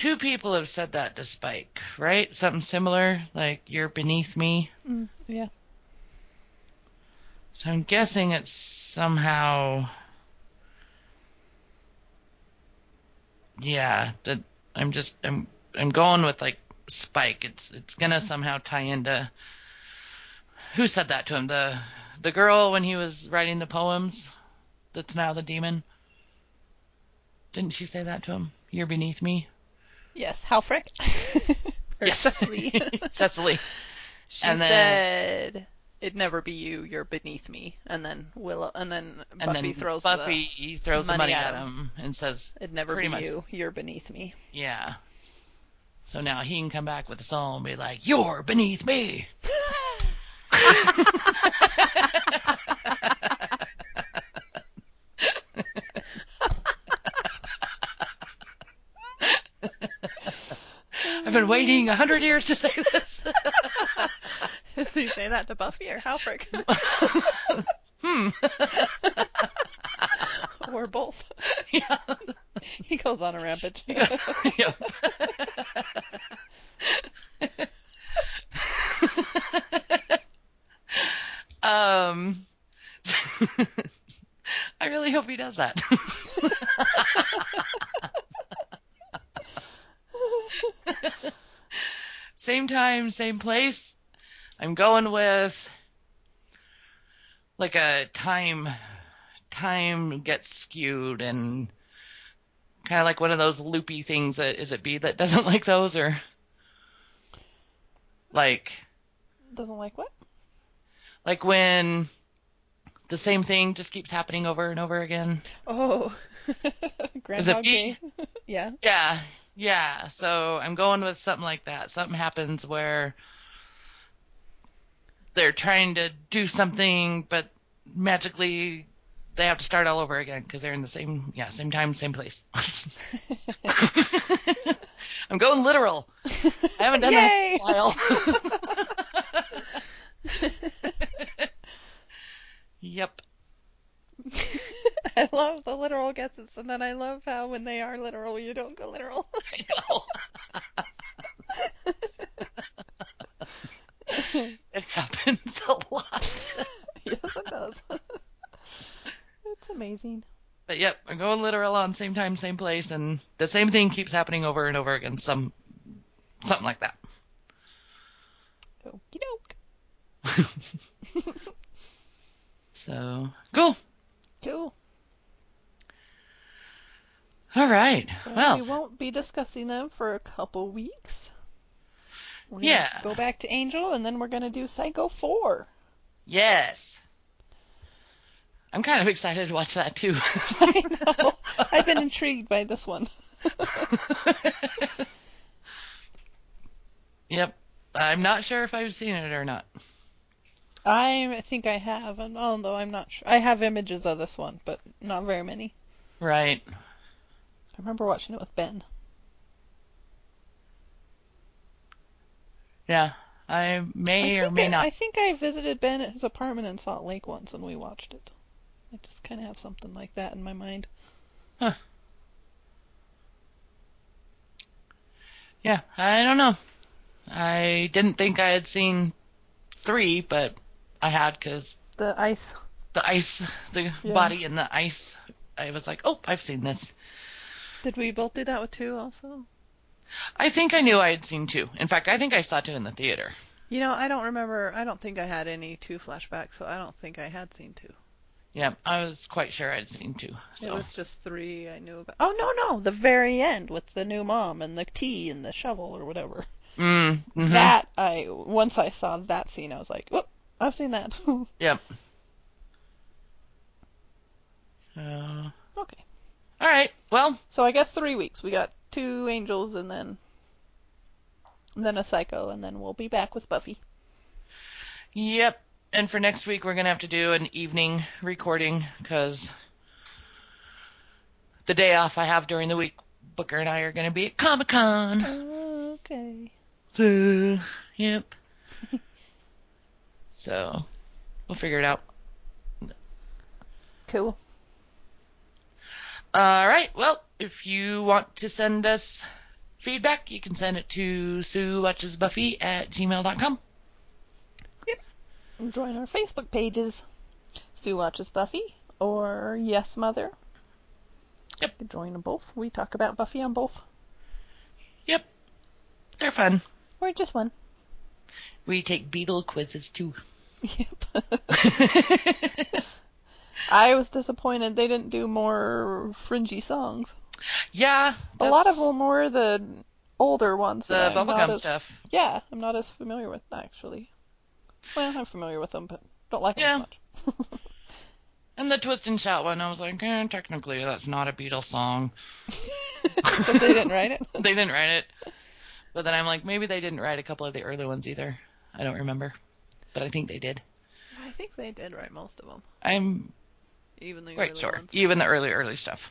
two people have said that to Spike, right? Something similar, like you're beneath me. Mm, yeah. So I'm guessing it's somehow Yeah, that I'm just I'm I'm going with like Spike. It's it's gonna somehow tie into who said that to him? The the girl when he was writing the poems that's now the demon. Didn't she say that to him? You're beneath me? Yes, Halfrek. or Yes. Cecily. Cecily. she And then- said, "It'd never be you. You're beneath me." And then Willow, and then Buffy And then throws Buffy throws the money money at at him and says, "It'd never be much- you. You're beneath me." Yeah. So now he can come back with a song and be like, You're beneath me. I've been waiting a hundred years to say this. Does he say that to Buffy or Halfrek? hmm. or both? yeah. He goes on a rampage. Yes. Yep. um, I really hope he does that. Same time, same place. I'm going with like a time time gets skewed and kind of like one of those loopy things that is it B that doesn't like those or like Doesn't like what? like when the same thing just keeps happening over and over again. Oh, Groundhog? Day. yeah. Yeah, yeah. So I'm going with something like that. Something happens where they're trying to do something, but magically they have to start all over again because they're in the same, yeah, same time, same place. I'm going literal. I haven't done that in a while. yep. I love the literal guesses, and then I love how when they are literal, you don't go literal. I know. it happens a lot. yes, it does. it's amazing. But yep, I'm going literal on same time, same place, and the same thing keeps happening over and over again. Some something like that. Okie doke. So cool. Cool. All right. Well, we won't be discussing them for a couple weeks. We're Yeah. Go back to Angel, and then we're gonna do Psycho 4. yes. I'm kind of excited to watch that too. I know. I've been intrigued by this one. yep. I'm not sure if I've seen it or not. I think I have, and although I'm not sure, I have images of this one, but not very many. Right. I remember watching it with Ben. Yeah. I may I or may I, not. I think I visited Ben at his apartment in Salt Lake once, and we watched it. I just kind of have something like that in my mind. Huh. Yeah, I don't know. I didn't think I had seen three, but I had because The ice. the ice, the Yeah. body in the ice. I was like, oh, I've seen this. Did we both do that with two also? I think I knew I had seen two. In fact, I think I saw two in the theater. You know, I don't remember. I don't think I had any two flashbacks, so I don't think I had seen two. Yeah, I was quite sure I'd seen two. So It was just three I knew about. Oh no, no, the very end with the new mom and the tea and the shovel or whatever. mm, mhm. That I once I saw that scene, I was like, "Whoop, I've seen that." Yep. So, okay, all right. Well, so I guess three weeks. We got two angels and then and then a psycho, and then we'll be back with Buffy. Yep. And for next week, we're going to have to do an evening recording because the day off I have during the week, Booker and I are going to be at Comic Con. Okay. So, yep. So, we'll figure it out. Cool. All right. Well, if you want to send us feedback, you can send it to Sue Watches Buffy at gmail.com. And join our Facebook pages. Sue watches Buffy or Yes Mother. Yep. You join them both. We talk about Buffy on both. Yep. They're fun. Or just one. We take Beatle quizzes too. Yep. I was disappointed they didn't do more fringy songs. yeah. A lot of them were the older ones. The that I'm not bubblegum stuff. Yeah, I'm not as familiar with actually. Well, I'm familiar with them, but don't like them as much. And the Twist and Shout one, I was like, eh, technically that's not a Beatles song. They didn't write it. They didn't write it. But then I'm like, maybe they didn't write a couple of the early ones either. I don't remember. But I think they did. I think they did write most of them, I'm even the early sure. ones. Even the early, early stuff.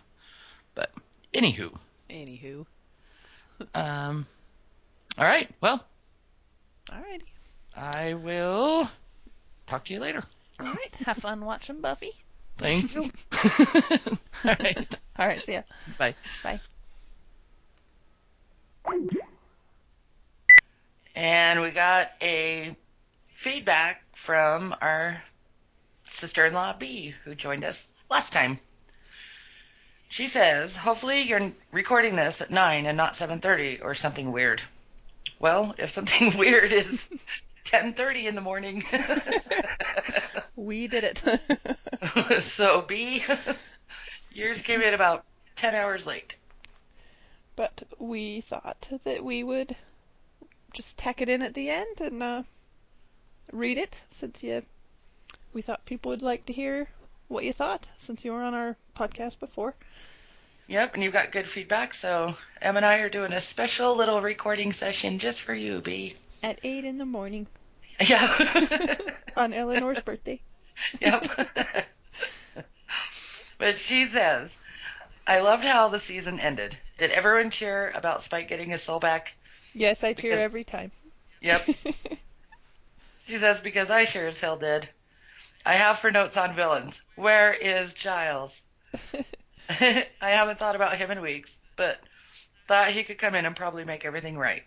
But anywho. Anywho, Um all right. Well, alrighty. I will talk to you later. All right. Have fun watching Buffy. Thank you. all right. All right. See ya. Bye. Bye. And we got a feedback from our sister-in-law B, who joined us last time. She says, "Hopefully you're recording this at 9 and not 7:30 or something weird." Well, if something weird is 10:30 in the morning. We did it. so B, yours came in about 10 hours late. but we thought that we would just tack it in at the end and uh, read it since you. We thought people would like to hear what you thought since you were on our podcast before. Yep, and you've got good feedback, so Em and I are doing a special little recording session just for you, B. At 8 in the morning Yeah. on Eleanor's birthday. yep. but she says, I loved how the season ended. Did everyone cheer about Spike getting his soul back? Yes, I cheer Because- every time. Yep. She says, because I sure as hell did. I have for notes on villains. Where is Giles? I haven't thought about him in weeks, but thought he could come in and probably make everything right.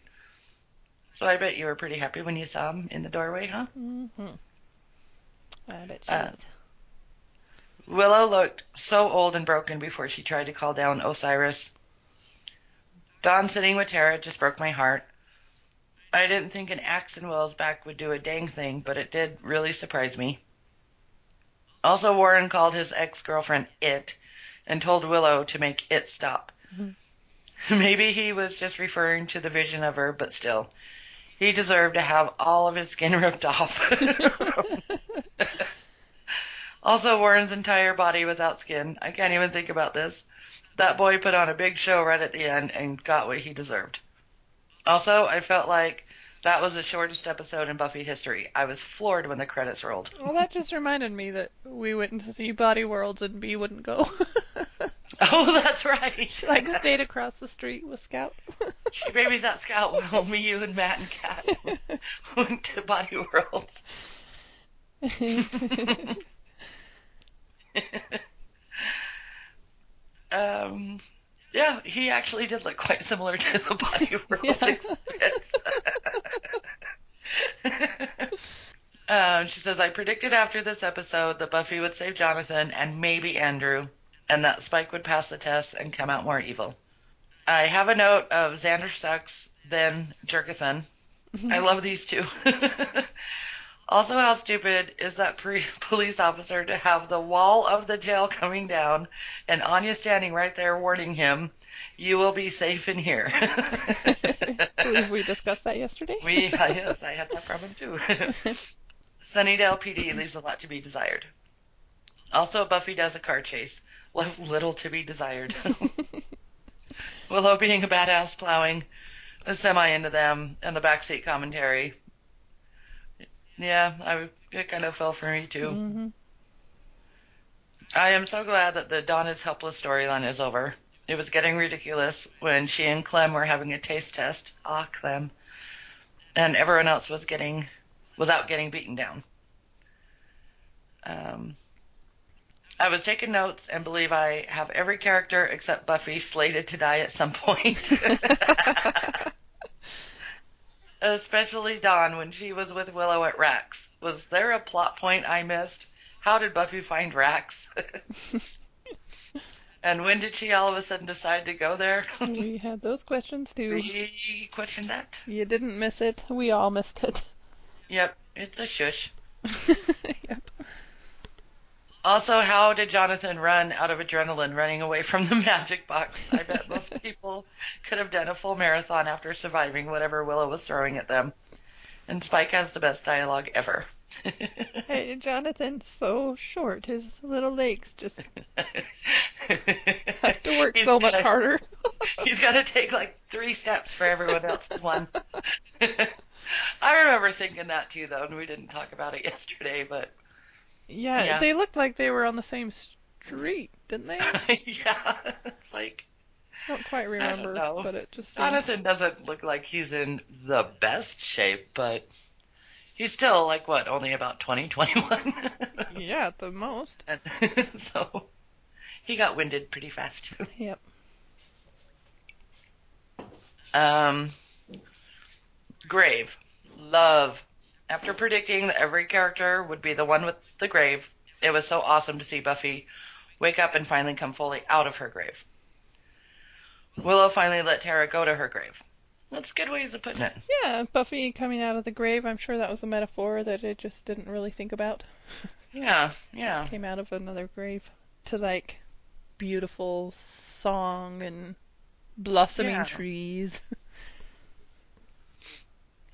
So I bet you were pretty happy when you saw him in the doorway, huh? hmm I bet she Uh, was. Willow looked so old and broken before she tried to call down Osiris. Dawn sitting with Tara just broke my heart. I didn't think an axe in Will's back would do a dang thing, but it did really surprise me. Also, Warren called his ex-girlfriend it and told Willow to make it stop. Mhm. Maybe he was just referring to the vision of her, but still. He deserved to have all of his skin ripped off. Also, Warren's entire body without skin. I can't even think about this. That boy put on a big show right at the end and got what he deserved. Also, I felt like that was the shortest episode in Buffy history. I was floored when the credits rolled. Well, that just reminded me that we went to see Body Worlds and B wouldn't go. Oh, that's right. she like stayed across the street with Scout. she babysat Scout while me, you, and Matt and Kat went to Body Worlds. Um, yeah, he actually did look quite similar to the body of World's Yeah. experience. um, she says, I predicted after this episode that Buffy would save Jonathan and maybe Andrew, and that Spike would pass the test and come out more evil. I have a note of Xander sucks, then Jerkathan. I love these two. Also, how stupid is that pre- police officer to have the wall of the jail coming down and Anya standing right there warning him, "You will be safe in here." We discussed that yesterday. we, uh, yes, I had that problem too. Sunnydale PD leaves a lot to be desired. Also, Buffy does a car chase. Left little to be desired. Willow being a badass plowing a semi into them and the backseat commentary. Yeah, I it kind of fell for me too. hmm I am so glad that the Dawn is helpless storyline is over. It was getting ridiculous when she and Clem were having a taste test. Ah, Clem. And everyone else was getting was out getting beaten down. Um, I was taking notes and believe I have every character except Buffy slated to die at some point. Especially Dawn when she was with Willow at Rack's. Was there a plot point I missed? How did Buffy find Rack's? and when did she all of a sudden decide to go there? we had those questions too. we questioned that. You didn't miss it. We all missed it. Yep, it's a shush. yep. Also, how did Jonathan run out of adrenaline running away from the magic box? I bet most people could have done a full marathon after surviving whatever Willow was throwing at them. And Spike has the best dialogue ever. Hey, Jonathan's so short. His little legs just have to work He's so much gotta- harder. He's got to take like three steps for everyone else's one. I remember thinking that too, though, and we didn't talk about it yesterday, but yeah, Yeah. they looked like they were on the same street, didn't they? Yeah, it's like I don't quite remember, know. but it just seemed... Jonathan doesn't look like he's in the best shape, but he's still like what, only about 20, 21? Yeah, at the most. and so he got winded pretty fast. Yep. Um, grave, love. After predicting that every character would be the one with the grave, it was so awesome to see Buffy wake up and finally come fully out of her grave. Willow finally let Tara go to her grave. That's good ways of putting it. Yeah, Buffy coming out of the grave, I'm sure that was a metaphor that it just didn't really think about. Yeah, yeah. Came out of another grave to like beautiful song and blossoming Yeah. trees.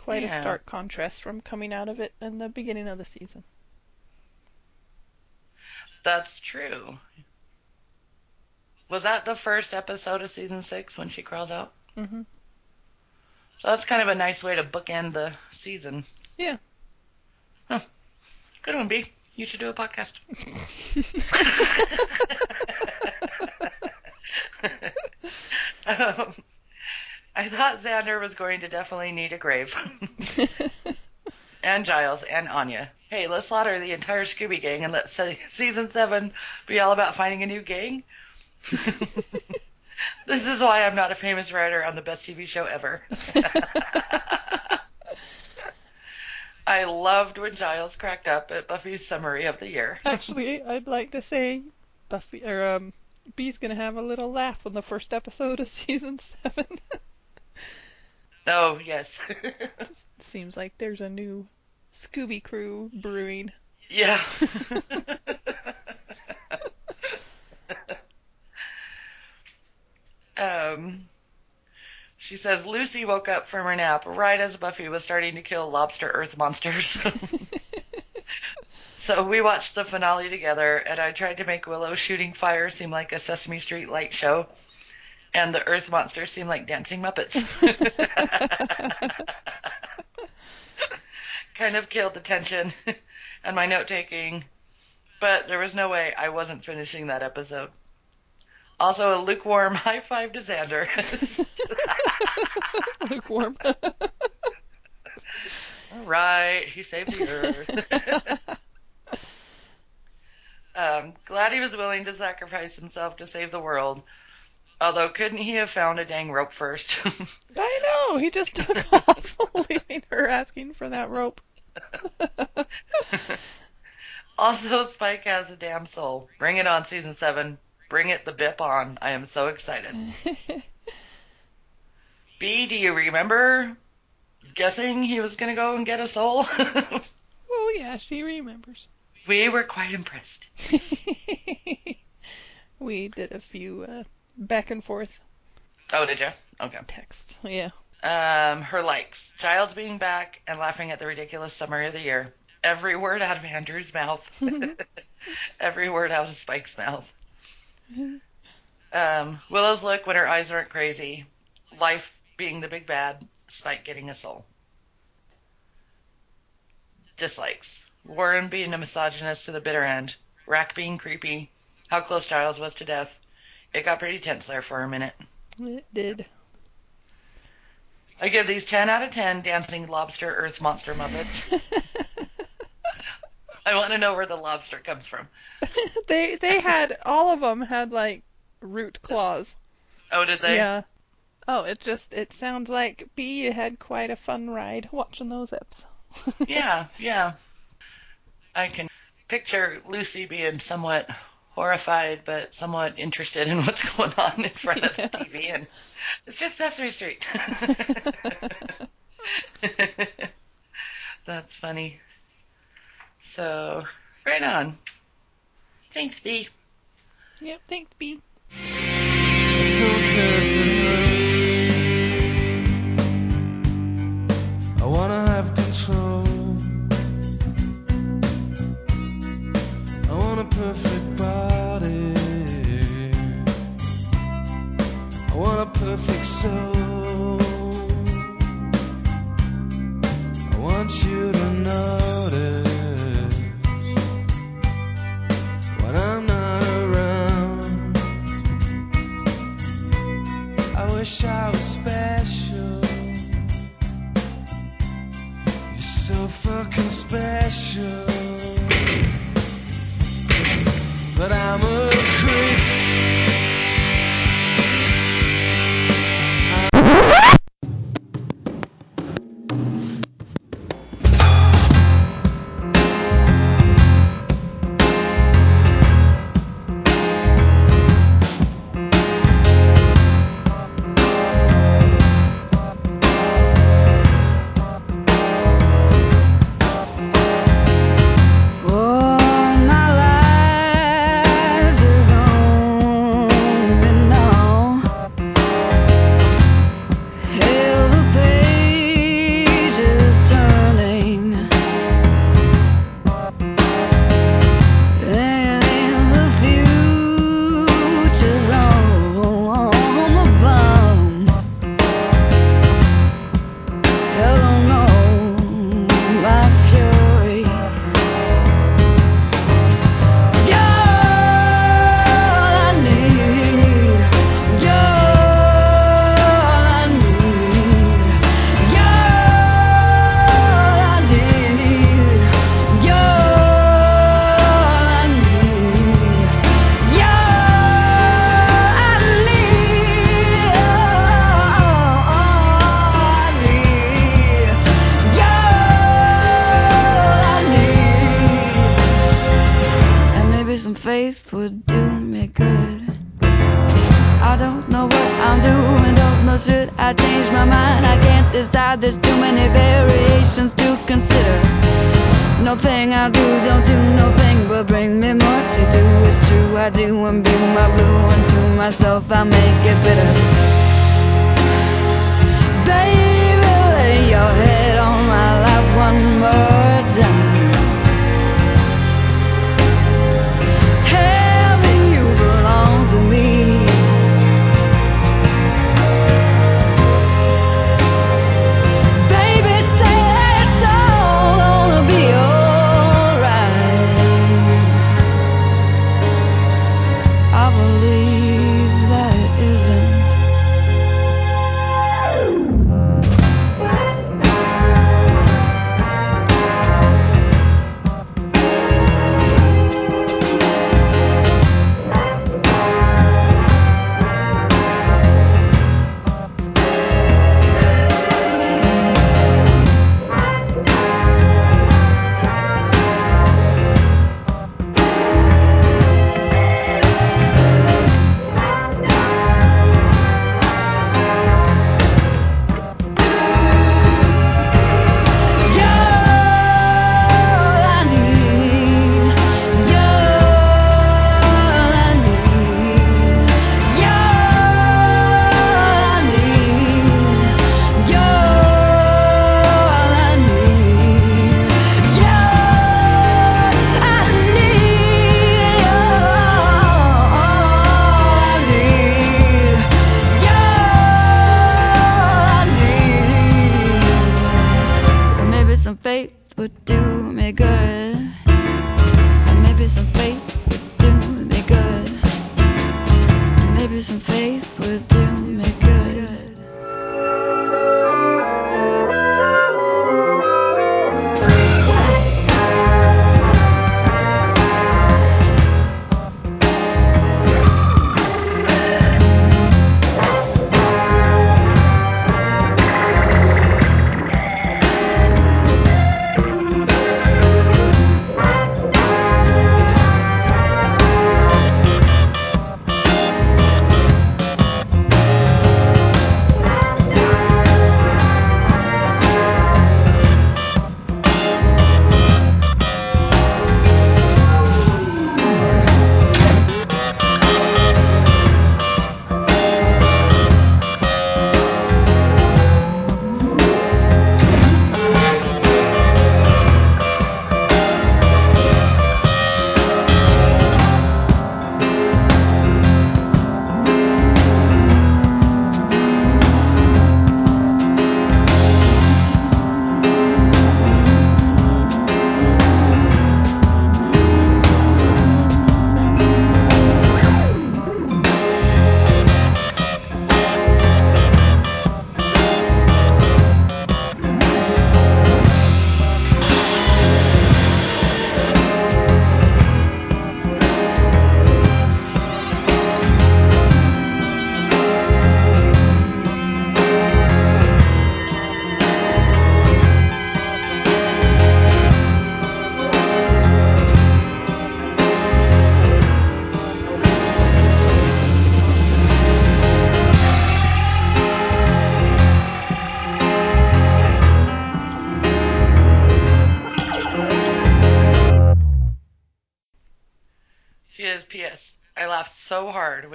Quite Yeah. a stark contrast from coming out of it in the beginning of the season. That's true. Was that the first episode of season six when she crawls out? hmm So that's kind of a nice way to bookend the season. Yeah. Huh. Good one, B. You should do a podcast. um, I thought Xander was going to definitely need a grave. and Giles and Anya. Hey, let's slaughter the entire Scooby Gang and let se- season seven be all about finding a new gang. this is why I'm not a famous writer on the best TV show ever. I loved when Giles cracked up at Buffy's summary of the year. Actually, I'd like to say Buffy or um Bee's gonna have a little laugh on the first episode of season seven. Oh, yes. Just seems like there's a new Scooby Crew brewing. yeah. um, she says Lucy woke up from her nap right as Buffy was starting to kill lobster earth monsters. so we watched the finale together, and I tried to make Willow shooting fire seem like a Sesame Street light show, and the earth monsters seem like dancing Muppets. kind of killed the tension and my note taking, but there was no way I wasn't finishing that episode. Also, a lukewarm high five to Xander. Lukewarm. All right, he saved the earth. Um, glad he was willing to sacrifice himself to save the world. Although, couldn't he have found a dang rope first? I know. He just took off, leaving her asking for that rope. also, Spike has a damn soul. Bring it on, season seven. Bring it the bip on. I am so excited. B, do you remember guessing he was going to go and get a soul? oh yeah, she remembers. we were quite impressed. we did a few uh, back and forth Oh, did you? Okay. texts. Yeah. Um, her likes. Giles being back and laughing at the ridiculous summary of the year. Every word out of Andrew's mouth. Every word out of Spike's mouth. Um, Willow's look when her eyes aren't crazy. Life being the big bad. Spike getting a soul. Dislikes. Warren being a misogynist to the bitter end. Rack being creepy. How close Giles was to death. It got pretty tense there for a minute. It did. I give these 10 out of 10 dancing lobster earth monster muppets. I want to know where the lobster comes from. they they had all of them had like root claws. Oh, did they? Yeah. Oh, it just it sounds like B you had quite a fun ride watching those eps. yeah, yeah. I can picture Lucy being somewhat horrified but somewhat interested in what's going on in front of the TV and it's just Sesame Street. That's funny. So, right on. Thanks, B. Yep, thanks B. I don't care if it hurts. I wanna perfect soul. I want you to notice when I'm not around. I wish I was special. You're so fucking special. But I'm a creep.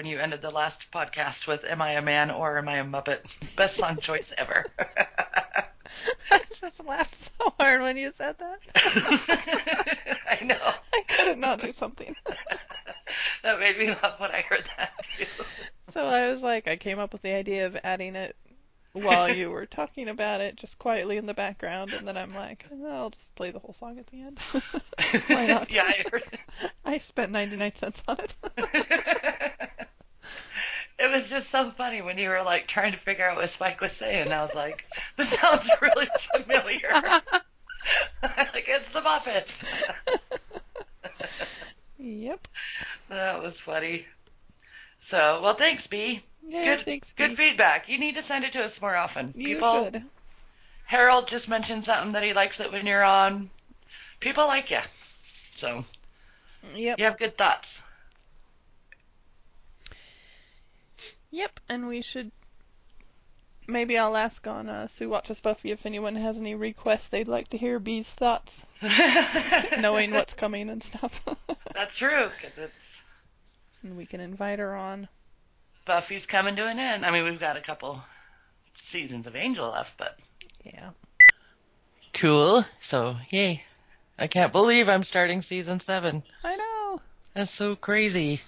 When you ended the last podcast with "Am I a man or am I a muppet?" Best song choice ever. I just laughed so hard when you said that. I know. I couldn't not do something. That made me laugh when I heard that too. So I was like, I came up with the idea of adding it while you were talking about it, just quietly in the background, and then I'm like, oh, I'll just play the whole song at the end. Why not? yeah, I heard I spent 99 cents on it. It. was just so funny when you were like trying to figure out what Spike was saying. I was like, this sounds really familiar. like it's the Muppets. yep. that was funny. So, well, thanks, B. Yeah, good, thanks, good B. feedback. You need to send it to us more often. You People, should. Harold just mentioned something that he likes it when you're on. People like you. So, Yep. you have good thoughts. Yep, and we should. Maybe I'll ask on uh, Sue Watches Buffy if anyone has any requests they'd like to hear Bee's thoughts, knowing what's coming and stuff. That's true, because it's and we can invite her on. Buffy's coming to an end. I mean, we've got a couple seasons of Angel left, but Yeah. cool. So, yay! I can't believe I'm starting season seven. I know. That's so crazy.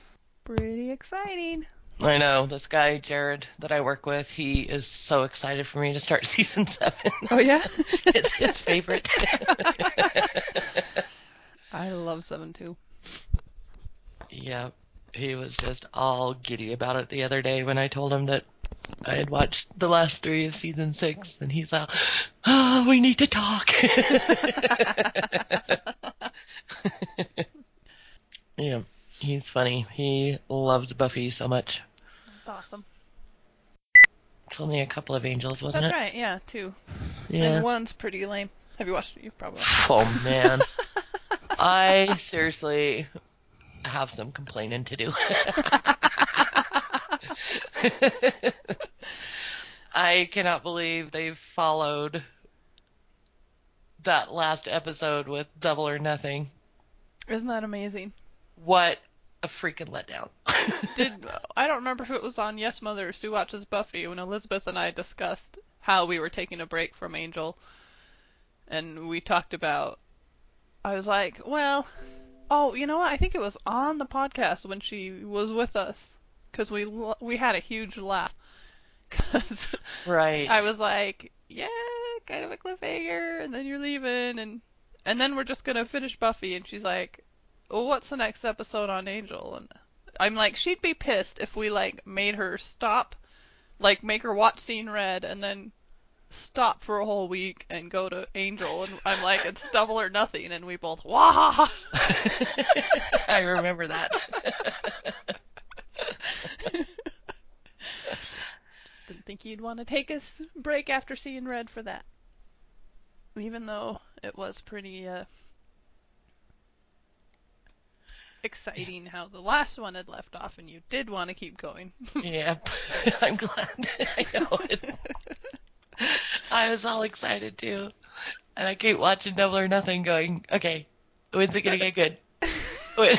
Pretty exciting. I know this guy Jared that I work with. He is so excited for me to start season seven. Oh yeah. it's his favorite. I love seven too. Yep. He was just all giddy about it the other day when I told him that I had watched the last three of season six, and he's like, "Oh, we need to talk." yeah, he's funny. He loves Buffy so much. That's awesome. It's only a couple of angels, wasn't That's it? That's right. Yeah, two. Yeah. And one's pretty lame. Have you watched it? You've probably watched Oh man, I seriously have some complaining to do. I cannot believe they followed that last episode with Double or Nothing. Isn't that amazing? What a freaking letdown. Did I don't remember if it was on Yes Mother or Sue Watches Buffy when Elizabeth and I discussed how we were taking a break from Angel, and we talked about. I was like, well, oh, you know what? I think it was on the podcast when she was with us because we we had a huge laugh because right. I was like, yeah, kind of a cliffhanger, and then you're leaving, and and then we're just gonna finish Buffy, and she's like, well, what's the next episode on Angel? And I'm like, she'd be pissed if we like made her stop, like make her watch Seeing Red and then stop for a whole week and go to Angel, and I'm like, it's double or nothing, and we both wah. I remember that. Just didn't think you'd want to take a s- break after seeing Red for that. Even though it was pretty uh, exciting how the last one had left off and you did want to keep going. yeah, I'm glad. I know it. I was all excited too. And I keep watching Double or Nothing going, okay, when's it gonna get good? When,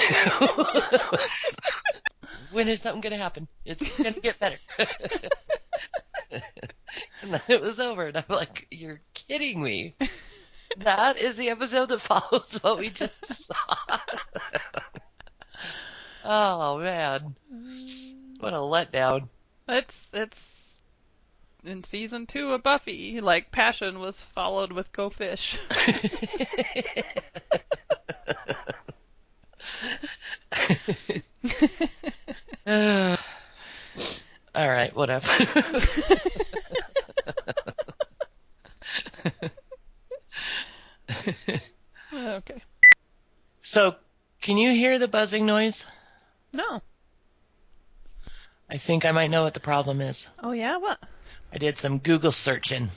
when is something gonna happen? It's gonna get better. and then it was over, and I'm like, you're kidding me. That is the episode that follows what we just saw. Oh man. What a letdown. It's it's in season two of Buffy, like Passion was followed with Go Fish. Uh, all right, whatever. okay. so, can you hear the buzzing noise? No. I think I might know what the problem is. Oh yeah, what? I did some Google searching,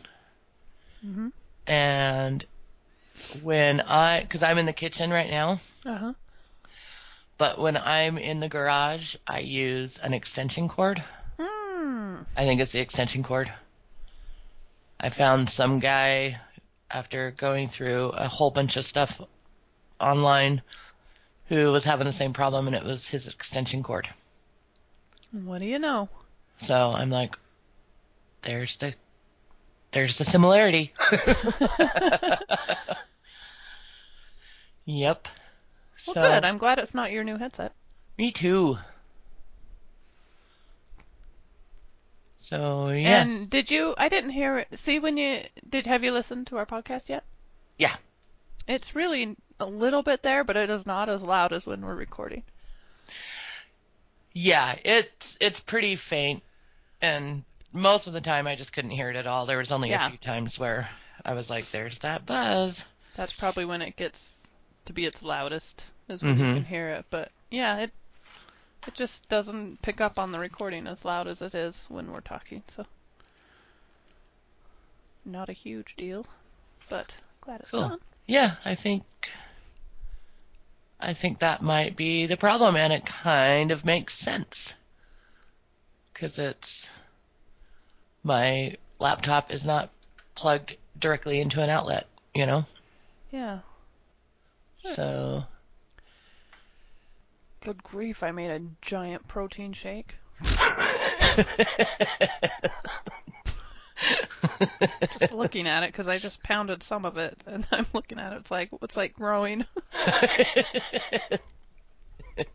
Mhm. and when I, because I'm in the kitchen right now, Uh huh. but when I'm in the garage, I use an extension cord. Hmm. I think it's the extension cord. I found some guy after going through a whole bunch of stuff online who was having the same problem, and it was his extension cord. What do you know? So I'm like, there's the, there's the similarity. yep. Well, so good. I'm glad it's not your new headset. me too. So yeah, And did you? I didn't hear it. See when you did? Have you listened to our podcast yet? Yeah. It's really a little bit there, but it is not as loud as when we're recording. yeah, it's it's pretty faint, and most of the time I just couldn't hear it at all. There was only Yeah. a few times where I was like, "There's that buzz." That's probably when it gets to be its loudest, is when you Mhm. can hear it. But yeah, it it just doesn't pick up on the recording as loud as it is when we're talking. So not a huge deal, but glad it's Cool. on. Yeah, I think I think that might be the problem, and it kind of makes sense because it's my laptop is not plugged directly into an outlet, you know. Yeah. So Good grief! I made a giant protein shake. Just looking at it because I just pounded some of it, and I'm looking at it. It's like it's like growing.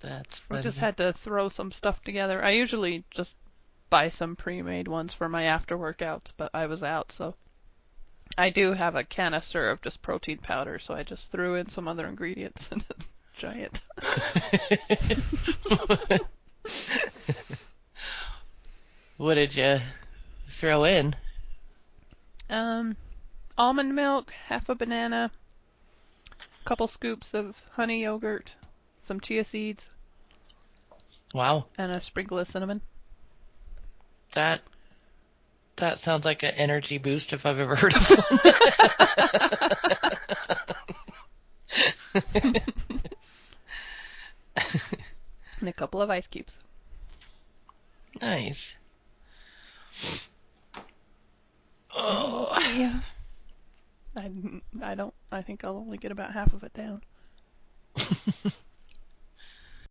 That's We funny. just had to throw some stuff together. I usually just buy some pre-made ones for my after workouts, but I was out, so I do have a canister of just protein powder, so I just threw in some other ingredients and it's giant. What did you throw in? Um, almond milk, half a banana, a couple scoops of honey yogurt, some chia seeds, Wow, and a sprinkle of cinnamon. that that sounds like an energy boost if I've ever heard of one. And a couple of ice cubes. nice. Oh, Yeah. I, I don't. I think I'll only get about half of it down.